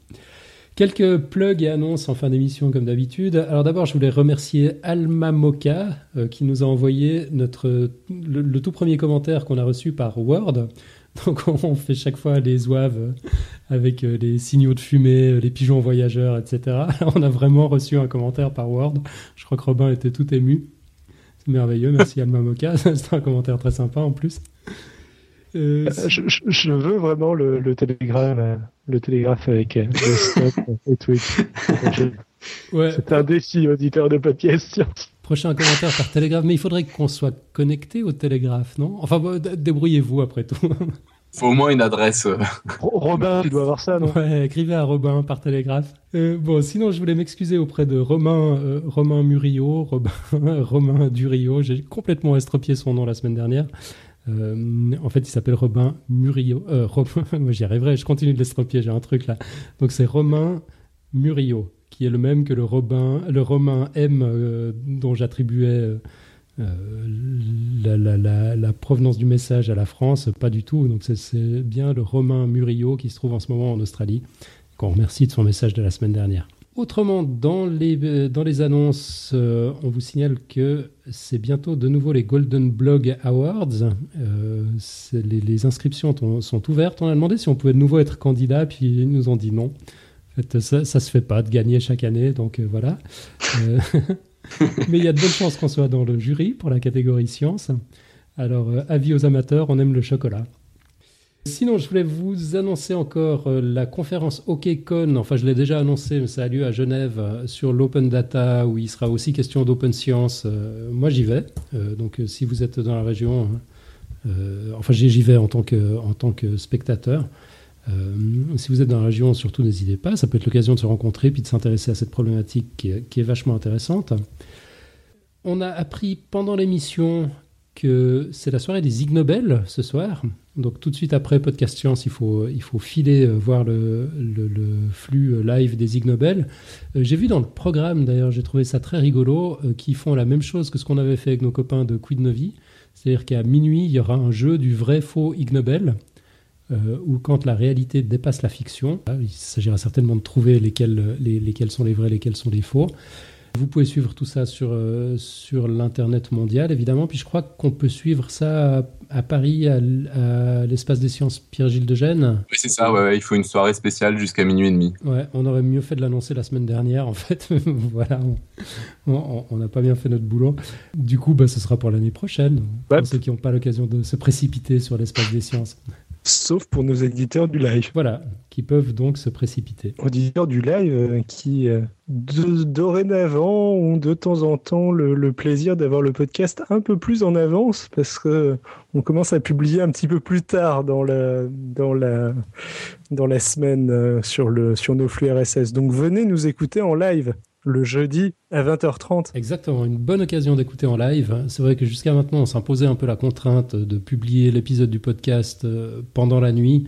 Quelques plugs et annonces en fin d'émission comme d'habitude. Alors d'abord, je voulais remercier Alma Moka euh, qui nous a envoyé notre, le, tout premier commentaire qu'on a reçu par Word. Donc on fait chaque fois les zouaves euh, avec euh, les signaux de fumée, les pigeons voyageurs, etc. On a vraiment reçu un commentaire par Word. Je crois que Robin était tout ému. C'est merveilleux, merci Alma Moka. C'est un commentaire très sympa en plus. Euh, Euh, Je, veux vraiment le, le télégramme, le télégraphe avec euh, le stop et tout. ouais, C'est un défi, auditeur de podcast science. Prochain commentaire par télégraphe, mais il faudrait qu'on soit connecté au télégraphe, non? Enfin, d- débrouillez-vous après tout. Faut au moins une adresse. Ro- Robin, tu dois avoir ça, non? Ouais, écrivez à Robin par télégraphe. Euh, bon, sinon, je voulais m'excuser auprès de Romain, euh, Romain Murillo, Robin, Romain Durio. J'ai complètement estropié son nom la semaine dernière. Euh, en fait, il s'appelle Robin Murillo. Euh, Robin, moi, j'y arriverai. Je continue de l'estropier. J'ai un truc là. Donc, c'est Romain Murillo, qui est le même que le Robin, le Romain M euh, dont j'attribuais la, provenance du message à la France. Pas du tout. Donc, c'est bien le Romain Murillo qui se trouve en ce moment en Australie, qu'on remercie de son message de la semaine dernière. Autrement, dans les, euh, dans les annonces, euh, on vous signale que c'est bientôt de nouveau les Golden Blog Awards. Euh, les, inscriptions sont, ouvertes. On a demandé si on pouvait de nouveau être candidat, puis ils nous ont dit non. En fait, ça, ça se fait pas de gagner chaque année, donc voilà. Mais il y a de bonnes chances qu'on soit dans le jury pour la catégorie science. Alors, avis aux amateurs, on aime le chocolat. Sinon, je voulais vous annoncer encore euh, la conférence OKCon. Enfin, je l'ai déjà annoncé, mais ça a lieu à Genève euh, sur l'open data, où il sera aussi question d'open science. Euh, moi, j'y vais. Donc, si vous êtes dans la région, enfin, j'y vais en tant que, spectateur. Si vous êtes dans la région, surtout n'hésitez pas. Ça peut être l'occasion de se rencontrer puis de s'intéresser à cette problématique qui est vachement intéressante. On a appris pendant l'émission c'est la soirée des Ig Nobel ce soir. Donc tout de suite après Podcast Science, il faut, il faut filer euh, voir le, flux euh, live des Ig Nobel. Euh, j'ai vu dans le programme, d'ailleurs, j'ai trouvé ça très rigolo, qu'ils font la même chose que ce qu'on avait fait avec nos copains de Quid Novi. C'est-à-dire qu'à minuit, il y aura un jeu du vrai faux Ig Nobel. où quand la réalité dépasse la fiction, il s'agira certainement de trouver lesquels, les- lesquels sont les vrais, lesquels sont les faux. Vous pouvez suivre tout ça sur, euh, sur l'Internet mondial, évidemment. Puis je crois qu'on peut suivre ça à, à Paris, à, l'espace des sciences Pierre-Gilles de Gênes. Oui, c'est ça, ouais, ouais, il faut une soirée spéciale jusqu'à minuit et demi. Ouais, on aurait mieux fait de l'annoncer la semaine dernière, en fait. voilà, on- n'a pas bien fait notre boulot. Du coup, bah, ce sera pour l'année prochaine, Ouais. pour ceux qui n'ont pas l'occasion de se précipiter sur l'espace des sciences. Sauf pour nos éditeurs du live. Voilà, qui peuvent donc se précipiter. Auditeurs du live euh, qui, euh, de- dorénavant, ont de temps en temps le, le plaisir d'avoir le podcast un peu plus en avance parce que euh, on commence à publier un petit peu plus tard dans la, dans la, dans la semaine sur, le, sur nos flux RSS. Donc venez nous écouter en live le jeudi à 20h30. Exactement, une bonne occasion d'écouter en live. C'est vrai que jusqu'à maintenant, on s'imposait un peu la contrainte de publier l'épisode du podcast euh, pendant la nuit.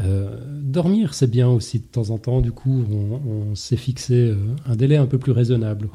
Euh, dormir, c'est bien aussi de temps en temps. Du coup, on, s'est fixé euh, un délai un peu plus raisonnable.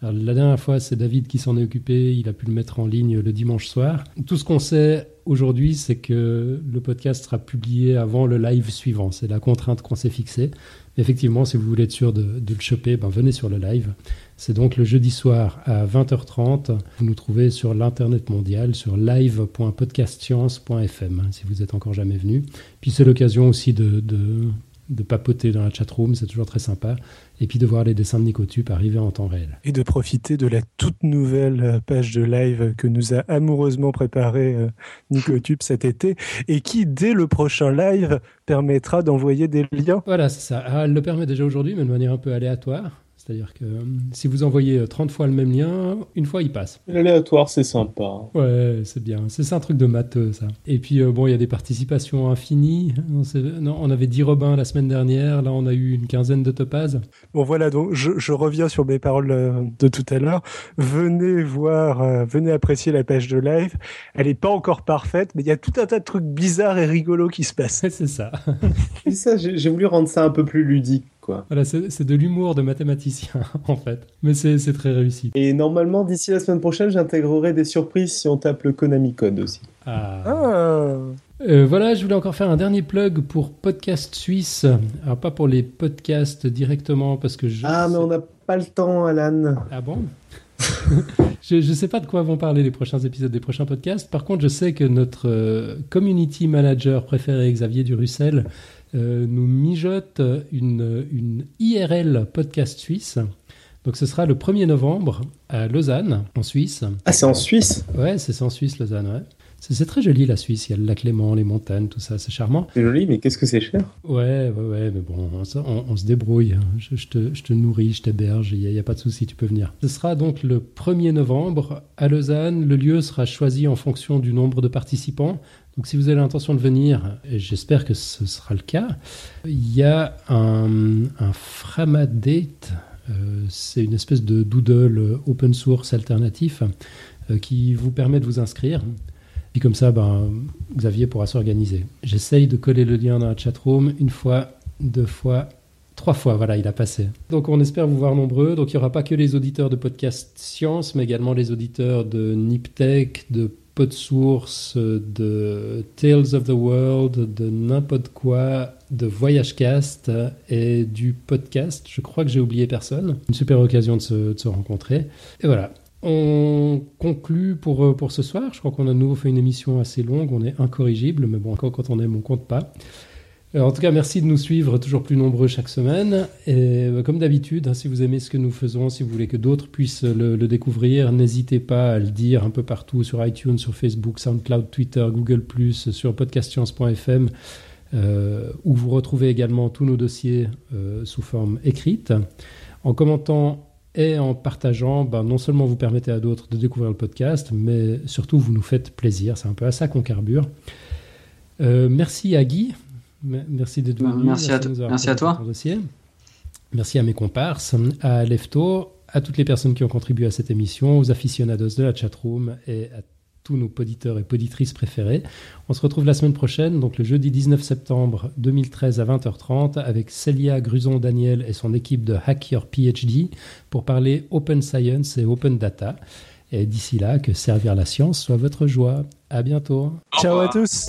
la dernière fois, c'est David qui s'en est occupé. Il a pu le mettre en ligne le dimanche soir. Tout ce qu'on sait aujourd'hui, c'est que le podcast sera publié avant le live suivant. C'est la contrainte qu'on s'est fixée. Effectivement, si vous voulez être sûr de, le choper, ben venez sur le live. C'est donc le jeudi soir à 20h30. Vous nous trouvez sur l'internet mondial sur live.podcastscience.fm si vous êtes encore jamais venu. Puis c'est l'occasion aussi de, de, de papoter dans la chatroom, c'est toujours très sympa. Et puis de voir les dessins de Nicotube arriver en temps réel. Et de profiter de la toute nouvelle euh, page de live que nous a amoureusement préparée euh, Nicotube cet été et qui, dès le prochain live, permettra d'envoyer des liens. Voilà, c'est ça. Ah, elle le permet déjà aujourd'hui, mais de manière un peu aléatoire. C'est-à-dire que euh, si vous envoyez 30 fois le même lien, une fois il passe. L'aléatoire, c'est sympa. Ouais, c'est bien. C'est ça un truc de matheux, ça. Et puis, euh, bon, il y a des participations infinies. Non, c'est- non, on avait 10 Robins la semaine dernière. Là, on a eu une quinzaine de topazes. Bon voilà, donc je, je reviens sur mes paroles euh, de tout à l'heure. Venez voir, euh, venez apprécier la page de live. Elle n'est pas encore parfaite, mais il y a tout un tas de trucs bizarres et rigolos qui se passent. c'est ça. C'est ça, j'ai j'ai voulu rendre ça un peu plus ludique, quoi. Voilà, c'est de l'humour de mathématicien, en fait. Mais c'est c'est très réussi. Et normalement, d'ici la semaine prochaine, j'intégrerai des surprises si on tape le Konami Code aussi. Ah. Ah. Euh, voilà, je voulais encore faire un dernier plug pour Podcast Suisse. Alors, pas pour les podcasts directement, parce que je. Ah, mais on n'a pas le temps, Alan. Ah bon? Je ne sais pas de quoi vont parler les prochains épisodes des prochains podcasts. Par contre, je sais que notre euh, community manager préféré, Xavier Durussel, euh, nous mijote une, une IRL podcast suisse. Donc ce sera le 1er novembre à Lausanne, en Suisse. Ah, c'est en Suisse? Ouais, c'est en Suisse, Lausanne, ouais. C'est très joli la Suisse, il y a le lac Léman, les montagnes, tout ça, c'est charmant. C'est joli, mais qu'est-ce que c'est cher? Ouais, ouais, ouais, mais bon, on, on se débrouille. Je, je te, je te nourris, je t'héberge, il n'y a, pas de souci, tu peux venir. Ce sera donc le 1er novembre à Lausanne. Le lieu sera choisi en fonction du nombre de participants. Donc si vous avez l'intention de venir, et j'espère que ce sera le cas, il y a un, Framadate, euh, c'est une espèce de doodle open source alternatif euh, qui vous permet de vous inscrire. Puis comme ça, ben, Xavier pourra s'organiser. J'essaye de coller le lien dans la chatroom une fois, deux fois, trois fois. Voilà, il a passé. Donc on espère vous voir nombreux. Donc il n'y aura pas que les auditeurs de podcast Science, mais également les auditeurs de Niptech, de PodSource, de Tales of the World, de n'importe quoi, de VoyageCast et du podcast. Je crois que j'ai oublié personne. Une super occasion de se, de se rencontrer. Et voilà. On conclut pour, euh, pour ce soir. Je crois qu'on a de nouveau fait une émission assez longue. On est incorrigible, mais bon, encore quand on aime, on compte pas. Euh, En tout cas, merci de nous suivre toujours plus nombreux chaque semaine. Et euh, comme d'habitude, hein, si vous aimez ce que nous faisons, si vous voulez que d'autres puissent le, découvrir, n'hésitez pas à le dire un peu partout sur iTunes, sur Facebook, SoundCloud, Twitter, Google+, sur podcastscience.fm, euh, où vous retrouvez également tous nos dossiers euh, sous forme écrite. En commentant et en partageant, ben, non seulement vous permettez à d'autres de découvrir le podcast, mais surtout vous nous faites plaisir. C'est un peu à ça qu'on carbure. Merci à Guy. Merci d'être venu. merci à de to- nous avoir merci à présenté toi. Merci à mes comparses, à Lefto, à toutes les personnes qui ont contribué à cette émission, aux aficionados de la chatroom et à tous nos poditeurs et poditrices préférés. On se retrouve la semaine prochaine, donc le jeudi 19 septembre 2013 à 20h30, avec Célia Gruson-Daniel et son équipe de Hack Your PhD pour parler Open Science et Open Data. Et d'ici là, que servir la science soit votre joie. À bientôt. Ciao à tous